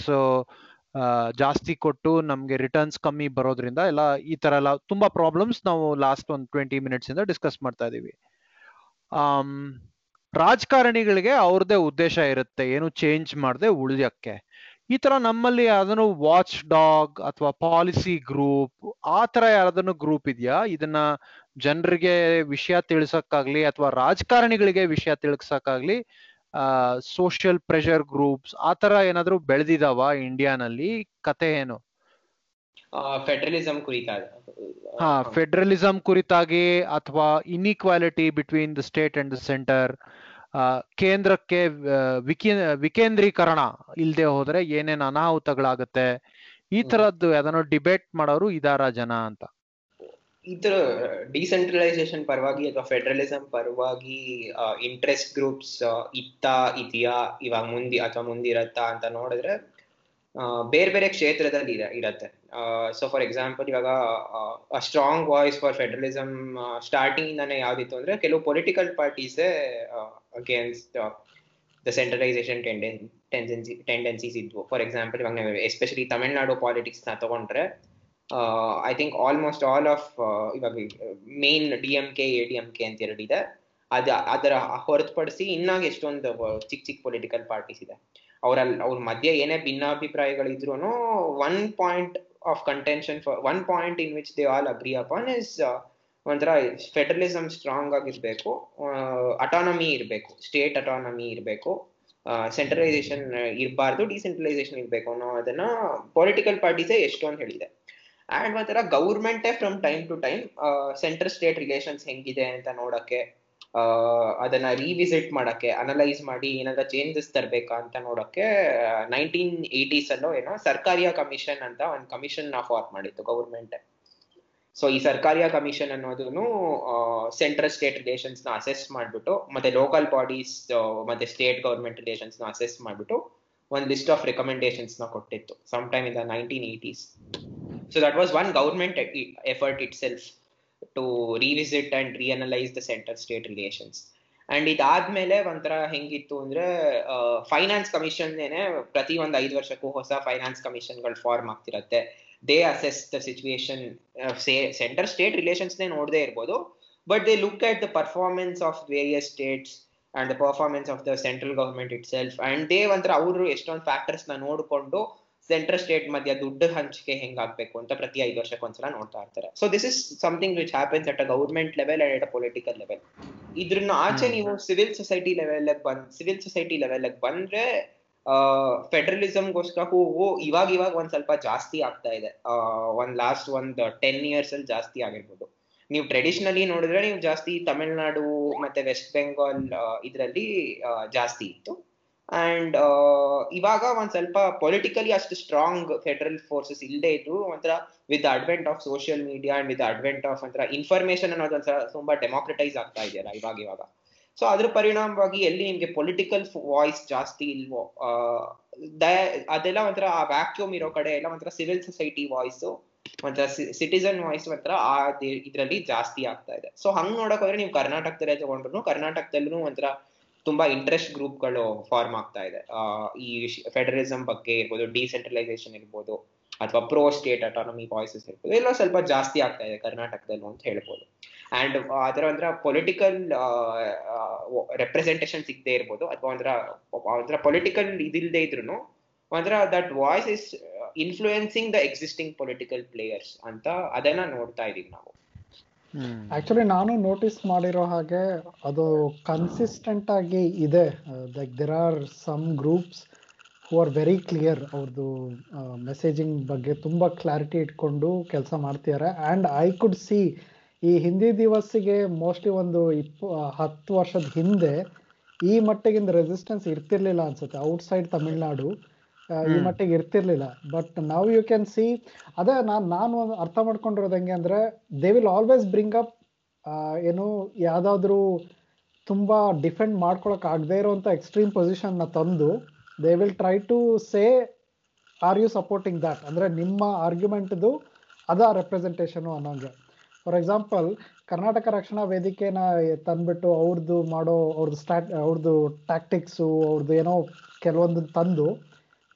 ಜಾಸ್ತಿ ಕೊಟ್ಟು ನಮ್ಗೆ ರಿಟರ್ನ್ಸ್ ಕಮ್ಮಿ ಬರೋದ್ರಿಂದ ಎಲ್ಲ ಈ ತರ ಎಲ್ಲ ತುಂಬಾ ಪ್ರಾಬ್ಲಮ್ಸ್ ನಾವು ಲಾಸ್ಟ್ ಒಂದು ಟ್ವೆಂಟಿ ಮಿನಿಟ್ಸ್ ಇಂದ ಡಿಸ್ಕಸ್ ಮಾಡ್ತಾ ಇದೀವಿ. ರಾಜಕಾರಣಿಗಳಿಗೆ ಅವ್ರದೇ ಉದ್ದೇಶ ಇರುತ್ತೆ. ಏನು ಚೇಂಜ್ ಮಾಡದೆ ಉಳಿಯಕ್ಕೆ. ಈ ತರ ನಮ್ಮಲ್ಲಿ ಯಾವ್ದನ್ನು ವಾಚ್ ಡಾಗ್ ಅಥವಾ ಪಾಲಿಸಿ ಗ್ರೂಪ್ ಆ ತರ ಯಾವ್ದಾನು ಗ್ರೂಪ್ ಇದೆಯಾ? ಇದನ್ನ ಜನರಿಗೆ ವಿಷಯ ತಿಳಿಸಕ್ಕಾಗ್ಲಿ ಅಥವಾ ರಾಜಕಾರಣಿಗಳಿಗೆ ವಿಷಯ ತಿಳಿಸಕ್ಕಾಗ್ಲಿ ಸೋಷಿಯಲ್ ಪ್ರೆಷರ್ ಗ್ರೂಪ್ಸ್ ಆ ತರ ಏನಾದ್ರು ಬೆಳೆದಿದಾವ ಇಂಡಿಯಾನಲ್ಲಿ ಕತೆ ಏನು? ಫೆಡರಲಿಸಂ ಕುರಿತಾಗಿ ಹಾ ಫೆಡರಲಿಸಂ ಕುರಿತಾಗಿ ಅಥವಾ inequality between the state and the centre ಕೇಂದ್ರಕ್ಕೆ ವಿಕೇ ವಿಕೇಂದ್ರೀಕರಣ ಇಲ್ಲದೆ ಹೋದ್ರೆ ಏನೇನು ಅನಾಹುತಗಳಾಗತ್ತೆ ಈ ತರದ್ದು ಅದನ್ನು ಡಿಬೇಟ್ ಮಾಡೋರು ಇದಾರ ಜನ ಅಂತ. ಇದ್ರ ಡಿಸೆಂಟ್ರಲೈಸೇಷನ್ ಪರವಾಗಿ ಅಥವಾ ಫೆಡರಲಿಸಂ ಪರವಾಗಿ ಇಂಟ್ರೆಸ್ಟ್ ಗ್ರೂಪ್ಸ್ ಇತ್ತ ಇದೆಯಾ ಇವಾಗ ಮುಂದಿ ಅಥವಾ ಮುಂದಿರತ್ತಾ ಅಂತ ನೋಡಿದ್ರೆ ಬೇರೆ ಬೇರೆ ಕ್ಷೇತ್ರದಲ್ಲಿ ಇರ- ಇರತ್ತೆ. ಸೊ ಫಾರ್ ಎಕ್ಸಾಂಪಲ್ ಇವಾಗ strong voice for federalism starting ಇಂದಾನೆ ಯಾವ್ದಿತ್ತು ಅಂದ್ರೆ ಕೆಲವು political parties against the centralisation tendency tendencies ಇದ್ವು. ಫಾರ್ ಎಕ್ಸಾಂಪಲ್ ಇವಾಗ ನಾವು ಎಸ್ಪೆಷಲಿ ತಮಿಳ್ನಾಡು ಪಾಲಿಟಿಕ್ಸ್ನ ತಗೊಂಡ್ರೆ I think almost all of ಇವಾಗ main D M K A D M K ಅಂತ ಎರಡಿದೆ. ಅದ, ಅದರ ಹೊರತುಪಡಿಸಿ ಇನ್ನಾಗ ಎಷ್ಟೊಂದು ಚಿಕ್ಕ ಚಿಕ್ಕ ಪೊಲಿಟಿಕಲ್ ಪಾರ್ಟೀಸ್ ಇದೆ. ಅವರಲ್ಲಿ ಅವ್ರ ಮಧ್ಯೆ ಏನೇ ಭಿನ್ನಾಭಿಪ್ರಾಯಗಳಿದ್ರು one point of contention for one point in which they all agree upon is ಒಂಥರ ಫೆಡರಲಿಸಮ್ ಸ್ಟ್ರಾಂಗ್ ಆಗಿರ್ಬೇಕು ಅಟಾನಮಿ ಇರಬೇಕು ಸ್ಟೇಟ್ ಅಟಾನಮಿ ಇರಬೇಕು ಸೆಂಟ್ರಲೈಸೇಷನ್ ಇರಬಾರ್ದು ಡಿಸೆಂಟ್ರಲೈಸೇಷನ್ ಇರಬೇಕು ಅನ್ನೋ ಅದನ್ನ ಪೊಲಿಟಿಕಲ್ ಪಾರ್ಟೀಸೇ ಎಷ್ಟೊಂದು ಹೇಳಿದೆ. ಆ್ಯಂಡ್ ಒಂಥರ ಗೌರ್ಮೆಂಟೇ from time to time central state relations ಹೆಂಗಿದೆ ಅಂತ ನೋಡಕ್ಕೆ ಅದನ್ನ ರಿವಿಸಿಟ್ ಮಾಡಕ್ಕೆ ಅನಲೈಸ್ ಮಾಡಿ ಏನಾದ್ರ ಚೇಂಜಸ್ ತರ್ಬೇಕಾ ಅಂತ ನೋಡಕ್ಕೆ ನೈನ್ಟೀನ್ ಏಟೀಸ್ ಅಲ್ಲೋ ಏನೋ ಸರ್ಕಾರಿಯ ಕಮಿಷನ್ ಅಂತ ಒಂದ್ ಕಮಿಷನ್ನ ಫಾರ್ಮ್ ಮಾಡಿತ್ತು ಗೌರ್ಮೆಂಟ್ ಸೊ ಈ ಸರ್ಕಾರಿಯ ಕಮಿಷನ್ ಅನ್ನೋದು ಸೆಂಟ್ರಲ್ ಸ್ಟೇಟ್ ರಿಲೇಷನ್ಸ್ನ ಅಸೆಸ್ ಮಾಡ್ಬಿಟ್ಟು, ಮತ್ತೆ ಲೋಕಲ್ ಬಾಡೀಸ್ ಮತ್ತೆ ಸ್ಟೇಟ್ ಗೌರ್ಮೆಂಟ್ ರಿಲೇಷನ್ಸ್ನ ಅಸೆಸ್ ಮಾಡ್ಬಿಟ್ಟು, ಒಂದು ಲಿಸ್ಟ್ ಆಫ್ ರೆಕಮೆಂಡೇಶನ್ಸ್ನ ಕೊಟ್ಟಿತ್ತು some time in the nineteen eighties so that was one government effort itself to revisit and reanalyse the centre state relations and ಇದಾದ್ಮೇಲೆ ಒಂಥರ ಹೆಂಗಿತ್ತು ಅಂದ್ರೆ ಫೈನಾನ್ಸ್ ಕಮಿಷನ್ ಏನೇ ಪ್ರತಿ ಒಂದ್ ಐದು ವರ್ಷಕ್ಕೂ ಹೊಸ ಫೈನಾನ್ಸ್ ಕಮಿಷನ್ಗಳು form ಆಗ್ತಿರತ್ತೆ. They assess the situation centre state relations ನೇ ನೋಡದೇ ಇರ್ಬೋದು. But they look at the performance of various states and the performance of the central government itself and they ಒಂಥರ ಅವರು ಎಷ್ಟೊಂದು ಫ್ಯಾಕ್ಟರ್ಸ್ನ ನೋಡ್ಕೊಂಡು ಸೆಂಟ್ರಲ್ ಸ್ಟೇಟ್ ಮಧ್ಯ ದುಡ್ಡು ಹಂಚಿಕೆ ಹೆಂಗಾಗ್ಬೇಕು ಅಂತ ಪ್ರತಿ ಐದು ವರ್ಷಕ್ಕೆ ಒಂದ್ಸಲ ನೋಡ್ತಾ ಇರ್ತಾರೆ. So this is something which happens at a government level and at a political level ಇದ್ರನ್ನ ಆಚೆ ನೀವು ಸಿವಿಲ್ ಸೊಸೈಟಿ ಲೆವೆಲ್ ಬಂದ್ ಸಿವಿಲ್ ಸೊಸೈಟಿ ಲೆವೆಲ್ ಬಂದ್ರೆ ಫೆಡರಲಿಸಮ್ಗೋಸ್ಕರ ಹೂವು ಇವಾಗ ಇವಾಗ ಒಂದ್ ಸ್ವಲ್ಪ ಜಾಸ್ತಿ ಆಗ್ತಾ ಇದೆ. ಒಂದ್ ಲಾಸ್ಟ್ ಒಂದ್ ಟೆನ್ ಇಯರ್ಸ್ ಅಲ್ಲಿ ಜಾಸ್ತಿ ಆಗಿರ್ಬೋದು. ನೀವು ಟ್ರೆಡಿಷನಲಿ ನೋಡಿದ್ರೆ ನೀವು ಜಾಸ್ತಿ ತಮಿಳ್ನಾಡು ಮತ್ತೆ ವೆಸ್ಟ್ ಬೆಂಗಾಲ್ ಇದರಲ್ಲಿ ಜಾಸ್ತಿ ಇತ್ತು. ಅಂಡ್ ಇವಾಗ ಒಂದ್ ಸ್ವಲ್ಪ ಪೊಲಿಟಿಕಲಿ ಅಷ್ಟು ಸ್ಟ್ರಾಂಗ್ ಫೆಡರಲ್ ಫೋರ್ಸಸ್ ಇಲ್ಲದೆ ಇದ್ರು ಒಂಥರ with advent of social media and with advent of ಒಂಥರ ಇನ್ಫಾರ್ಮೇಶನ್ ಅನ್ನೋದು ಒಂಥರ ತುಂಬಾ ಡೆಮೋಕ್ರಟೈಸ್ ಆಗ್ತಾ ಇದೆಯಲ್ಲ ಇವಾಗ ಇವಾಗ. ಸೊ ಅದ್ರ ಪರಿಣಾಮವಾಗಿ ಎಲ್ಲಿ ನಿಮ್ಗೆ ಪೊಲಿಟಿಕಲ್ ವಾಯ್ಸ್ ಜಾಸ್ತಿ ಇಲ್ವೋ ಅದೆಲ್ಲ ಒಂಥರ ಆ ವ್ಯಾಕ್ಯೂಮ್ ಇರೋ ಕಡೆ ಎಲ್ಲ ಒಂಥರ ಸಿವಿಲ್ ಸೊಸೈಟಿ ವಾಯ್ಸ್ ಒಂಥರ ಸಿಟಿಸನ್ ವಾಯ್ಸ್ ಒಂಥರ ಆ ಇದ್ರಲ್ಲಿ ಜಾಸ್ತಿ ಆಗ್ತಾ ಇದೆ. ಸೊ ಹಂಗ್ ನೋಡಕ್ ಹೋದ್ರೆ ನೀವು ಕರ್ನಾಟಕದಲ್ಲೇ ತಗೊಂಡ್ರು ಕರ್ನಾಟಕದಲ್ಲೂ ಒಂಥರ ತುಂಬಾ ಇಂಟ್ರೆಸ್ಟ್ ಗ್ರೂಪ್ಗಳು ಫಾರ್ಮ್ ಆಗ್ತಾ ಇದೆ. ಈ ಫೆಡರಲಿಸಂ ಬಗ್ಗೆ ಇರ್ಬೋದು ಡಿಸೆಂಟ್ರಲೈಸೇಷನ್ ಇರ್ಬೋದು, ಅಥವಾ ಪ್ರೋ ಸ್ಟೇಟ್ ಅಟಾನಮಿ ವಾಯ್ಸಸ್ ಇರ್ಬೋದು, ಎಲ್ಲ ಸ್ವಲ್ಪ ಜಾಸ್ತಿ ಆಗ್ತಾ ಇದೆ ಕರ್ನಾಟಕದಲ್ಲಿ ಅಂತ ಹೇಳ್ಬೋದು. ಅಂಡ್ ಅದರ ಒಂಥರ ಪೊಲಿಟಿಕಲ್ ರೆಪ್ರೆಸೆಂಟೇಷನ್ ಸಿಗದೆ ಇರ್ಬೋದು, ಅಥವಾ ಒಂಥರ ಒಂಥರ ಪೊಲಿಟಿಕಲ್ ಇದಿಲ್ಲದೆ ಇದ್ರು ಒಂಥರ that voice is influencing the existing political players ಅಂತ ಅದನ್ನ ನೋಡ್ತಾ ಇದೀವಿ ನಾವು. ಆಕ್ಚುಲಿ ನಾನು ನೋಟಿಸ್ ಮಾಡಿರೋ ಹಾಗೆ ಅದು ಕನ್ಸಿಸ್ಟೆಂಟ್ ಆಗಿ ಇದೆ. Like there are some groups who are very clear ಅವ್ರದ್ದು ಮೆಸೇಜಿಂಗ್ ಬಗ್ಗೆ ತುಂಬ ಕ್ಲಾರಿಟಿ ಇಟ್ಕೊಂಡು ಕೆಲಸ ಮಾಡ್ತಿದ್ದಾರೆ ಆ್ಯಂಡ್ ಐ ಕುಡ್ ಸಿ ಈ ಹಿಂದಿ ದಿವಸಿಗೆ ಮೋಸ್ಟ್ಲಿ ಒಂದು ಇಪ್ಪ ಹತ್ತು ವರ್ಷದ ಹಿಂದೆ ಈ ಮಟ್ಟಿಗಿಂದ ರೆಸಿಸ್ಟೆನ್ಸ್ ಇರ್ತಿರ್ಲಿಲ್ಲ ಅನ್ಸುತ್ತೆ. ಔಟ್ಸೈಡ್ ತಮಿಳ್ನಾಡು ಈ. ಮಟ್ಟಿಗೆ ಇರ್ತಿರ್ಲಿಲ್ಲ. ಬಟ್ ನಾವು ಯು ಕ್ಯಾನ್ ಸಿ ಅದೇ ನಾನು ನಾನು ಅರ್ಥ ಮಾಡ್ಕೊಂಡಿರೋದು ಹೆಂಗೆ ಅಂದ್ರೆ they will always bring up ಏನು ಯಾವ್ದಾದ್ರು ತುಂಬಾ ಡಿಫೆಂಡ್ ಮಾಡ್ಕೊಳಕ್ ಆಗದೆ ಇರುವಂತ ಎಕ್ಸ್ಟ್ರೀಮ್ ಪೊಸಿಷನ್ನ ತಂದು they will try to say are you supporting that ಅಂದ್ರೆ ನಿಮ್ಮ ಆರ್ಗ್ಯುಮೆಂಟ್ದು ಅದ ರೆಪ್ರೆಸೆಂಟೇಷನು ಅನ್ನೋಂಗೆ. ಫಾರ್ ಎಕ್ಸಾಂಪಲ್ ಕರ್ನಾಟಕ ರಕ್ಷಣಾ ವೇದಿಕೆನ ತಂದ್ಬಿಟ್ಟು ಅವ್ರದ್ದು ಮಾಡೋ ಅವ್ರದ್ದು ಸ್ಟ್ಯಾಟ್ ಅವ್ರದ್ದು ಟ್ಯಾಕ್ಟಿಕ್ಸು ಅವ್ರದ್ದು ಏನೋ ಕೆಲವೊಂದು ತಂದು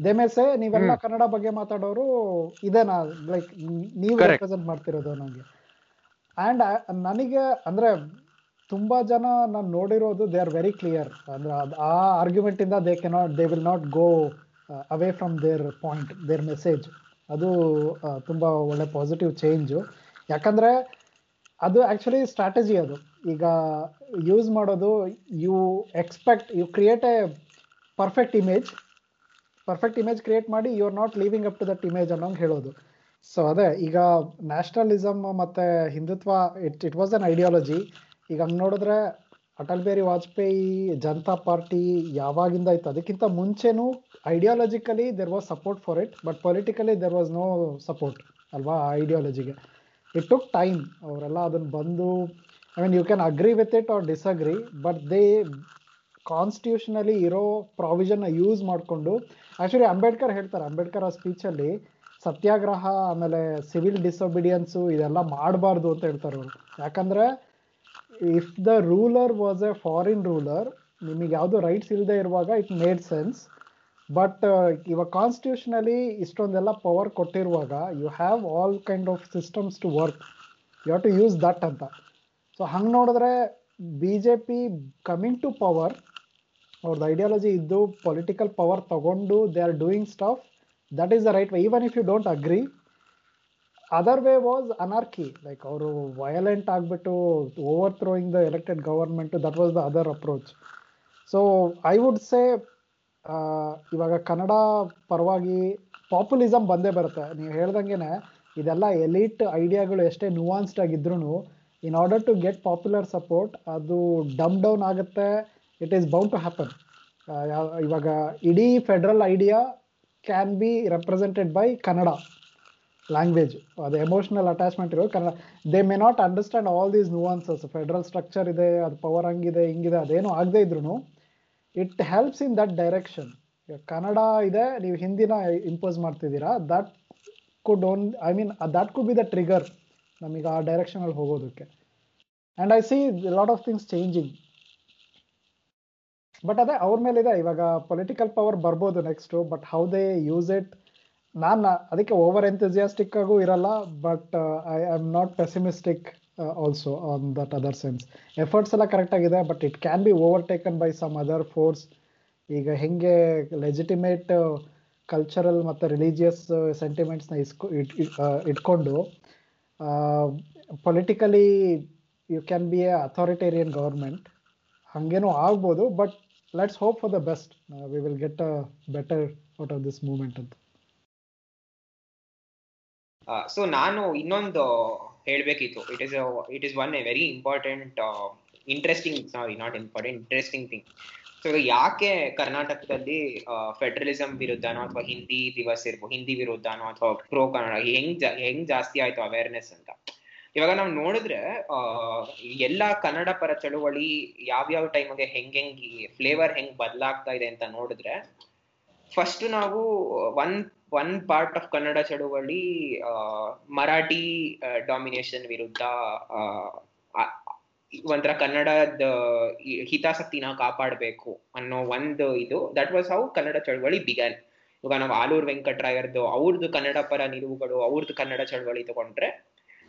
ದೇ ಸೇ ನೀವೆಲ್ಲ ಕನ್ನಡ ಬಗ್ಗೆ ಮಾತಾಡೋರು ಇದೇನಾ? ಲೈಕ್ ನೀವು. ರೆಪ್ರೆಸೆಂಟ್ ಮಾಡ್ತಿರೋದು ನನಗೆ ಅಂಡ್ ನನಗೆ ಅಂದ್ರೆ ತುಂಬಾ ಜನ ನಾನು ನೋಡಿರೋದು ದೇ ಆರ್ ವೆರಿ ಕ್ಲಿಯರ್ ಅಂದ್ರೆ ಅದ್- ಆ ಆರ್ಗ್ಯುಮೆಂಟ್ ಇಂದ they cannot they will not go away from their point their message ಅದು ತುಂಬ ತುಂಬಾ ಒಳ್ಳೆ ಪಾಸಿಟಿವ್ ಚೇಂಜು ಯಾಕಂದ್ರೆ ಅದು ಆಕ್ಚುಲಿ ಸ್ಟ್ರಾಟಜಿ ಅದು. ಈಗ ಯೂಸ್ ಮಾಡೋದು you expect you create a perfect image perfect image create ಮಾಡಿ you are not living up to that image ಅನ್ನೋಂಗೆ ಹೇಳೋದು. ಸೊ ಅದೇ, ಈಗ ನ್ಯಾಷನಲಿಸಮ್ ಮತ್ತೆ Hindutva it it was an ideology ಈಗ ಹಂಗೆ ನೋಡಿದ್ರೆ ಅಟಲ್ ಬಿಹಾರಿ ವಾಜಪೇಯಿ ಜನತಾ ಪಾರ್ಟಿ ಯಾವಾಗಿಂದ ಇತ್ತು ಅದಕ್ಕಿಂತ ಮುಂಚೆನೂ ideologically there was support for it but politically there was no support ಅಲ್ವಾ ಆ ಐಡಿಯಾಲಜಿಗೆ ಇಟ್ ಟುಕ್ ಟೈಮ್ ಅವರೆಲ್ಲ ಅದನ್ನು ಬಂದು I mean you can agree with it or disagree but they constitutionally ಇರೋ ಪ್ರಾವಿಷನ್ನ ಯೂಸ್ ಮಾಡಿಕೊಂಡು ಆ್ಯಕ್ಚುಲಿ ಅಂಬೇಡ್ಕರ್ ಹೇಳ್ತಾರೆ, ಅಂಬೇಡ್ಕರ್ ಆ ಸ್ಪೀಚಲ್ಲಿ ಸತ್ಯಾಗ್ರಹ, ಆಮೇಲೆ ಸಿವಿಲ್ ಡಿಸೊಬಿಡಿಯನ್ಸು ಇದೆಲ್ಲ ಮಾಡಬಾರ್ದು ಅಂತ ಹೇಳ್ತಾರೆ ಅವರು. ಯಾಕಂದರೆ if the ruler was a foreign ruler ನಿಮಗೆ ಯಾವುದು ರೈಟ್ಸ್ ಇಲ್ಲದೆ ಇರುವಾಗ ಇಟ್ ಮೇಡ್ ಸೆನ್ಸ್ ಬಟ್ ಇವಾಗ ಕಾನ್ಸ್ಟಿಟ್ಯೂಷನಲಿ ಇಷ್ಟೊಂದೆಲ್ಲ power ಕೊಟ್ಟಿರುವಾಗ you have all kind of systems to work you have to use that ಅಂತ. ಸೊ ಹಂಗೆ ನೋಡಿದ್ರೆ B J P coming to power ಅವ್ರದ್ದು ಐಡಿಯಾಲಜಿ ಇದ್ದು ಪೊಲಿಟಿಕಲ್ ಪವರ್ ತಗೊಂಡು they are doing stuff that is the right way even if you don't agree other way was anarchy like ಅವರು violent ಆಗಿಬಿಟ್ಟು overthrowing the elected government that was the other approach so I would say ಇವಾಗ ಕನ್ನಡ ಪರವಾಗಿ ಪಾಪ್ಯುಲಿಸಮ್ ಬಂದೇ ಬರುತ್ತೆ. ನೀವು ಹೇಳ್ದಂಗೆ ಇದೆಲ್ಲ elite ಐಡಿಯಾಗಳು ಎಷ್ಟೇ ನುವಾನ್ಸ್ಡ್ ಆಗಿದ್ರು in order to get popular support ಅದು ಡಮ್ ಡೌನ್ ಆಗುತ್ತೆ. It is bound to happen ಇವಾಗ ಇಡೀ federal idea can be represented by Kannada language ಅದು ಎಮೋಷನಲ್ ಅಟ್ಯಾಚ್ಮೆಂಟ್ ಇರೋದು Kannada they may not understand all these nuances federal structure ಇದೆ, ಅದು power ಹಂಗಿದೆ ಹಿಂಗಿದೆ ಅದೇನು ಆಗದೆ ಇದ್ರು it helps in that direction Kannada ಇದೆ, ನೀವು ಹಿಂದಿನ ಇಂಪೋಸ್ ಮಾಡ್ತಿದ್ದೀರಾ. That could own I mean that could be the trigger ನಮಗೆ ಆ ಡೈರೆಕ್ಷನಲ್ಲಿ ಹೋಗೋದಕ್ಕೆ. And I see lot of things changing but ಅದೇ ಅವ್ರ ಮೇಲೆ ಇದೆ. ಇವಾಗ ಪೊಲಿಟಿಕಲ್ ಪವರ್ ಬರ್ಬೋದು next but how they use it ನಾನು ಅದಕ್ಕೆ ಓವರ್ ಎಂಥೂಸಿಯಾಸ್ಟಿಕ್ ಆಗೂ ಇರಲ್ಲ. But I am not pessimistic also on that other sense efforts ಎಲ್ಲ ಕರೆಕ್ಟ್ ಆಗಿದೆ but it can be overtaken by some other force ಈಗ ಹೆಂಗೆ legitimate cultural ಮತ್ತು religious ಸೆಂಟಿಮೆಂಟ್ಸ್ನ ಇಸ್ಕೊ, ಇಟ್ ಇಟ್ಕೊಂಡು politically you can be a authoritarian government ಹಾಗೇನೂ ಆಗ್ಬೋದು but let's hope for the best we will get a better out of this moment ಅಂತ. So ನಾನು ಇನ್ನೊಂದು ಹೇಳ್ಬೇಕಿತ್ತು. It is it is one a very important interesting sorry not important interesting thing so ಯಾಕೆ ಕರ್ನಾಟಕದಲ್ಲಿ federalism ವಿರುದ್ಧನೋ ಅಥವಾ ಹಿಂದಿ ದಿವಸ್ ಇರ್ಬೋದು ಹಿಂದಿ ವಿರುದ್ಧನೋ ಅಥವಾ pro Kannada ಹೆಂಗ್ ಹೆಂಗ್ ಜಾಸ್ತಿ ಆಯ್ತು ಅವೇರ್ನೆಸ್ ಅಂತ? ಇವಾಗ ನಾವು ನೋಡಿದ್ರೆ ಎಲ್ಲಾ ಕನ್ನಡ ಪರ ಚಳುವಳಿ ಯಾವ್ಯಾವ ಟೈಮ್ಗೆ ಹೆಂಗ್ ಹೆಂಗ್ ಫ್ಲೇವರ್ ಹೆಂಗ್ ಬದಲಾಗ್ತಾ ಇದೆ ಅಂತ ನೋಡಿದ್ರೆ ಫಸ್ಟ್ ನಾವು one one part of Kannada ಚಳುವಳಿ ಮರಾಠಿ ಡಾಮಿನೇಷನ್ ವಿರುದ್ಧ ಒಂಥರ ಕನ್ನಡದ ಹಿತಾಸಕ್ತಿನ ಕಾಪಾಡಬೇಕು ಅನ್ನೋ ಒಂದು ಇದು. ದಟ್ ವಾಸ್ ಹೌ ಕನ್ನಡ ಚಳವಳಿ ಬಿಗನ್ ಇವಾಗ ನಾವು ಆಲೂರು ವೆಂಕಟರಾಯರ್ದು ಅವ್ರದ್ದು ಕನ್ನಡ ಪರ ನಿಲುವುಗಳು ಅವ್ರದ್ದು ಕನ್ನಡ ಚಳುವಳಿ ತಗೊಂಡ್ರೆ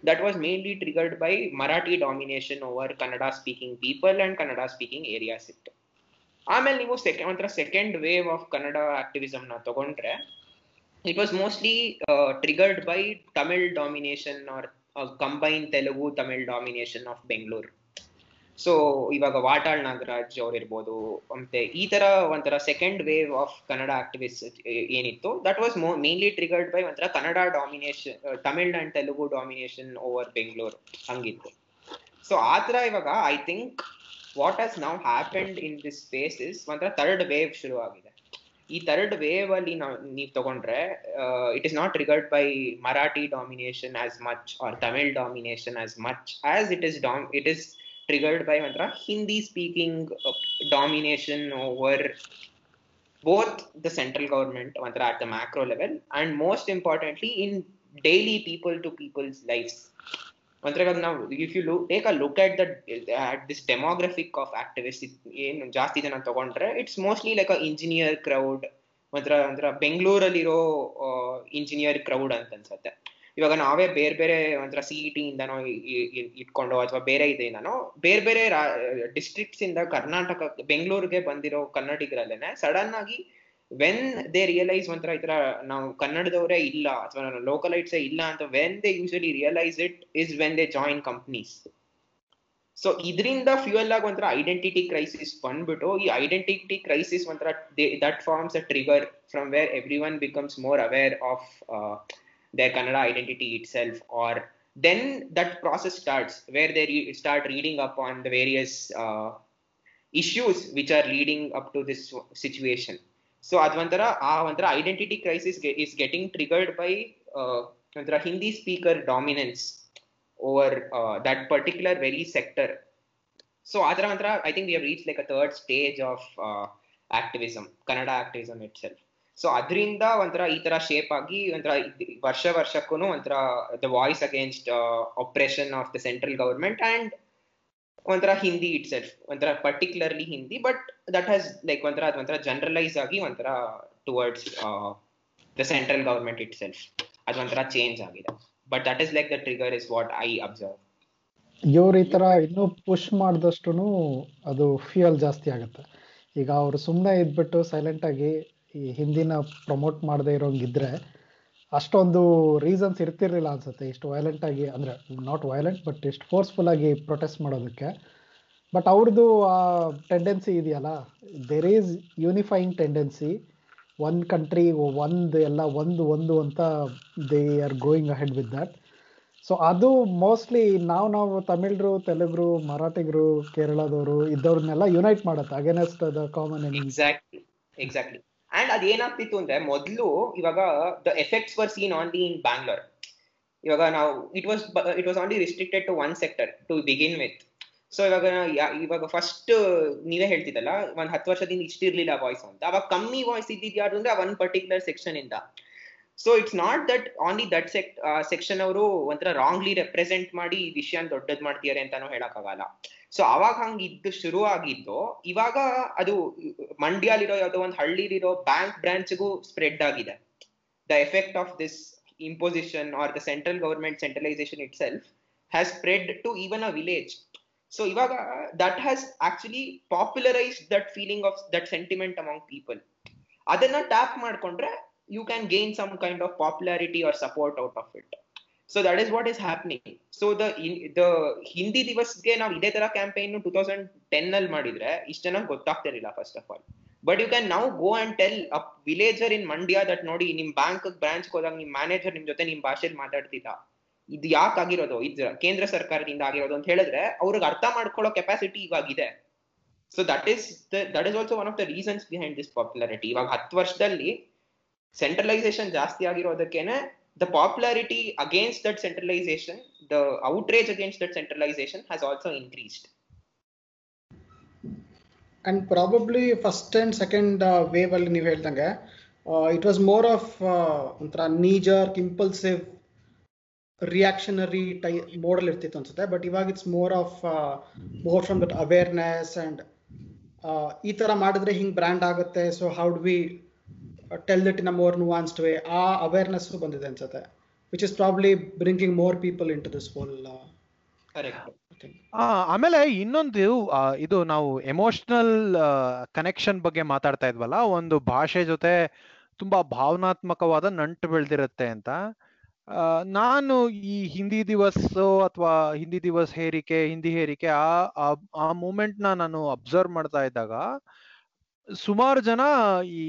that was mainly triggered by Marathi domination over Kannada speaking people and Kannada speaking areas ಇತ್ತು ಆಮೇಲೆ ನೀವು ಸೆಕೆಂಡ್ ಒಂಥರ ಸೆಕೆಂಡ್ ವೇವ್ ಆಫ್ ಕನ್ನಡ ಆಕ್ಟಿವಿಸಮ್ನ ತಗೊಂಡ್ರೆ it was mostly triggered by Tamil domination or combine Telugu Tamil domination of Bengaluru so ಇವಾಗ ವಾಟಾಳ್ ನಾಗರಾಜ್ ಅವರಿರ್ಬೋದು, ಮತ್ತೆ ಈ ತರ ಒಂಥರ second wave of Kannada activist ಏನಿತ್ತು that was mainly triggered by ಒಂಥರ Kannada domination Tamil and Telugu domination over Bengaluru ಹಂಗಿತ್ತು. So ಆ ತರ ಇವಾಗ I think what as now happened in this space is ಒಂಥರ ತರ್ಡ್ ವೇವ್ ಶುರು ಆಗಿದೆ ಈ third wave ಅಲ್ಲಿ ನಾವು, ನೀವು ತಗೊಂಡ್ರೆ it is not triggered by Marathi domination as much or Tamil domination as much as it is dom it is triggered by ಒಂಥರ Hindi speaking domination over the central government ಒಂಥರ at the macro level and most importantly in daily people to people's lives. ಒಂಥರ ಇವಾಗ ನಾವು if you take a look at that at this demographic of activist ಏನು ಜಾಸ್ತಿ ಜನ ತಗೊಂಡ್ರೆ it's mostly like a engineer crowd ಒಂಥರ ಅಂದ್ರೆ ಬೆಂಗಳೂರಲ್ಲಿರೋ engineer crowd ಅಂತ ಅನ್ಸತ್ತೆ. ಇವಾಗ ನಾವೇ ಬೇರೆ ಬೇರೆ ಒಂಥರ ಸಿ ಇ ಟಿ ಇಂದನೋ ಇಟ್ಕೊಂಡು ಅಥವಾ ಬೇರೆ ಇದೆಯಿಂದನೋ ಬೇರೆ ಬೇರೆ ಡಿಸ್ಟ್ರಿಕ್ಟ್ಸ್ ಇಂದ ಕರ್ನಾಟಕ, ಬೆಂಗಳೂರಿಗೆ ಬಂದಿರೋ ಕನ್ನಡಿಗರಲ್ಲೇನೆ ಸಡನ್ ಆಗಿ ವೆನ್ ದೇ ರಿಯಲೈಸ್ ಒಂಥರ ಈ ತರ ನಾವು ಕನ್ನಡದವರೇ ಇಲ್ಲ ಅಥವಾ ಲೋಕಲೈಟ್ಸೇ ಇಲ್ಲ ಅಂತ when they usually realise it is when they join companies so ಇದರಿಂದ ಫ್ಯೂಯಲ್ ಆಗಿ ಒಂಥರ ಐಡೆಂಟಿಟಿ ಕ್ರೈಸಿಸ್ ಬಂದ್ಬಿಟ್ಟು, ಈ ಐಡೆಂಟಿಟಿ ಕ್ರೈಸಿಸ್ ಒಂಥರ that forms a trigger from where everyone becomes more aware of their Kannada identity itself, or then that process starts where they re- start reading up on the various uh, issues which are leading up to this situation. So Advantara, Advantara identity crisis is getting triggered by uh, Hindi speaker dominance over uh, that particular very sector. So Advantara, I think we have reached like a third stage of uh, activism, Kannada activism itself. So ಅದರಿಂದ ಒಂಥರ ಈ ತರ shape ಆಗಿ ಒಂಥರ ವರ್ಷ ವರ್ಷಕ್ಕೂ ಒಂಥರ the voice against operation of the central government and ಒಂಥರ ಹಿಂದಿ ಇಟ್ ಸೆಲ್ಫ್ ಒಂಥರ particularly Hindi but that has like ಒಂಥರ, ಅದು ಒಂಥರ ಜನರಲೈಸ್ ಆಗಿ ಒಂಥರ towards the central government itself ಅದು ಒಂಥರ ಚೇಂಜ್ ಆಗಿದೆ. But that is like the trigger is what I observe ಇವ್ರು ಈ ತರ ಇನ್ನೂ ಪುಷ್ ಮಾಡಿದಷ್ಟು ಅದು ಫ್ಯೂಯಲ್ ಜಾಸ್ತಿ ಆಗುತ್ತೆ. ಈಗ ಅವ್ರು ಸುಮ್ಮನೆ ಇದ್ಬಿಟ್ಟು ಸೈಲೆಂಟ್ ಆಗಿ ಈ ಹಿಂದಿನ ಪ್ರಮೋಟ್ ಮಾಡದೇ ಇರೋಂಗಿದ್ರೆ ಅಷ್ಟೊಂದು ರೀಸನ್ಸ್ ಇರ್ತಿರ್ಲಿಲ್ಲ ಅನ್ಸುತ್ತೆ. ಇಷ್ಟು ವೈಲೆಂಟ್ ಆಗಿ ಅಂದ್ರೆ ನಾಟ್ ವೈಲೆಂಟ್ ಬಟ್ ಇಷ್ಟು ಫೋರ್ಸ್ಫುಲ್ ಆಗಿ ಪ್ರೊಟೆಸ್ಟ್ ಮಾಡೋದಕ್ಕೆ. ಬಟ್ ಅವ್ರದ್ದು ಆ ಟೆಂಡೆನ್ಸಿ ಇದೆಯಲ್ಲ there is unifying tendency one country ಒಂದು ಎಲ್ಲ ಒಂದು ಒಂದು ಅಂತ they are going ahead with that so ಅದು ಮೋಸ್ಟ್ಲಿ ನಾವು ನಾವು ತಮಿಳರು, ತೆಲುಗರು, ಮರಾಠಿಗರು, ಕೇರಳದವರು ಇದ್ದವ್ರನ್ನೆಲ್ಲ ಯುನೈಟ್ ಮಾಡುತ್ತೆ against the common exactly exactly and ಅದೇನಾಗ್ತಿತ್ತು ಅಂದ್ರೆ ಮೊದಲು ಇವಾಗ the effects were seen only in Bangalore ಇವಾಗ ನಾವು it was it was only restricted to one sector to begin with so ಇವಾಗ ಇವಾಗ ಫಸ್ಟ್ ನೀವೇ ಹೇಳ್ತಿದ್ದಲ್ಲ, ಒಂದ್ ಹತ್ತು ವರ್ಷದಿಂದ ಇಷ್ಟಿರ್ಲಿಲ್ಲ ವಾಯ್ಸ್ ಅಂತ. ಅವಾಗ ಕಮ್ಮಿ ವಾಯ್ಸ್ ಇದ್ದಿದ್ ಯಾರು ಅಂದ್ರೆ ಒನ್ ಪರ್ಟಿಕ್ಯುಲರ್ ಸೆಕ್ಷನ್ ಇಂದ. So it's not that only that sec section ಅವರು ಒಂಥರ ರಾಂಗ್ಲಿ ರೆಪ್ರೆಸೆಂಟ್ ಮಾಡಿ ಈ ವಿಷಯ ದೊಡ್ಡದ್ ಮಾಡ್ತಿದ್ದಾರೆ ಅಂತಾನು ಹೇಳಕ್ಕಾಗಲ್ಲ. ಸೊ ಅವಾಗ ಹಂಗಿದ್ದು ಶುರು ಆಗಿದ್ದು ಇವಾಗ ಅದು ಮಂಡ್ಯಲ್ಲಿರೋ ಯಾವ್ದೋ ಒಂದು ಹಳ್ಳಿಲಿರೋ ಬ್ಯಾಂಕ್ ಬ್ರಾಂಚ್ಗೂ ಸ್ಪ್ರೆಡ್ ಆಗಿದೆ. The effect of this imposition or the central government centralisation itself has spread to even a village so ಇವಾಗ that has actually popularise that feeling of that sentiment among people ಅದನ್ನ tap ಮಾಡ್ಕೊಂಡ್ರೆ you can gain some kind of popularity or support out of it so that is what is happening so the the Hindi ದಿವಸ್ಗೆ ನಾವು ಇದೇ ತರ campaign two thousand ten ಅಲ್ಲಿ ಮಾಡಿದ್ರೆ ಇಷ್ಟ ಜನ ಗೊತ್ತಾಗ್ತಿರ್ಲಿಲ್ಲ first of all but you can now go and tell a villager in Mandya that ನೋಡಿ ನಿಮ್ bank branch ಹೋದಾಗ ನಿಮ್ ಮ್ಯಾನೇಜರ್ ನಿಮ್ ಜೊತೆ ನಿಮ್ ಭಾಷೆಲಿ ಮಾತಾಡ್ತಿದ್ದ ಇದು ಯಾಕೆ ಆಗಿರೋದು ಇದು ಕೇಂದ್ರ ಸರ್ಕಾರದಿಂದ ಆಗಿರೋದು ಅಂತ ಹೇಳಿದ್ರೆ ಅವ್ರಿಗೆ ಅರ್ಥ ಮಾಡ್ಕೊಳ್ಳೋ capacity ಇವಾಗಿದೆ so that is that is also one of the reasons behind this popularity ಇವಾಗ ಹತ್ತು ವರ್ಷದಲ್ಲಿ ಸೆಂಟ್ರಲೈಸೇಷನ್ ಜಾಸ್ತಿ ಆಗಿರೋದಕ್ಕೇನೆ the popularity against that centralisation the outrage against that centralisation has also increased and probably first and second wave ಅಲ್ಲಿ ನೀವು ಹೇಳ್ದಂಗೆ it was more of ಒಂಥರ knee jerk impulsive reactionary type model ಇರ್ತಿತ್ತು ಅನ್ಸುತ್ತೆ. ಬಟ್ ಇವಾಗ it's more of more from that awareness and ಈ ತರ ಮಾಡಿದ್ರೆ ಹಿಂಗ್ ಬ್ರ್ಯಾಂಡ್ ಆಗುತ್ತೆ. So how do we tell that in a more nuanced way ಆ ಅವೇರ್ನೆಸ್ ಬಂದಿದೆ ಅನ್ಸುತ್ತೆ which is probably bringing more people into this whole ಆ, ಆಮೇಲೆ ಇನ್ನೊಂದು ಇದು ನಾವು ಎಮೋಷನಲ್ ಕನೆಕ್ಷನ್ ಬಗ್ಗೆ ಮಾತಾಡ್ತಾ ಇದ್ವಲ್ಲ ಒಂದು ಭಾಷೆ ಜೊತೆ ತುಂಬಾ ಭಾವನಾತ್ಮಕವಾದ ನಂಟು ಬೆಳೆದಿರುತ್ತೆ ಅಂತ. ನಾನು ಈ ಹಿಂದಿ ದಿವಸ್ ಅಥವಾ ಹಿಂದಿ ದಿವಸ್ ಹೇರಿಕೆ ಹಿಂದಿ ಹೇರಿಕೆ ಆ ಆ- ಆ ಮೂಮೆಂಟ್ನ ನಾನು ಅಬ್ಸರ್ವ್ ಮಾಡ್ತಾ ಇದ್ದಾಗ ಸುಮಾರು ಜನ ಈ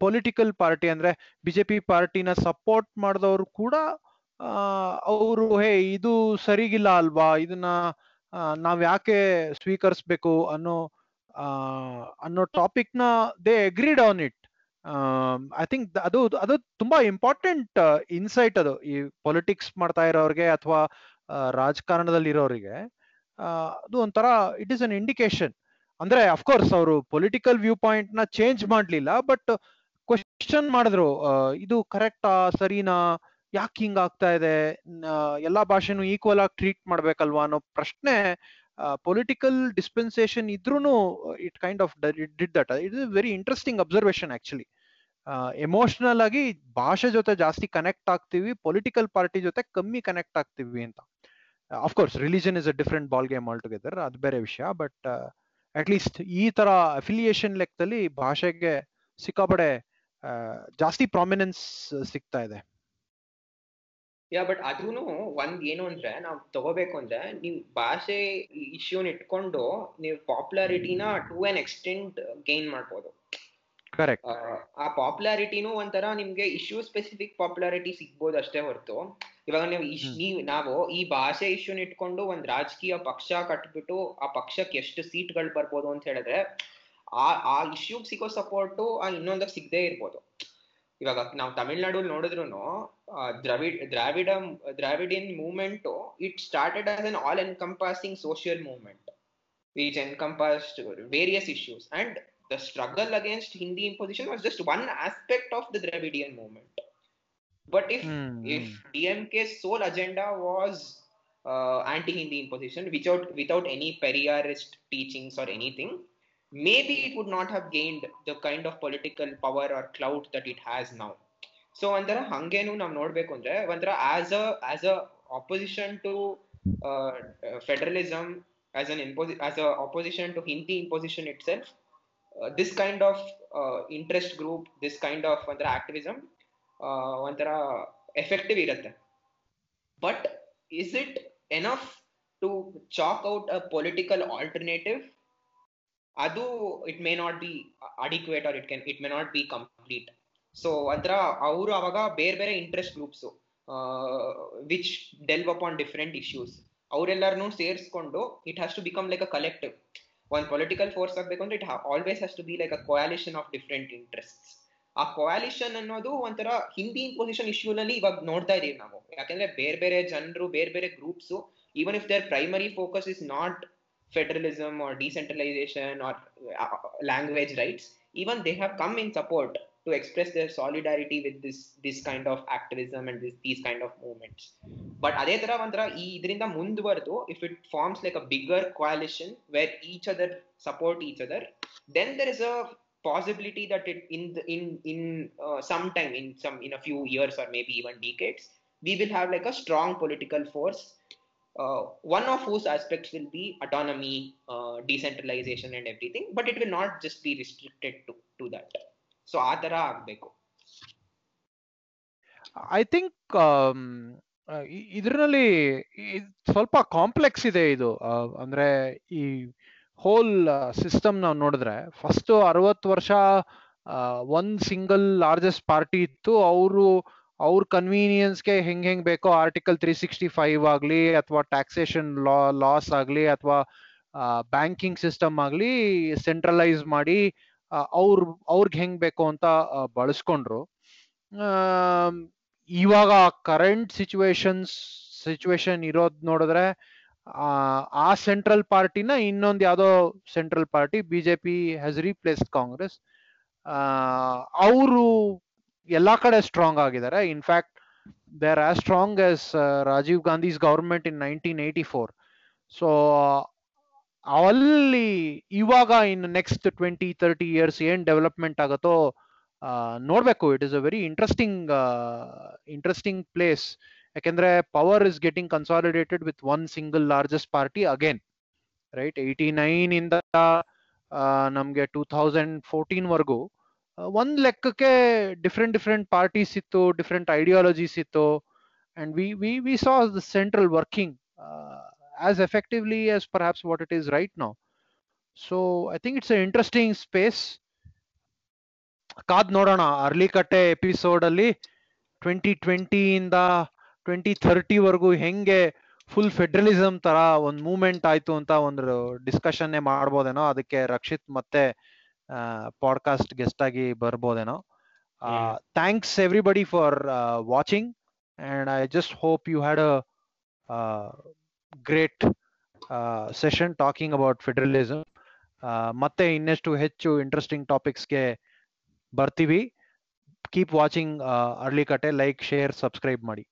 ಪೊಲಿಟಿಕಲ್ ಪಾರ್ಟಿ ಅಂದ್ರೆ ಬಿಜೆಪಿ ಪಾರ್ಟಿನ ಸಪೋರ್ಟ್ ಮಾಡಿದವರು ಕೂಡ ಅವರು, ಹೇ, ಇದು ಸರಿಗಿಲ್ಲ ಅಲ್ವಾ? ಇದನ್ನ ನಾವ್ ಯಾಕೆ ಸ್ವೀಕರಿಸ್ಬೇಕು? ಅನ್ನೋ ಅನ್ನೋ ಟಾಪಿಕ್ನ they agreed on it I think ಅದು ಅದು ತುಂಬಾ ಇಂಪಾರ್ಟೆಂಟ್ ಇನ್ಸೈಟ್ ಅದು. ಈ ಪೊಲಿಟಿಕ್ಸ್ ಮಾಡ್ತಾ ಇರೋರಿಗೆ ಅಥವಾ ರಾಜಕಾರಣದಲ್ಲಿ ಇರೋರಿಗೆ ಅದು ಒಂಥರ ಇಟ್ ಇಸ್ ಅನ್ ಇಂಡಿಕೇಶನ್ ಅಂದ್ರೆ ಅಫ್ಕೋರ್ಸ್ ಅವರು ಪೊಲಿಟಿಕಲ್ ವ್ಯೂ ಪಾಯಿಂಟ್ ಚೇಂಜ್ ಮಾಡ್ಲಿಲ್ಲ ಬಟ್ ಕ್ವಶನ್ ಮಾಡಿದ್ರು ಇದು ಕರೆಕ್ಟಾ ಸರಿನಾ? ಯಾಕೆ ಹಿಂಗ್ ಆಗ್ತಾ ಇದೆ? ಎಲ್ಲಾ ಭಾಷೆನೂ ಈಕ್ವಲ್ ಆಗಿ ಟ್ರೀಟ್ ಮಾಡ್ಬೇಕಲ್ವಾ? ಅನ್ನೋ ಪ್ರಶ್ನೆ political dispensation ಇದ್ರೂನು it kind of did that it is very interesting observation actually emotional ಆಗಿ ಭಾಷೆ ಜೊತೆ ಜಾಸ್ತಿ ಕನೆಕ್ಟ್ ಆಗ್ತೀವಿ ಪೊಲಿಟಿಕಲ್ ಪಾರ್ಟಿ ಜೊತೆ ಕಮ್ಮಿ ಕನೆಕ್ಟ್ ಆಗ್ತೀವಿ ಅಂತ. Of course religion is a different ball game altogether ಅದು ಬೇರೆ ವಿಷಯ ಬಟ್ ಅಟ್ ಲೀಸ್ಟ್ ಈ ತರ ಅಫಿಲಿಯೇಷನ್ ಲೆಕ್ಕದಲ್ಲಿ ಭಾಷೆಗೆ ಸಿಕ್ಕಾಪಡೆ ಜಾಸ್ತಿ ಪ್ರಾಮಿನೆನ್ಸ್ ಸಿಗ್ತಾ ಇದೆ. ಯಾ ಬಟ್ ಅದೂನು ಒಂದ್ ಏನು ಅಂದ್ರೆ ನಾವ್ ತಗೋಬೇಕು ಅಂದ್ರೆ ನೀವು ಭಾಷೆ ಇಶ್ಯೂನ್ ಇಟ್ಕೊಂಡು ನೀವು ಪಾಪ್ಯುಲಾರಿಟಿನ ಟು ಎನ್ ಎಕ್ಸ್ಟೆಂಟ್ ಗೈನ್ ಮಾಡ್ಬೋದು. ಕರೆಕ್ಟ್ ಆ, ಪಾಪ್ಯುಲಾರಿಟಿನೂ ಒಂಥರ ನಿಮ್ಗೆ ಇಶ್ಯೂ ಸ್ಪೆಸಿಫಿಕ್ ಪಾಪ್ಯುಲಾರಿಟಿ ಸಿಗ್ಬೋದು ಅಷ್ಟೇ ಹೊರತು. ಇವಾಗ ನೀವು ಈ ನೀವು ನಾವು ಈ ಭಾಷೆ ಇಶ್ಯೂನ್ ಇಟ್ಕೊಂಡು ಒಂದ್ ರಾಜಕೀಯ ಪಕ್ಷ ಕಟ್ಬಿಟ್ಟು ಆ ಪಕ್ಷಕ್ಕೆ ಎಷ್ಟು ಸೀಟ್ಗಳು ಬರ್ಬೋದು ಅಂತ ಹೇಳಿದ್ರೆ ಆ ಆ ಇಶ್ಯೂಗ್ ಸಿಗೋ ಸಪೋರ್ಟು ಆ ಇನ್ನೊಂದಕ್ಕೆ ಸಿಗದೆ ಇರ್ಬೋದು ಇವಾಗ ನಾವು ತಮಿಳ್ನಾಡು ನೋಡಿದ್ರು Dravid Dravida Dravidian movement it started as an all encompassing social movement which encompassed various issues and the struggle against hindi imposition was just one aspect of the dravidian movement but if if dmk's sole agenda was uh, anti-hindi imposition without without any periyarist teachings or anything maybe it would not have gained the kind of political power or clout that it has now so ಒಂಥರ ಹಂಗೇನು ನಾವು ನೋಡ್ಬೇಕು ಅಂದ್ರೆ ಒಂಥರ as a as a opposition to federalism as an imposi- as a opposition to Hindi imposition itself, uh, this kind of uh, interest group, this kind of ಒಂಥರ activism, uh, ಒಂಥರ effective ಇರುತ್ತೆ but is it enough to chalk out a political alternative ಅದು it may not be adequate or it can it may not be complete so ಅದ್ರ ಅವರು ಅವಾಗ ಬೇರೆ ಬೇರೆ interest groups which delve on different issues ಅವರೆಲ್ಲರನ್ನೂ ಸೇರಿಸ್ಕೊಂಡು it has to become like a collective ಒಂದು political force ಆಗಬೇಕು ಅಂದ್ರೆ it always has to be like a coalition of different interest ಆ ಕೊಯಾಲಿಷನ್ ಅನ್ನೋದು ಒಂಥರ ಹಿಂದಿ ಇಂಪೋಸಿಷನ್ ಇಶ್ಯೂನಲ್ಲಿ ಇವಾಗ ನೋಡ್ತಾ ಇದೀವಿ ನಾವು. ಯಾಕಂದ್ರೆ ಬೇರೆ ಬೇರೆ ಜನರು, ಬೇರೆ ಬೇರೆ groups even if their primary focus is not federalism or decentralisation or language rights even they have come in support to express their solidarity with this this kind of activism and this, these kind of movements but ಅದೇ ತರ ಒಂಥರ ಈ ಇದರಿಂದ ಮುಂದುವರೆದು if it forms like a bigger coalition where each other support each other then there is a possibility that it in the, in in uh, some time in some in a few years or maybe even decades we will have like a strong political force uh, one of whose aspects will be autonomy, uh, decentralization, and everything, but it will not just be restricted to, to that. So, ಆ Agbeko. I think ಇದರಲ್ಲಿ ಸ್ವಲ್ಪ complex ಇದೆ ಇದು ಅಂದ್ರೆ ಈ whole system ನಾವು ನೋಡಿದ್ರೆ first ಅರವತ್ತು ವರ್ಷ ಒಂದ್ ಸಿಂಗಲ್ ಲಾರ್ಜೆಸ್ಟ್ ಪಾರ್ಟಿ ಇತ್ತು ಅವರು ಅವ್ರ ಕನ್ವೀನಿಯನ್ಸ್ಗೆ ಹೆಂಗ್ ಹೆಂಗ್ ಬೇಕೋ ಆರ್ಟಿಕಲ್ ತ್ರೀ ಸಿಕ್ಸ್ಟಿ ಫೈವ್ ಆಗ್ಲಿ ಅಥವಾ ಟ್ಯಾಕ್ಸೇಷನ್ ಲಾ ಲಾಸ್ ಆಗ್ಲಿ ಅಥವಾ ಬ್ಯಾಂಕಿಂಗ್ ಸಿಸ್ಟಮ್ ಆಗ್ಲಿ ಸೆಂಟ್ರಲೈಸ್ ಮಾಡಿ ಅವ್ರ ಅವ್ರಿಗೆ ಹೆಂಗ್ ಬೇಕೋ ಅಂತ ಬಳಸ್ಕೊಂಡ್ರು. ಇವಾಗ ಕರೆಂಟ್ ಸಿಚುವೇಶನ್ಸ್ ಸಿಚುವೇಶನ್ ಇರೋದ್ ನೋಡಿದ್ರೆ ಆ, ಆ ಸೆಂಟ್ರಲ್ ಪಾರ್ಟಿನ ಇನ್ನೊಂದು ಯಾವುದೋ central party BJP has replace Congress ಅವರು ಎಲ್ಲಾ ಕಡೆ ಸ್ಟ್ರಾಂಗ್ ಆಗಿದ್ದಾರೆ. In fact they are as strong as Rajiv Gandhi's government in nineteen eighty four so ಅಲ್ಲಿ ಇವಾಗ in next twenty thirty years ಏನ್ ಡೆವಲಪ್ಮೆಂಟ್ ಆಗುತ್ತೋ ಆ, ನೋಡ್ಬೇಕು. It is a very interesting interesting place ಯಾಕೆಂದ್ರೆ power is getting consolidated with one single largest party again right eighty nine ಇಂದ ಆ, ನಮ್ಗೆ ಟೂ ಥೌಸಂಡ್ ಫೋರ್ಟೀನ್ ವರ್ಗೂ ಆ, ಒಂದ್ ಲೆಕ್ಕಕ್ಕೆ ಡಿಫ್ರೆಂಟ್ ಡಿಫ್ರೆಂಟ್ ಪಾರ್ಟೀಸ್ ಇತ್ತು ಡಿಫ್ರೆಂಟ್ ಐಡಿಯಾಲಜೀಸ್ ಇತ್ತು. And we we we saw the central working as effectively as perhaps what it is right now so I think it's a interesting space ಕಾದ್ ನೋಡೋಣ, ಅರ್ಲಿಕಟ್ಟೆ episode ಅಲ್ಲಿ twenty ಟ್ವೆಂಟಿಯಿಂದ twenty ಥರ್ಟಿವರೆಗೂ ಹೆಂಗೆ full federalism ತರ ಒಂದು movement ಆಯ್ತು ಅಂತ ಒಂದು ಡಿಸ್ಕಷನ್ನೇ ಮಾಡ್ಬೋದೇನೋ, ಅದಕ್ಕೆ ರಕ್ಷಿತ್ ಮತ್ತೆ ಪಾಡ್ಕಾಸ್ಟ್ ಗೆಸ್ಟ್ ಆಗಿ ಬರ್ಬೋದೇನೋ. Thanks everybody for watching and I just hope you had a great session talking about federalism ಮತ್ತೆ ಇನ್ನಷ್ಟು ಹೆಚ್ಚು ಇಂಟ್ರೆಸ್ಟಿಂಗ್ ಟಾಪಿಕ್ಸ್ಗೆ ಬರ್ತೀವಿ. ಕೀಪ್ ವಾಚಿಂಗ್ ಅರ್ಲಿ ಕಟೆ ಲೈಕ್ ಶೇರ್ ಸಬ್ಸ್ಕ್ರೈಬ್ ಮಾಡಿ.